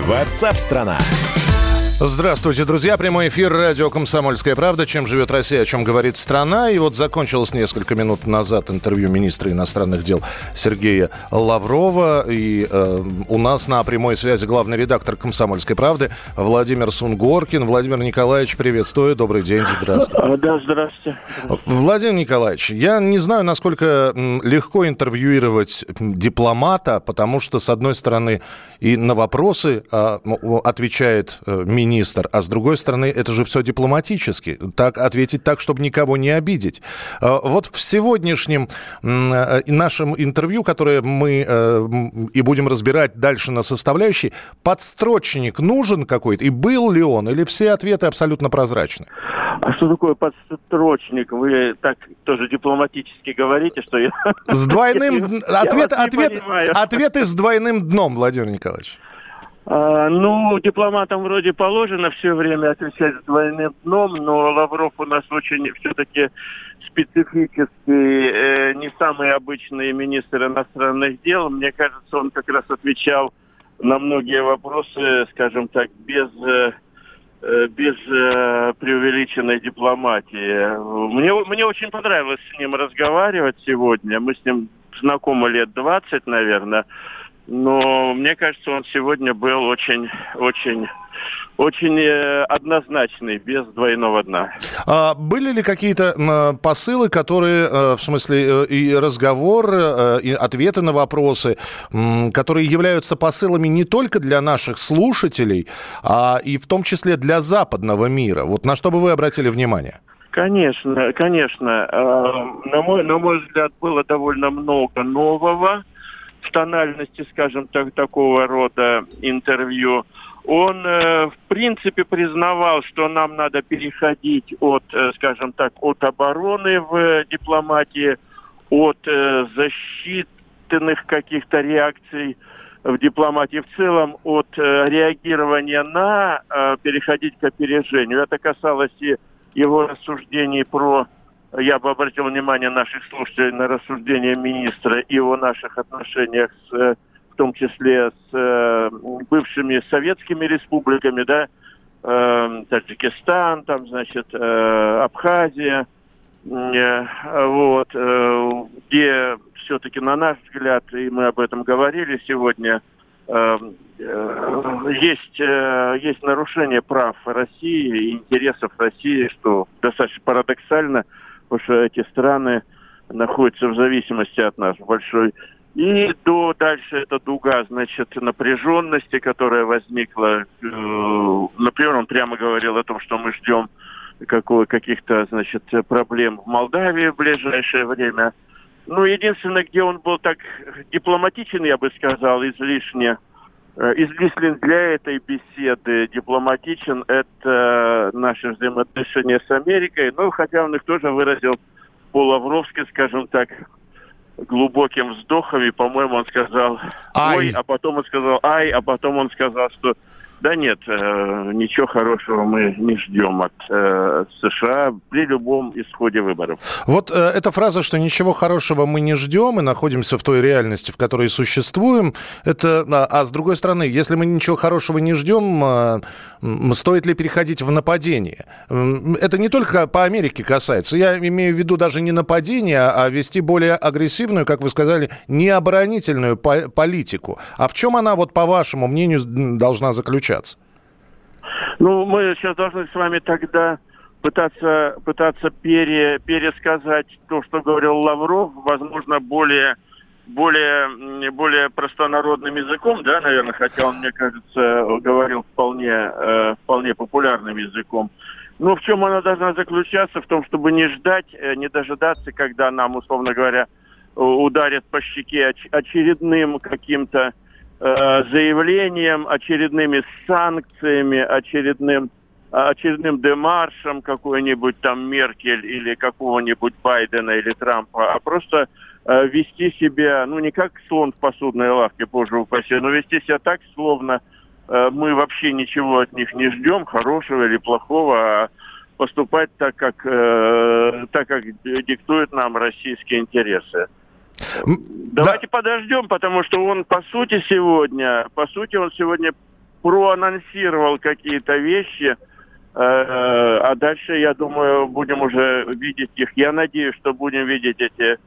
Ватсап-страна! Здравствуйте, друзья. Прямой эфир радио «Комсомольская правда». Чем живет Россия, о чем говорит страна. И вот закончилось несколько минут назад интервью министра иностранных дел Сергея Лаврова. И э, у нас на прямой связи главный редактор «Комсомольской правды» Владимир Сунгоркин. Владимир Николаевич, приветствую. Добрый день. Здравствуйте. Да, здравствуйте. Владимир Николаевич, я не знаю, насколько легко интервьюировать дипломата, потому что, с одной стороны, и на вопросы э, отвечает министр министр, а с другой стороны, это же все дипломатически. Так ответить так, чтобы никого не обидеть. Э, вот в сегодняшнем э, нашем интервью, которое мы э, и будем разбирать дальше на составляющие, подстрочник нужен какой-то? И был ли он? Или все ответы абсолютно прозрачны? А что такое подстрочник? Вы так тоже дипломатически говорите, что я... С двойным... [LAUGHS] Ответ, ответ, ответы с двойным дном, Владимир Николаевич. А, ну, дипломатам вроде положено все время отвечать с двойным дном, но Лавров у нас очень все-таки специфический, э, не самый обычный министр иностранных дел. Мне кажется, он как раз отвечал на многие вопросы, скажем так, без э, э без э, преувеличенной дипломатии. Мне, мне очень понравилось с ним разговаривать сегодня. Мы с ним знакомы лет 20, наверное. Но мне кажется, он сегодня был очень, очень очень э, однозначный, без двойного дна. А были ли какие-то посылы, которые, э, в смысле, э, и разговор, и ответы на вопросы, которые являются посылами не только для наших слушателей, а и в том числе для западного мира? Вот на что бы вы обратили внимание? Конечно, конечно. На мой, на мой взгляд, было довольно много нового в тональности, скажем так, такого рода интервью, он, э, в принципе, признавал, что нам надо переходить от, э, скажем так, от обороны в дипломатии, от э, защитных каких-то реакций в дипломатии в целом, от реагирования на переходить к опережению. Это касалось и его рассуждений про я бы обратил внимание наших слушателей на рассуждения министра и о наших отношениях с, э, в том числе с э, бывшими советскими республиками, да, э, Таджикистан, там, значит, э, Абхазия, вот, где все-таки, на наш взгляд, и мы об этом говорили сегодня, э, э, есть, есть нарушение прав России интересов России, что достаточно парадоксально – потому что эти страны находятся в зависимости от нас большой. И до дальше эта дуга, значит, напряженности, которая возникла. Э, например, он прямо говорил о том, что мы ждем каких-то, значит, проблем в Молдавии в ближайшее время. Ну, единственное, где он был так дипломатичен, я бы сказал, излишне, Э, излишен для этой беседы дипломатичен это наши взаимоотношения с Америкой. Ну, хотя он их тоже выразил по-лавровски, скажем так, глубоким вздохом. И, по-моему, он сказал «ой», а потом он сказал «ай», а потом он сказал, что да нет, э, ничего хорошего мы не ждем от э, США при любом исходе выборов. Вот э, эта фраза, что ничего хорошего мы не ждем и находимся в той реальности, в которой существуем, это, а, а с другой стороны, если мы ничего хорошего не ждем, стоит ли переходить в нападение? Это не только по Америке касается. Я имею в виду даже не нападение, а вести более агрессивную, как вы сказали, необоронительную по политику. А в чем она, вот по вашему мнению, должна заключаться? Общаться? Ну, мы сейчас должны с вами тогда пытаться, пытаться пере, пересказать то, что говорил Лавров, возможно, более, более, более простонародным языком, да, наверное, хотя он, мне кажется, говорил вполне, э, вполне популярным языком. Ну, в чем она должна заключаться? В том, чтобы не ждать, э, не дожидаться, когда нам, условно говоря, ударят по щеке очередным каким-то заявлением, очередными санкциями, очередным очередным демаршем какой-нибудь там Меркель или какого-нибудь Байдена или Трампа, а просто э, вести себя, ну не как слон в посудной лавке, боже упаси, но вести себя так, словно э, мы вообще ничего от них не ждем, хорошего или плохого, а поступать так, как, э, так, как диктуют нам российские интересы. Давайте да. подождем, потому что он, по сути, сегодня, по сути, он сегодня проанонсировал какие-то вещи, э, а дальше, я думаю, будем уже видеть их. Я надеюсь, что будем видеть эти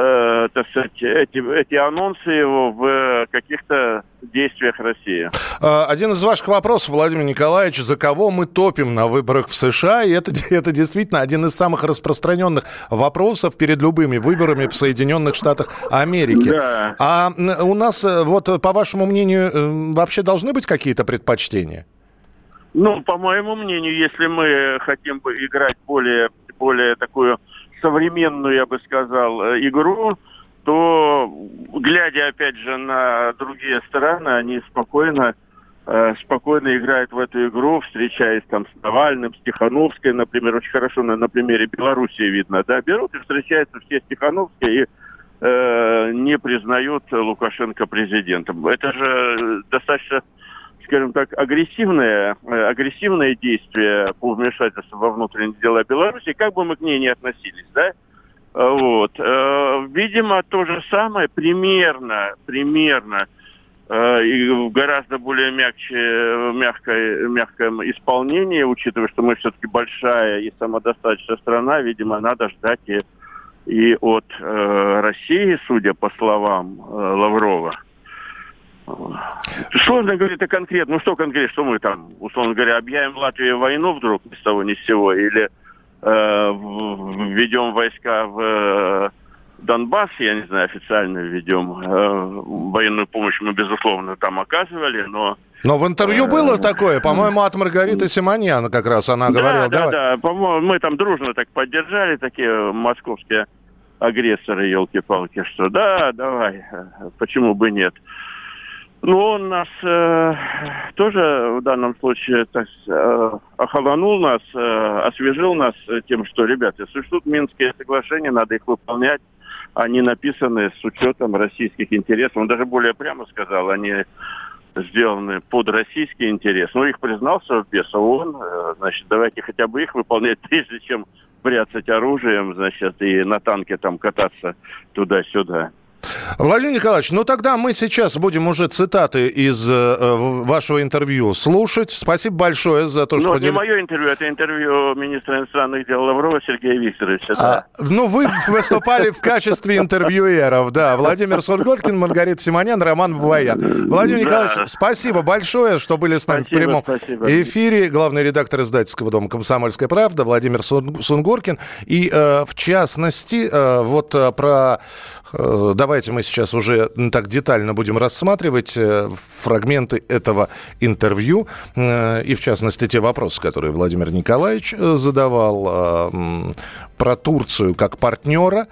э, так сказать, эти, эти анонсы его в каких-то действиях России. А, один из ваших вопросов, Владимир Николаевич, за кого мы топим на выборах в США, и это, [LAUGHS] это действительно один из самых распространенных вопросов перед любыми выборами в Соединенных Штатах Америки. Да. А у нас, э, вот по вашему мнению, э, вообще должны быть какие-то предпочтения? Ну, по моему мнению, если мы хотим играть более, более такую современную, я бы сказал, э, игру, то, глядя, опять же, на другие страны, они спокойно э, спокойно играют в эту игру, встречаясь там с Навальным, с Тихановской, например, очень хорошо на, на примере Белоруссии видно, да, берут и встречаются все с Тихановской и э, не признают Лукашенко президентом. Это же достаточно скажем так, агрессивное, э, агрессивное действие по вмешательству во внутренние дела Беларуси, как бы мы к ней не относились, да, вот. Э, видимо, то же самое примерно, примерно э, и в гораздо более мягче, мягкое, мягком исполнении, учитывая, что мы все-таки большая и самодостаточная страна, видимо, надо ждать и, и от э, России, судя по словам э, Лаврова. Сложно говорить это конкретно. Ну что конкретно, что мы там, условно говоря, объявим Латвии войну вдруг ни с того ни с сего, или э, введем войска в э, Донбасс, я не знаю, официально введем. Э, военную помощь мы, безусловно, там оказывали, но... Но в интервью было такое, по-моему, от Маргариты Симоньян как раз она говорила. Да, да, да, по-моему, мы там дружно так поддержали, такие московские агрессоры, елки-палки, что да, давай, почему бы нет. Ну, он нас э, тоже в данном случае так, э, охолонул нас, э, освежил нас тем, что, ребята, существуют Минские соглашения, надо их выполнять. Они написаны с учетом российских интересов. Он даже более прямо сказал, они сделаны под российский интерес. Ну, их признал Совбез ООН. Э, значит, давайте хотя бы их выполнять, [LAUGHS] прежде чем прятать оружием, значит, и на танке там кататься туда-сюда. Владимир Николаевич, ну тогда мы сейчас будем уже цитаты из э, вашего интервью слушать. Спасибо большое за то, что... Ну, подел... не мое интервью, это интервью министра иностранных дел Лаврова Сергея Викторовича. Да. А, ну, вы выступали в качестве интервьюеров, да. Владимир Сурготкин, Маргарита Симонян, Роман Бабаян. Владимир Николаевич, спасибо большое, что были с нами в прямом эфире. Главный редактор издательского дома «Комсомольская правда» Владимир Сунгоркин. И, э, в частности, э, вот э, про Э, давайте мы сейчас уже так детально будем рассматривать э, фрагменты этого интервью э, и, в частности, те вопросы, которые Владимир Николаевич задавал про Турцию как партнера.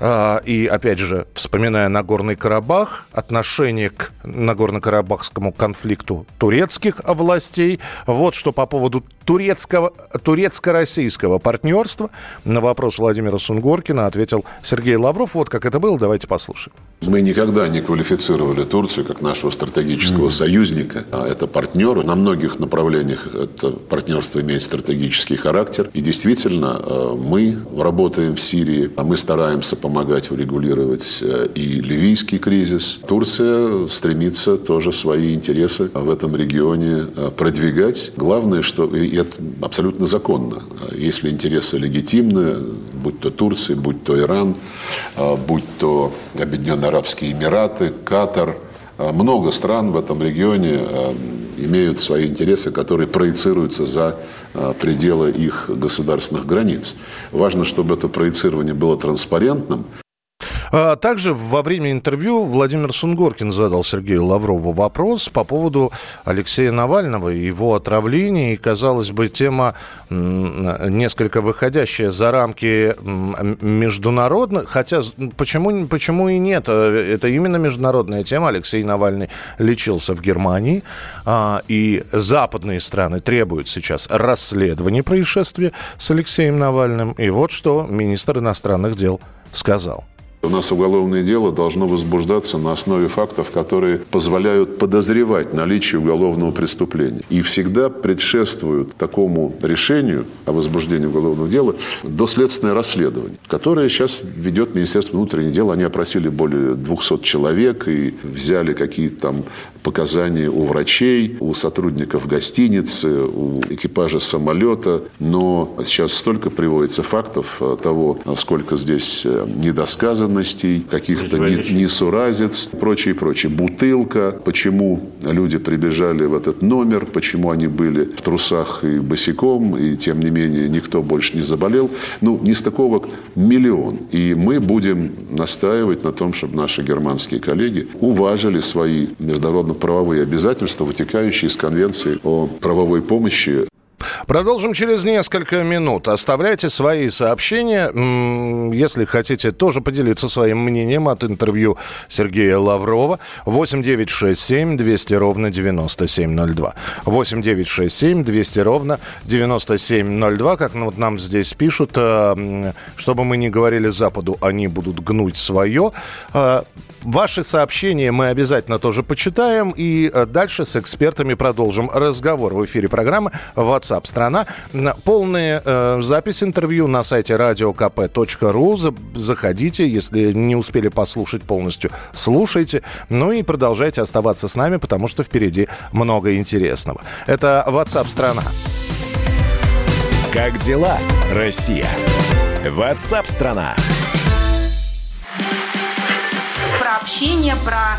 А, и, опять же, вспоминая Нагорный Карабах, отношение к Нагорно-Карабахскому конфликту турецких властей. Вот что по поводу турецкого, турецко-российского партнерства на вопрос Владимира Сунгоркина ответил Сергей Лавров. Вот как это было, давайте послушаем. Мы никогда не квалифицировали Турцию как нашего стратегического mm-hmm. союзника. А это партнеры. На многих направлениях это партнерство имеет стратегический характер. И действительно, э, мы работаем в Сирии, а мы стараемся помогать урегулировать э, и ливийский кризис. Турция стремится тоже свои интересы в этом регионе э, продвигать. Главное, что и это абсолютно законно. Если интересы легитимны, будь то Турция, будь то Иран, будь то Объединенные Арабские Эмираты, Катар. А, много стран в этом регионе а, имеют свои интересы, которые проецируются за а, пределы их государственных границ. Важно, чтобы это проецирование было транспарентным, также во время интервью Владимир Сунгоркин задал Сергею Лаврову вопрос по поводу Алексея Навального и его отравления. И, казалось бы, тема несколько выходящая за рамки международных. Хотя почему, почему и нет? Это именно международная тема. Алексей Навальный лечился в Германии. А, и западные страны требуют сейчас расследования происшествия с Алексеем Навальным. И вот что министр иностранных дел сказал. У нас уголовное дело должно возбуждаться на основе фактов, которые позволяют подозревать наличие уголовного преступления. И всегда предшествуют такому решению о возбуждении уголовного дела доследственное расследование, которое сейчас ведет Министерство внутренних дел. Они опросили более 200 человек и взяли какие-то там показания у врачей, у сотрудников гостиницы, у экипажа самолета. Но сейчас столько приводится фактов того, сколько здесь недосказано, неверностей, каких-то несуразец, прочее, прочее. Бутылка, почему люди прибежали в этот номер, почему они были в трусах и босиком, и тем не менее никто больше не заболел. Ну, нестыковок миллион. И мы будем настаивать на том, чтобы наши германские коллеги уважили свои международно-правовые обязательства, вытекающие из Конвенции о правовой помощи Продолжим через несколько минут. Оставляйте свои сообщения. Если хотите тоже поделиться своим мнением от интервью Сергея Лаврова. 8 9 6 7 200 ровно 9702. 8 9 6 7 200 ровно 9702. Как вот нам здесь пишут, э, чтобы мы не говорили Западу, они будут гнуть свое. Э, Ваши сообщения мы обязательно тоже почитаем. И э, дальше с экспертами продолжим разговор в эфире программы WhatsApp страна. Полная э, запись интервью на сайте radiokp.ru. Заходите, если не успели послушать полностью, слушайте. Ну и продолжайте оставаться с нами, потому что впереди много интересного. Это WhatsApp страна. Как дела, Россия? WhatsApp страна общение, про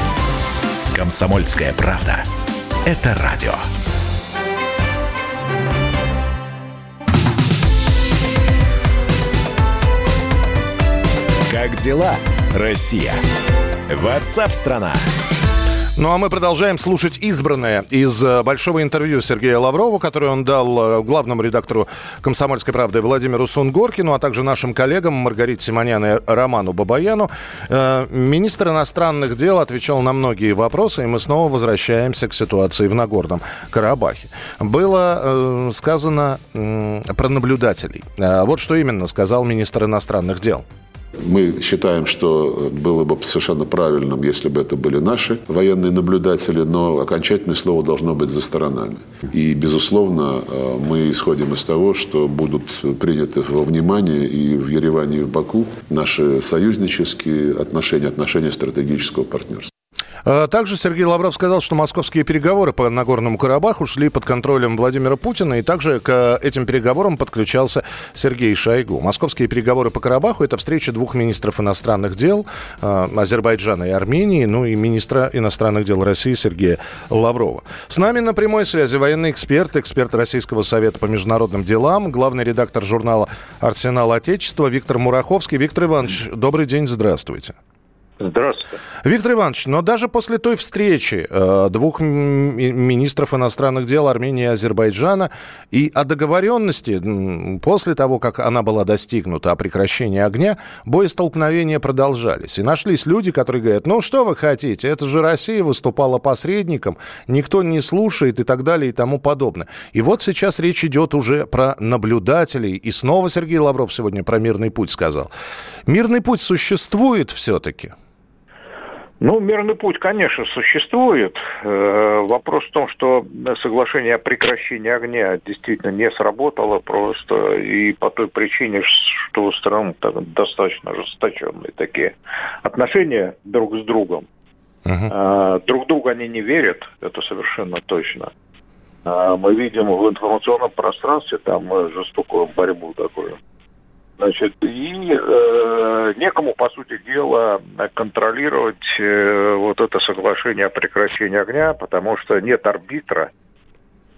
Комсомольская правда. Это радио. Как дела, Россия? Ватсап-страна! Ну а мы продолжаем слушать избранное из э, большого интервью Сергея Лаврова, которое он дал э, главному редактору «Комсомольской правды» Владимиру Сунгоркину, а также нашим коллегам Маргарите Симонян и Роману Бабаяну. Э, министр иностранных дел отвечал на многие вопросы, и мы снова возвращаемся к ситуации в Нагорном Карабахе. Было сказано про наблюдателей. Вот что именно сказал министр иностранных дел. Мы считаем, что было бы совершенно правильным, если бы это были наши военные наблюдатели, но окончательное слово должно быть за сторонами. И, безусловно, э, мы исходим из того, что будут приняты во внимание и в Ереване, и в Баку наши союзнические отношения, отношения стратегического партнерства. А, также Сергей Лавров сказал, что московские переговоры по Нагорному Карабаху шли под контролем Владимира Путина, и также к этим переговорам подключался Сергей Шойгу. Московские переговоры по Карабаху – это встреча двух министров иностранных дел а, Азербайджана и Армении, ну и министра иностранных дел России Сергея Лаврова. С нами на прямой связи военный эксперт, эксперт Российского совета по международным делам, главный редактор журнала «Арсенал Отечества» Виктор Мураховский. Виктор Иванович, добрый день, здравствуйте. Здравствуйте. Виктор Иванович, но даже после той встречи э, двух министров иностранных дел Армении и Азербайджана и о договоренности, после того, как она была достигнута, о прекращении огня, боестолкновения продолжались. И нашлись люди, которые говорят, ну что вы хотите, это же Россия выступала посредником, никто не слушает и так далее и тому подобное. И вот сейчас речь идет уже про наблюдателей. И снова Сергей Лавров сегодня про мирный путь сказал. Мирный путь существует все-таки? Ну, мирный путь, конечно, существует. Э, вопрос в том, что соглашение о прекращении огня действительно не сработало просто и по той причине, что у стран достаточно ожесточенные такие отношения друг с другом. Uh-huh. Друг другу они не верят, это совершенно точно. А мы видим в информационном пространстве там жестокую борьбу такую. Значит, и э, некому, по сути дела, контролировать э, вот это соглашение о прекращении огня, потому что нет арбитра,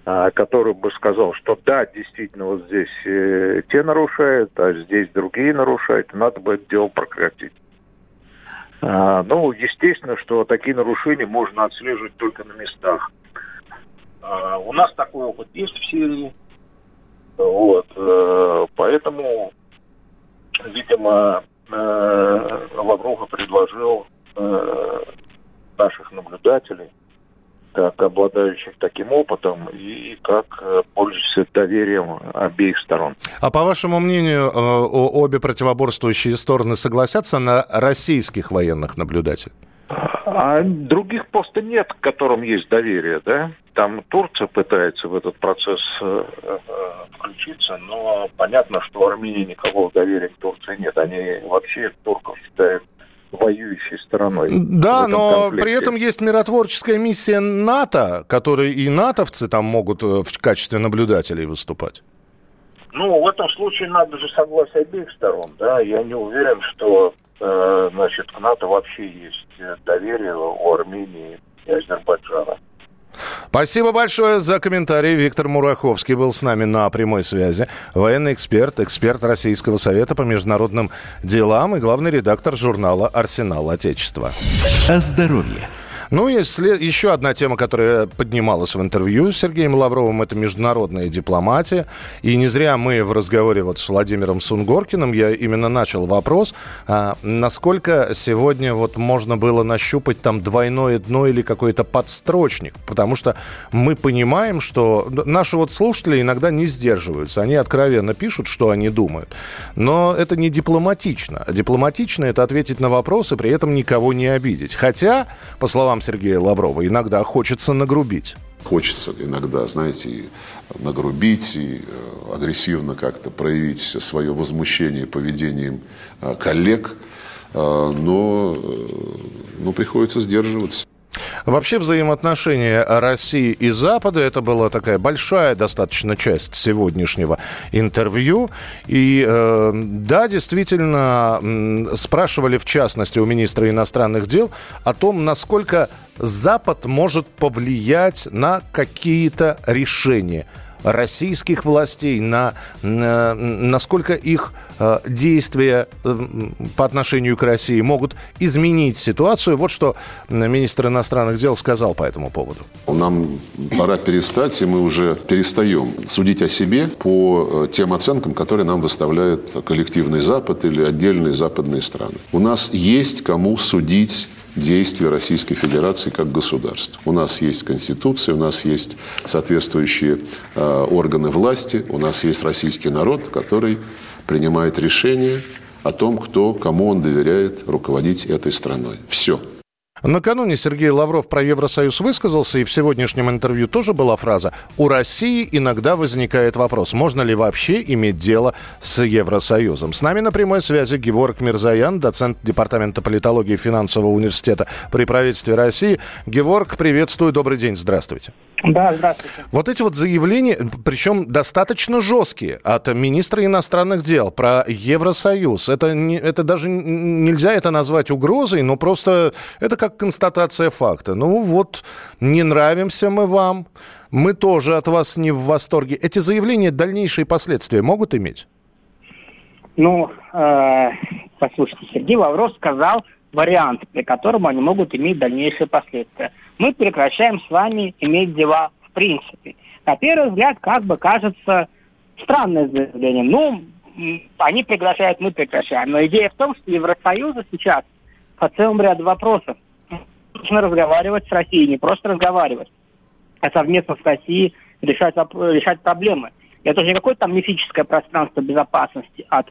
э, который бы сказал, что да, действительно, вот здесь э, те нарушают, а здесь другие нарушают, и надо бы это дело прекратить. А, ну, естественно, что такие нарушения можно отслеживать только на местах. А, у нас такой опыт есть в Сирии. Вот, э, поэтому видимо, э, Лаврова предложил э, наших наблюдателей как обладающих таким опытом и как э, пользующихся доверием обеих сторон. А по вашему мнению, э, обе противоборствующие стороны согласятся на российских военных наблюдателей? А других просто нет, к которым есть доверие, да? Там Турция пытается в этот процесс э, э, включиться, но понятно, что в Армении никакого доверия к Турции нет. Они вообще турков считают воюющей стороной. Да, но конфликте. при этом есть миротворческая миссия НАТО, которой и натовцы там могут э, в качестве наблюдателей выступать. Ну, в этом случае надо же согласие обеих сторон, да. Я не уверен, что, значит, к НАТО вообще есть доверие у Армении и Азербайджана. Спасибо большое за комментарий. Виктор Мураховский был с нами на прямой связи. Военный эксперт, эксперт Российского совета по международным делам и главный редактор журнала «Арсенал Отечества». О здоровье ну и след... еще одна тема, которая поднималась в интервью с Сергеем Лавровым, это международная дипломатия. И не зря мы в разговоре вот с Владимиром Сунгоркиным, я именно начал вопрос, а, насколько сегодня вот можно было нащупать там двойное дно или какой-то подстрочник. Потому что мы понимаем, что наши вот слушатели иногда не сдерживаются. Они откровенно пишут, что они думают. Но это не дипломатично. А дипломатично это ответить на вопросы, при этом никого не обидеть. Хотя, по словам Сергея Лаврова, иногда хочется нагрубить. Хочется иногда, знаете, нагрубить и э, агрессивно как-то проявить свое возмущение поведением э, коллег, э, но, но приходится сдерживаться. Вообще взаимоотношения России и Запада, это была такая большая достаточно часть сегодняшнего интервью. И э, да, действительно, спрашивали в частности у министра иностранных дел о том, насколько Запад может повлиять на какие-то решения – российских властей, на, на насколько их э, действия э, по отношению к России могут изменить ситуацию. Вот что министр иностранных дел сказал по этому поводу. Нам пора перестать, и мы уже перестаем судить о себе по э, тем оценкам, которые нам выставляет коллективный Запад или отдельные западные страны. У нас есть кому судить действия Российской Федерации как государства. У нас есть Конституция, у нас есть соответствующие э, органы власти, у нас есть российский народ, который принимает решение о том, кто, кому он доверяет руководить этой страной. Все. Накануне Сергей Лавров про Евросоюз высказался, и в сегодняшнем интервью тоже была фраза «У России иногда возникает вопрос, можно ли вообще иметь дело с Евросоюзом». С нами на прямой связи Геворг Мирзаян, доцент Департамента политологии финансового университета при правительстве России. Геворг, приветствую, добрый день, здравствуйте. Да, здравствуйте. Вот эти вот заявления, причем достаточно жесткие, от министра иностранных дел про Евросоюз. Это, не, это даже нельзя это назвать угрозой, но просто это как констатация факта. Ну вот, не нравимся мы вам, мы тоже от вас не в восторге. Эти заявления дальнейшие последствия могут иметь? Ну, э, послушайте, Сергей Лавров сказал вариант, при котором они могут иметь дальнейшие последствия мы прекращаем с вами иметь дела в принципе. На первый взгляд, как бы кажется, странное заявление. Ну, они прекращают, мы прекращаем. Но идея в том, что Евросоюза сейчас по целому ряду вопросов нужно разговаривать с Россией, не просто разговаривать, а совместно с Россией решать, решать проблемы. Это же не какое-то там мифическое пространство безопасности от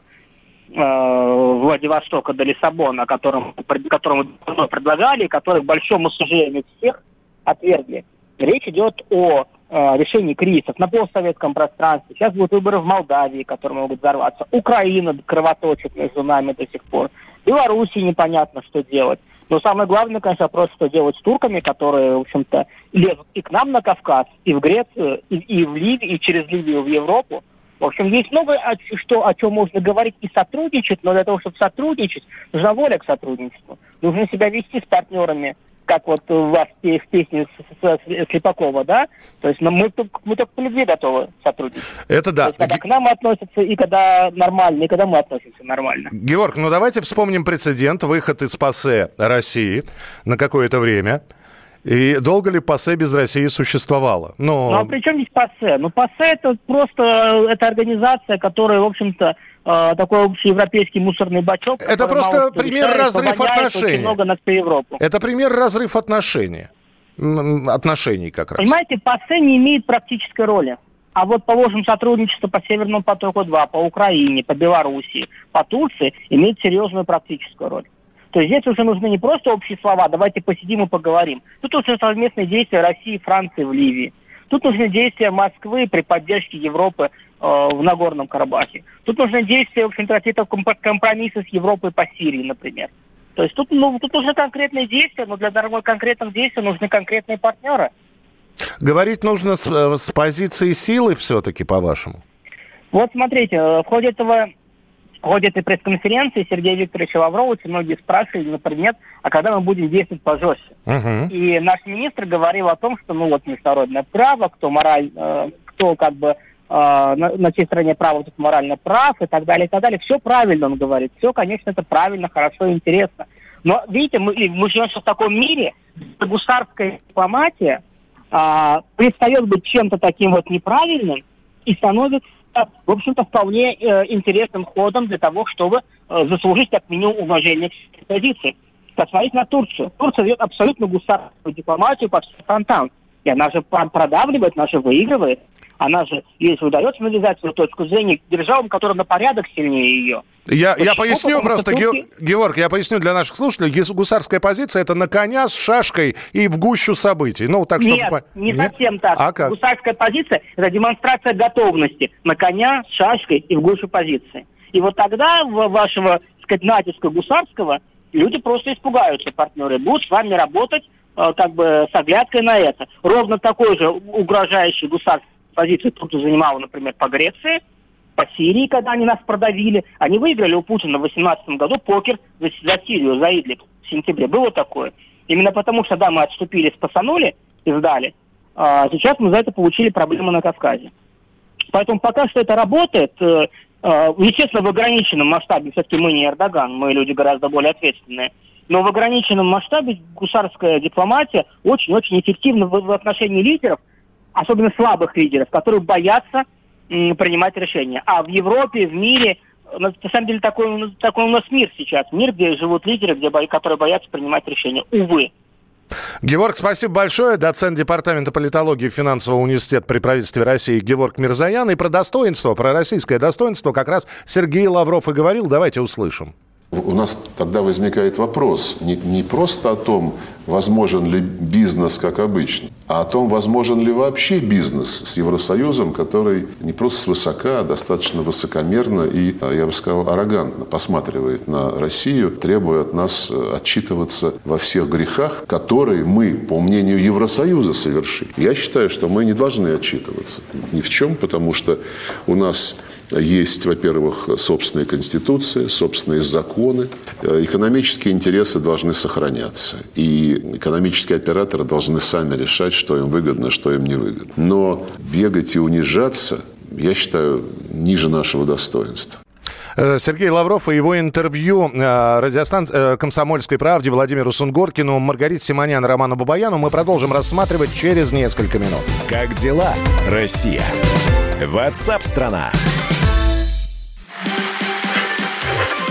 Владивостока до Лиссабона, которым, которому предлагали, который, к большому сожалению, всех отвергли. Речь идет о э, решении кризисов на постсоветском пространстве. Сейчас будут выборы в Молдавии, которые могут взорваться. Украина кровоточит между нами до сих пор. Белоруссии непонятно, что делать. Но самое главное, конечно, вопрос, что делать с турками, которые, в общем-то, лезут и к нам на Кавказ, и в Грецию, и, и в Ливию, и через Ливию в Европу. В общем, есть много о, что, о чем можно говорить и сотрудничать, но для того, чтобы сотрудничать, нужна воля к сотрудничеству. Нужно себя вести с партнерами, как вот у вас в песне Слепакова, да? То есть мы, мы только по любви готовы сотрудничать. Это да. То есть, когда к нам относятся, и когда нормально, и когда мы относимся нормально. Георг, ну давайте вспомним прецедент, выход из ПАСЕ России на какое-то время. И долго ли ПАСЕ без России существовало? Но... Ну а при чем здесь ПАСЕ? Ну ПАСЕ это просто это организация, которая, в общем-то, э, такой общеевропейский мусорный бачок. Это просто пример разрыв отношений. много на всю Европу. Это пример разрыв отношений. отношений как раз. Понимаете, ПАСЕ не имеет практической роли. А вот, положим, сотрудничество по Северному потоку-2, по Украине, по Белоруссии, по Турции имеет серьезную практическую роль. То есть здесь уже нужны не просто общие слова, давайте посидим и поговорим. Тут уже совместные действия России и Франции в Ливии. Тут нужны действия Москвы при поддержке Европы э, в Нагорном Карабахе. Тут нужны действия, в общем-то, какие-то компромиссы с Европой по Сирии, например. То есть тут, ну, тут нужны конкретные действия, но для дорогой конкретных действий нужны конкретные партнеры. Говорить нужно с, э, с позиции силы все-таки, по-вашему? Вот смотрите, э, в ходе этого в ходе этой пресс-конференции Сергея Викторовича Лавровича многие спрашивали, например, а когда мы будем действовать пожестче. Uh-huh. И наш министр говорил о том, что ну вот международное право, кто мораль, э, кто как бы э, на, на чьей стороне права, тут морально прав и так далее, и так далее. Все правильно, он говорит. Все, конечно, это правильно, хорошо, интересно. Но, видите, мы, мы живем в таком мире, где гусарская дипломатия э, перестает быть чем-то таким вот неправильным и становится в общем-то, вполне э, интересным ходом для того, чтобы э, заслужить как минимум уважение к позиции. Посмотрите на Турцию. Турция ведет абсолютно гусарскую дипломатию по всем фронтам. И она же продавливает, она же выигрывает. Она же, если удается навязать свою точку зрения державам, которые на порядок сильнее ее. Я, я поясню Потому просто, турки... Георг, я поясню для наших слушателей. Гусарская позиция – это на коня с шашкой и в гущу событий. Ну, так, чтобы... Нет, не Нет? совсем так. А как? Гусарская позиция – это демонстрация готовности на коня с шашкой и в гущу позиции. И вот тогда вашего, так сказать, натиска гусарского люди просто испугаются, партнеры, будут с вами работать э, как бы с оглядкой на это. Ровно такой же угрожающий гусарский позицию Турция занимала, например, по Греции, по Сирии, когда они нас продавили. Они выиграли у Путина в 2018 году покер за, за Сирию, за Идлиб в сентябре. Было такое. Именно потому, что, да, мы отступили, спасанули и сдали. А сейчас мы за это получили проблемы на Кавказе. Поэтому пока что это работает, э, э, естественно, в ограниченном масштабе, все-таки мы не Эрдоган, мы люди гораздо более ответственные, но в ограниченном масштабе гусарская дипломатия очень-очень эффективна в, в отношении лидеров – особенно слабых лидеров, которые боятся принимать решения. А в Европе, в мире, на самом деле такой, такой у нас мир сейчас. Мир, где живут лидеры, где, которые боятся принимать решения. Увы. Георг, спасибо большое. Доцент Департамента политологии Финансового университета при правительстве России Георг Мирзаян. И про достоинство, про российское достоинство как раз Сергей Лавров и говорил. Давайте услышим. У нас тогда возникает вопрос не, не просто о том, возможен ли бизнес как обычно, а о том, возможен ли вообще бизнес с Евросоюзом, который не просто свысока, а достаточно высокомерно и, я бы сказал, аррогантно посматривает на Россию, требуя от нас э, отчитываться во всех грехах, которые мы, по мнению Евросоюза, совершили. Я считаю, что мы не должны отчитываться ни в чем, потому что у нас есть, во-первых, собственная конституция, собственные законы. Э, экономические интересы должны сохраняться. И экономические операторы должны сами решать, что им выгодно, что им не выгодно. Но бегать и унижаться, я считаю, ниже нашего достоинства. Э, Сергей Лавров и его интервью э, радиостанции «Комсомольской правде» Владимиру Сунгоркину, Маргарите Симонян, Роману Бабаяну мы продолжим рассматривать через несколько минут. Как дела, Россия? Ватсап-страна!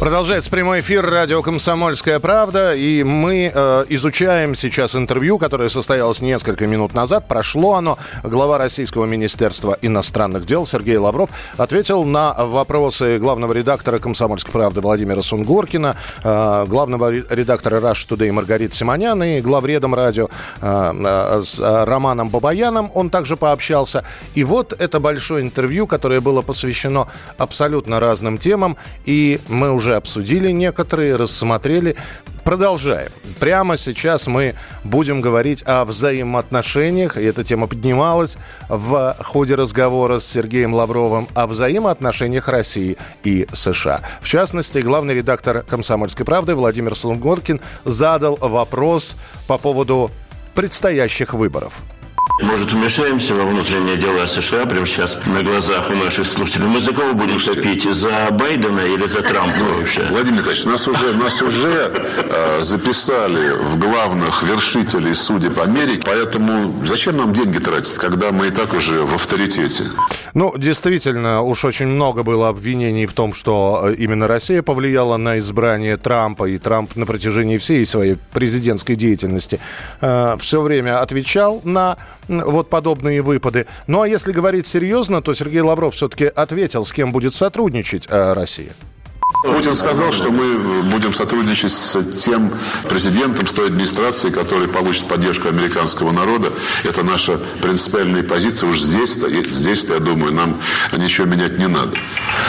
Продолжается прямой эфир радио «Комсомольская правда», и мы э, изучаем сейчас интервью, которое состоялось несколько минут назад. Прошло оно. Глава Российского министерства иностранных дел Сергей Лавров ответил на вопросы главного редактора «Комсомольской правды» Владимира Сунгоркина, э, главного редактора «Rush Today» Маргариты Симонян и главредом радио э, э, с э, Романом Бабаяном. Он также пообщался. И вот это большое интервью, которое было посвящено абсолютно разным темам, и мы уже уже обсудили некоторые, рассмотрели. продолжаем. Прямо сейчас мы будем говорить о взаимоотношениях, и эта тема поднималась в ходе разговора с Сергеем Лавровым, о взаимоотношениях России и США. В частности, главный редактор «Комсомольской правды» Владимир Сунгоркин задал вопрос по поводу предстоящих выборов. Может, вмешаемся во внутренние дела США прямо сейчас на глазах у наших слушателей? Мы за кого будем топить? За Байдена или за Трампа [LAUGHS] вообще? Владимир Николаевич, нас уже, нас уже э, записали в главных вершителей судеб Америки, поэтому зачем нам деньги тратить, когда мы и так уже в авторитете? Ну, действительно, уж очень много было обвинений в том, что э, именно Россия повлияла на избрание Трампа, и Трамп на протяжении всей своей президентской деятельности э, все время отвечал на вот подобные выпады. Ну а если говорить серьезно, то Сергей Лавров все-таки ответил, с кем будет сотрудничать э, Россия. Путин сказал, что мы будем сотрудничать с тем президентом, с той администрацией, который получит поддержку американского народа. Это наша принципиальная позиция. Уж здесь-то, здесь-то, я думаю, нам ничего менять не надо.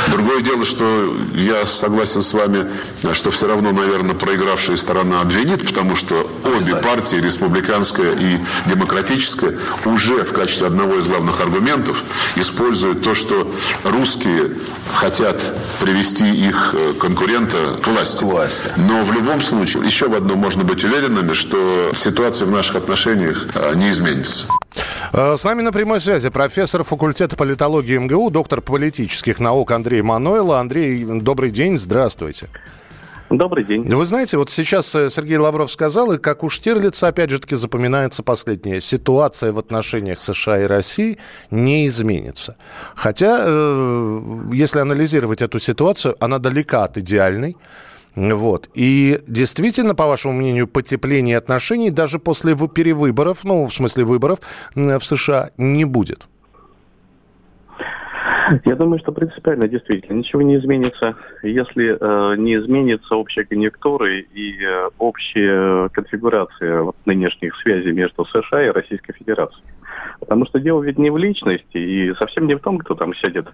Другое дело, что я согласен с вами, что все равно, наверное, проигравшая сторона обвинит, потому что обе партии, республиканская и демократическая, уже в качестве одного из главных аргументов используют то, что русские хотят привести их э, конкурента к власти. власти. Но в любом случае, еще в одном можно быть уверенными, что ситуация в наших отношениях э, не изменится. Э, с нами на прямой связи профессор факультета политологии МГУ, доктор политических наук Андрей Мануэла. Андрей, добрый день, здравствуйте. Добрый день. Вы знаете, вот сейчас э, Сергей Лавров сказал, и как у Штирлица, опять же таки, запоминается последнее. Ситуация в отношениях США и России не изменится. Хотя, э, если анализировать эту ситуацию, она далека от идеальной. Вот. И действительно, по вашему мнению, потепление отношений даже после перевыборов, ну, в смысле выборов в США, не будет? Я думаю, что принципиально действительно ничего не изменится, если э, не изменится общая конъюнктура и э, общая конфигурация вот, нынешних связей между США и Российской Федерацией. Потому что дело ведь не в личности и совсем не в том, кто там сидит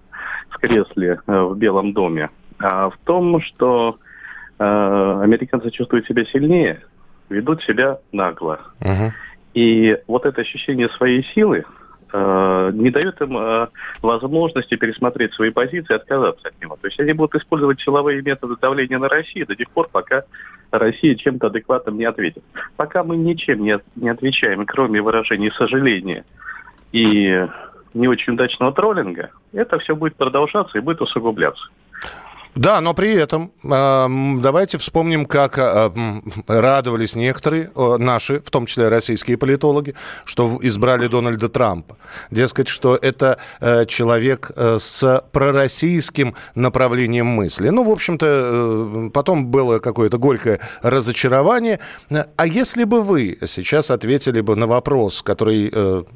в кресле э, в Белом доме, а в том, что э, американцы чувствуют себя сильнее, ведут себя нагло. Uh-huh. И вот это ощущение своей силы, не дает им э, возможности пересмотреть свои позиции и отказаться от него. То есть они будут использовать силовые методы давления на Россию до тех пор, пока Россия чем-то адекватным не ответит. Пока мы ничем не, не отвечаем, кроме выражений сожаления и не очень удачного троллинга, это все будет продолжаться и будет усугубляться. Да, но при этом э, давайте вспомним, как э, радовались некоторые э, наши, в том числе российские политологи, что избрали Дональда Трампа. Дескать, что это э, человек с пророссийским направлением мысли. Ну, в общем-то, потом было какое-то горькое разочарование. А если бы вы сейчас ответили бы на вопрос, который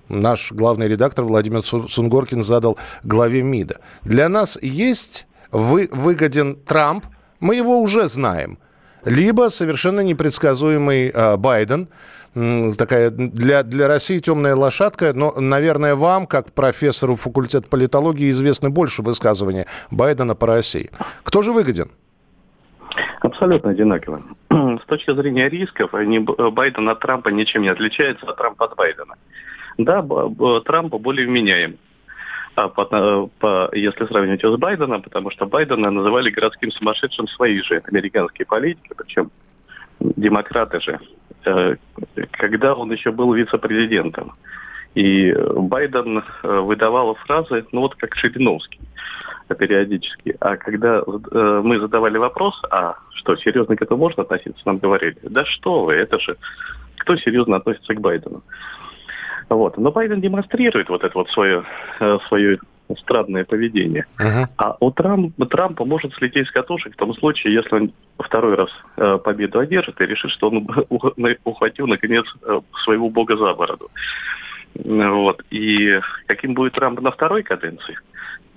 наш главный редактор Владимир Сунгоркин задал главе МИДа. Для нас есть вы, выгоден Трамп, мы его уже знаем. Либо совершенно непредсказуемый э, Байден, такая для, для России темная лошадка, но, наверное, вам, как профессору факультета политологии, известны больше высказывания Байдена по России. Кто же выгоден? Абсолютно одинаково. [CLEARS THROAT] С точки зрения рисков, они, Байден от Трампа ничем не отличается, а Трамп от Байдена. Да, Трамп более вменяем. А по, по, если сравнивать его с Байденом, потому что Байдена называли городским сумасшедшим свои же американские политики, причем демократы же, э, когда он еще был вице-президентом. И Байден э, выдавал фразы, ну вот как Шириновский периодически. А когда э, мы задавали вопрос, а что, серьезно к этому можно относиться, нам говорили, да что вы, это же, кто серьезно относится к Байдену? Вот. Но Байден демонстрирует вот это вот свое, э, свое странное поведение. Uh-huh. А у Трампа, Трампа может слететь с катушек в том случае, если он второй раз э, победу одержит и решит, что он ухватил, наконец, э, своего бога за бороду. Вот. И каким будет Трамп на второй каденции,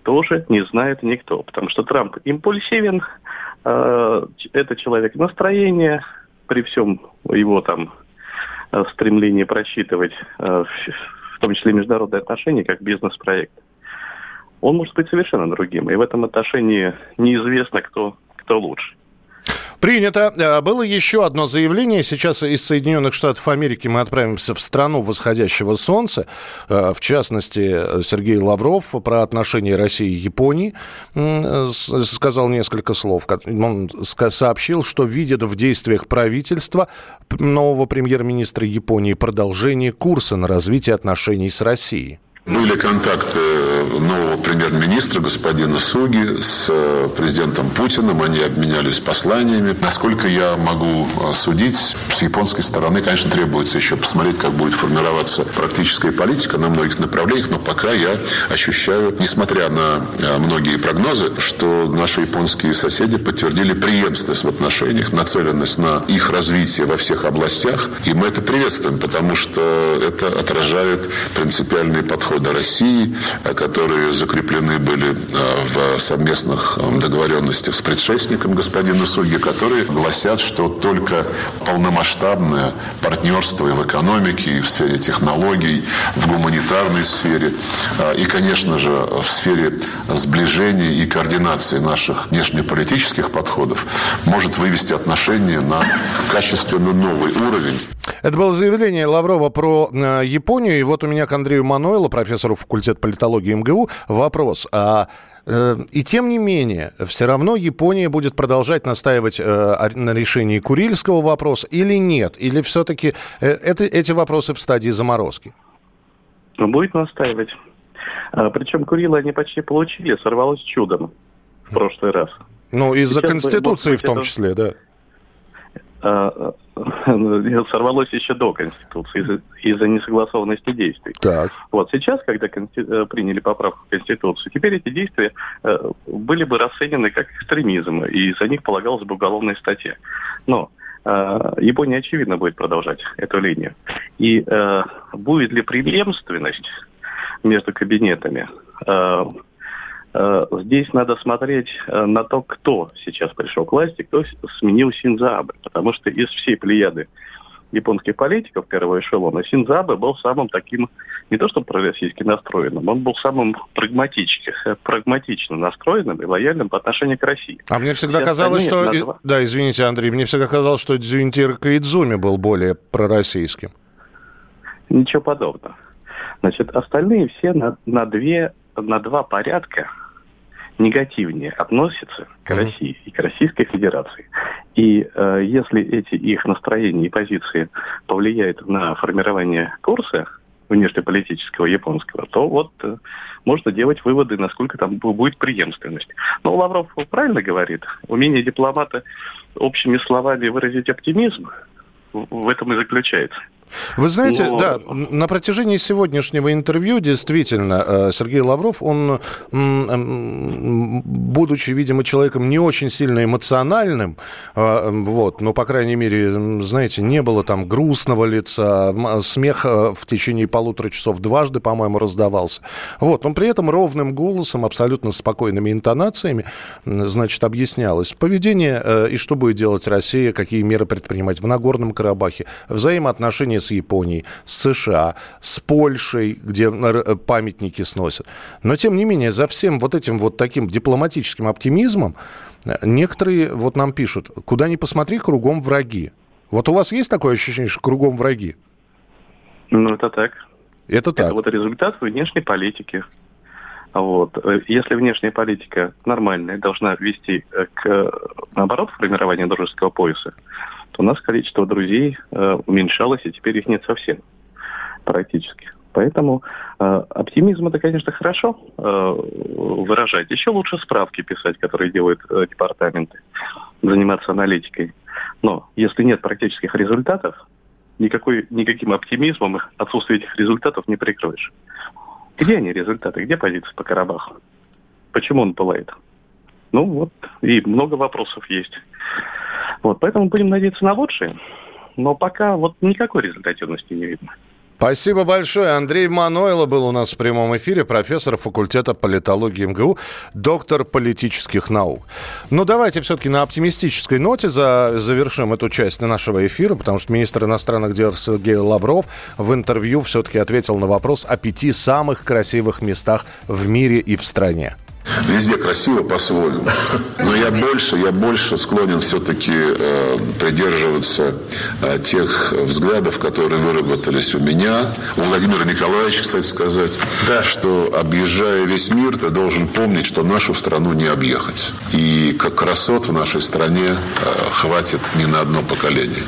тоже не знает никто. Потому что Трамп импульсивен, э, это человек настроения, при всем его там Э, стремление просчитывать, э, в том числе международные отношения, как бизнес-проект, он может быть совершенно другим. И в этом отношении неизвестно, кто, кто лучше. Принято. Э, было еще одно заявление. Сейчас из Соединенных Штатов Америки мы отправимся в страну восходящего солнца. Э, в частности, Сергей Лавров про отношения России и Японии сказал несколько слов. Он сообщил, что видит в действиях правительства нового премьер-министра Японии продолжение курса на развитие отношений с Россией. Были контакты нового премьер-министра господина Суги с э, президентом Путиным. Они обменялись посланиями. Насколько я могу э, судить, с японской стороны, конечно, требуется еще посмотреть, как будет формироваться практическая политика на многих направлениях. Но пока я ощущаю, несмотря на э, многие прогнозы, что наши японские соседи подтвердили преемственность в отношениях, нацеленность на их развитие во всех областях. И мы это приветствуем, потому что это отражает принципиальный подход подхода России, которые закреплены были э, в совместных э, договоренностях с предшественником господина Суги, которые гласят, что только полномасштабное партнерство и в экономике, и в сфере технологий, в гуманитарной сфере, и, конечно же, в сфере сближения и координации наших внешнеполитических подходов может вывести отношения на качественно новый уровень. Это было заявление Лаврова про э, Японию. И вот у меня к Андрею Мануэлу, профессору факультета политологии МГУ, вопрос. А э, и тем не менее, все равно Япония будет продолжать настаивать э, на решении Курильского вопроса или нет? Или все-таки э, это, эти вопросы в стадии заморозки? Ну, будет настаивать. А, причем Курила они почти получили, сорвалось чудом в прошлый раз. Ну, из-за Конституции в том числе, да. А, [LAUGHS] сорвалось еще до Конституции из-за, из несогласованности действий. Так. Вот сейчас, когда консти... Э, приняли поправку в Конституцию, теперь эти действия э, были бы расценены как экстремизм, и за них полагалась бы уголовная статья. Но э, Япония, очевидно, будет продолжать эту линию. И э, будет ли преемственность между кабинетами? Э, здесь надо смотреть э, на то, кто сейчас пришел к власти, кто сменил Синзабе. Потому что из всей плеяды японских политиков первого эшелона Синзабе был самым таким, не то что пророссийски настроенным, он был самым прагматичным, э, прагматично настроенным и лояльным по отношению к России. А мне всегда Все казалось, что... Назва... Да, извините, Андрей, мне всегда казалось, что Дзюнтир Каидзуми был более пророссийским. Ничего подобного. Значит, остальные все на, на, две, на два порядка негативнее относятся к России и к Российской Федерации. И э, если эти их настроения и позиции повлияют на формирование курса внешнеполитического японского, то вот э, можно делать выводы, насколько там будет преемственность. Но Лавров правильно говорит, умение дипломата общими словами выразить оптимизм в этом и заключается. Вы знаете, Но... да, на протяжении сегодняшнего интервью действительно э, Сергей Лавров, он, будучи, видимо, человеком не очень сильно эмоциональным, э, вот, но, по крайней мере, знаете, не было там грустного лица, смех э, в течение полутора часов дважды, по-моему, раздавался. Вот, но при этом ровным голосом, абсолютно спокойными интонациями, значит, объяснялось поведение и что будет делать Россия, какие меры предпринимать в Нагорном Карабахе, взаимоотношения с Японией, с США, с Польшей, где э, памятники сносят. Но, тем не менее, за всем вот этим вот таким дипломатическим оптимизмом э, некоторые вот нам пишут, куда ни посмотри, кругом враги. Вот у вас есть такое ощущение, что кругом враги? Ну, это так. Это так. Это вот результат внешней политики. Вот. Э, если внешняя политика нормальная, должна вести к, наоборот, формированию дружеского пояса, то у нас количество друзей э, уменьшалось, и теперь их нет совсем практически. Поэтому э, оптимизм это, конечно, хорошо э, выражать. Еще лучше справки писать, которые делают э, департаменты, заниматься аналитикой. Но если нет практических результатов, никакой, никаким оптимизмом отсутствие этих результатов не прикроешь. Где они результаты? Где позиции по Карабаху? Почему он пылает? Ну вот, и много вопросов есть. Вот, поэтому будем надеяться на лучшее. Но пока вот никакой результативности не видно. Спасибо большое. Андрей Манойло был у нас в прямом эфире, профессор факультета политологии МГУ, доктор политических наук. Ну, давайте все-таки на оптимистической ноте за, завершим эту часть нашего эфира, потому что министр иностранных дел Сергей Лавров в интервью все-таки ответил на вопрос о пяти самых красивых местах в мире и в стране. Везде красиво по-своему. Но я больше, я больше склонен все-таки э, придерживаться э, тех взглядов, которые выработались у меня, у Владимира Николаевича, кстати сказать, да. что объезжая весь мир, ты должен помнить, что нашу страну не объехать. И как красот в нашей стране э, хватит не на одно поколение.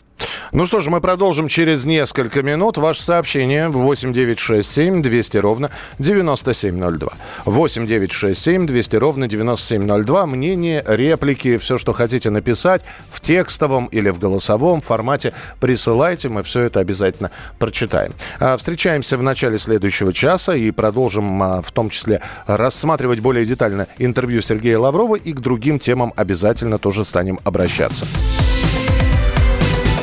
Ну что ж, мы продолжим через несколько минут. Ваше сообщение в 8967 200 ровно 9702. 8967 200 ровно 9702. Мнение, реплики, все, что хотите написать в текстовом или в голосовом формате присылайте. Мы все это обязательно прочитаем. А, встречаемся в начале следующего часа и продолжим а, в том числе рассматривать более детально интервью Сергея Лаврова и к другим темам обязательно тоже станем обращаться.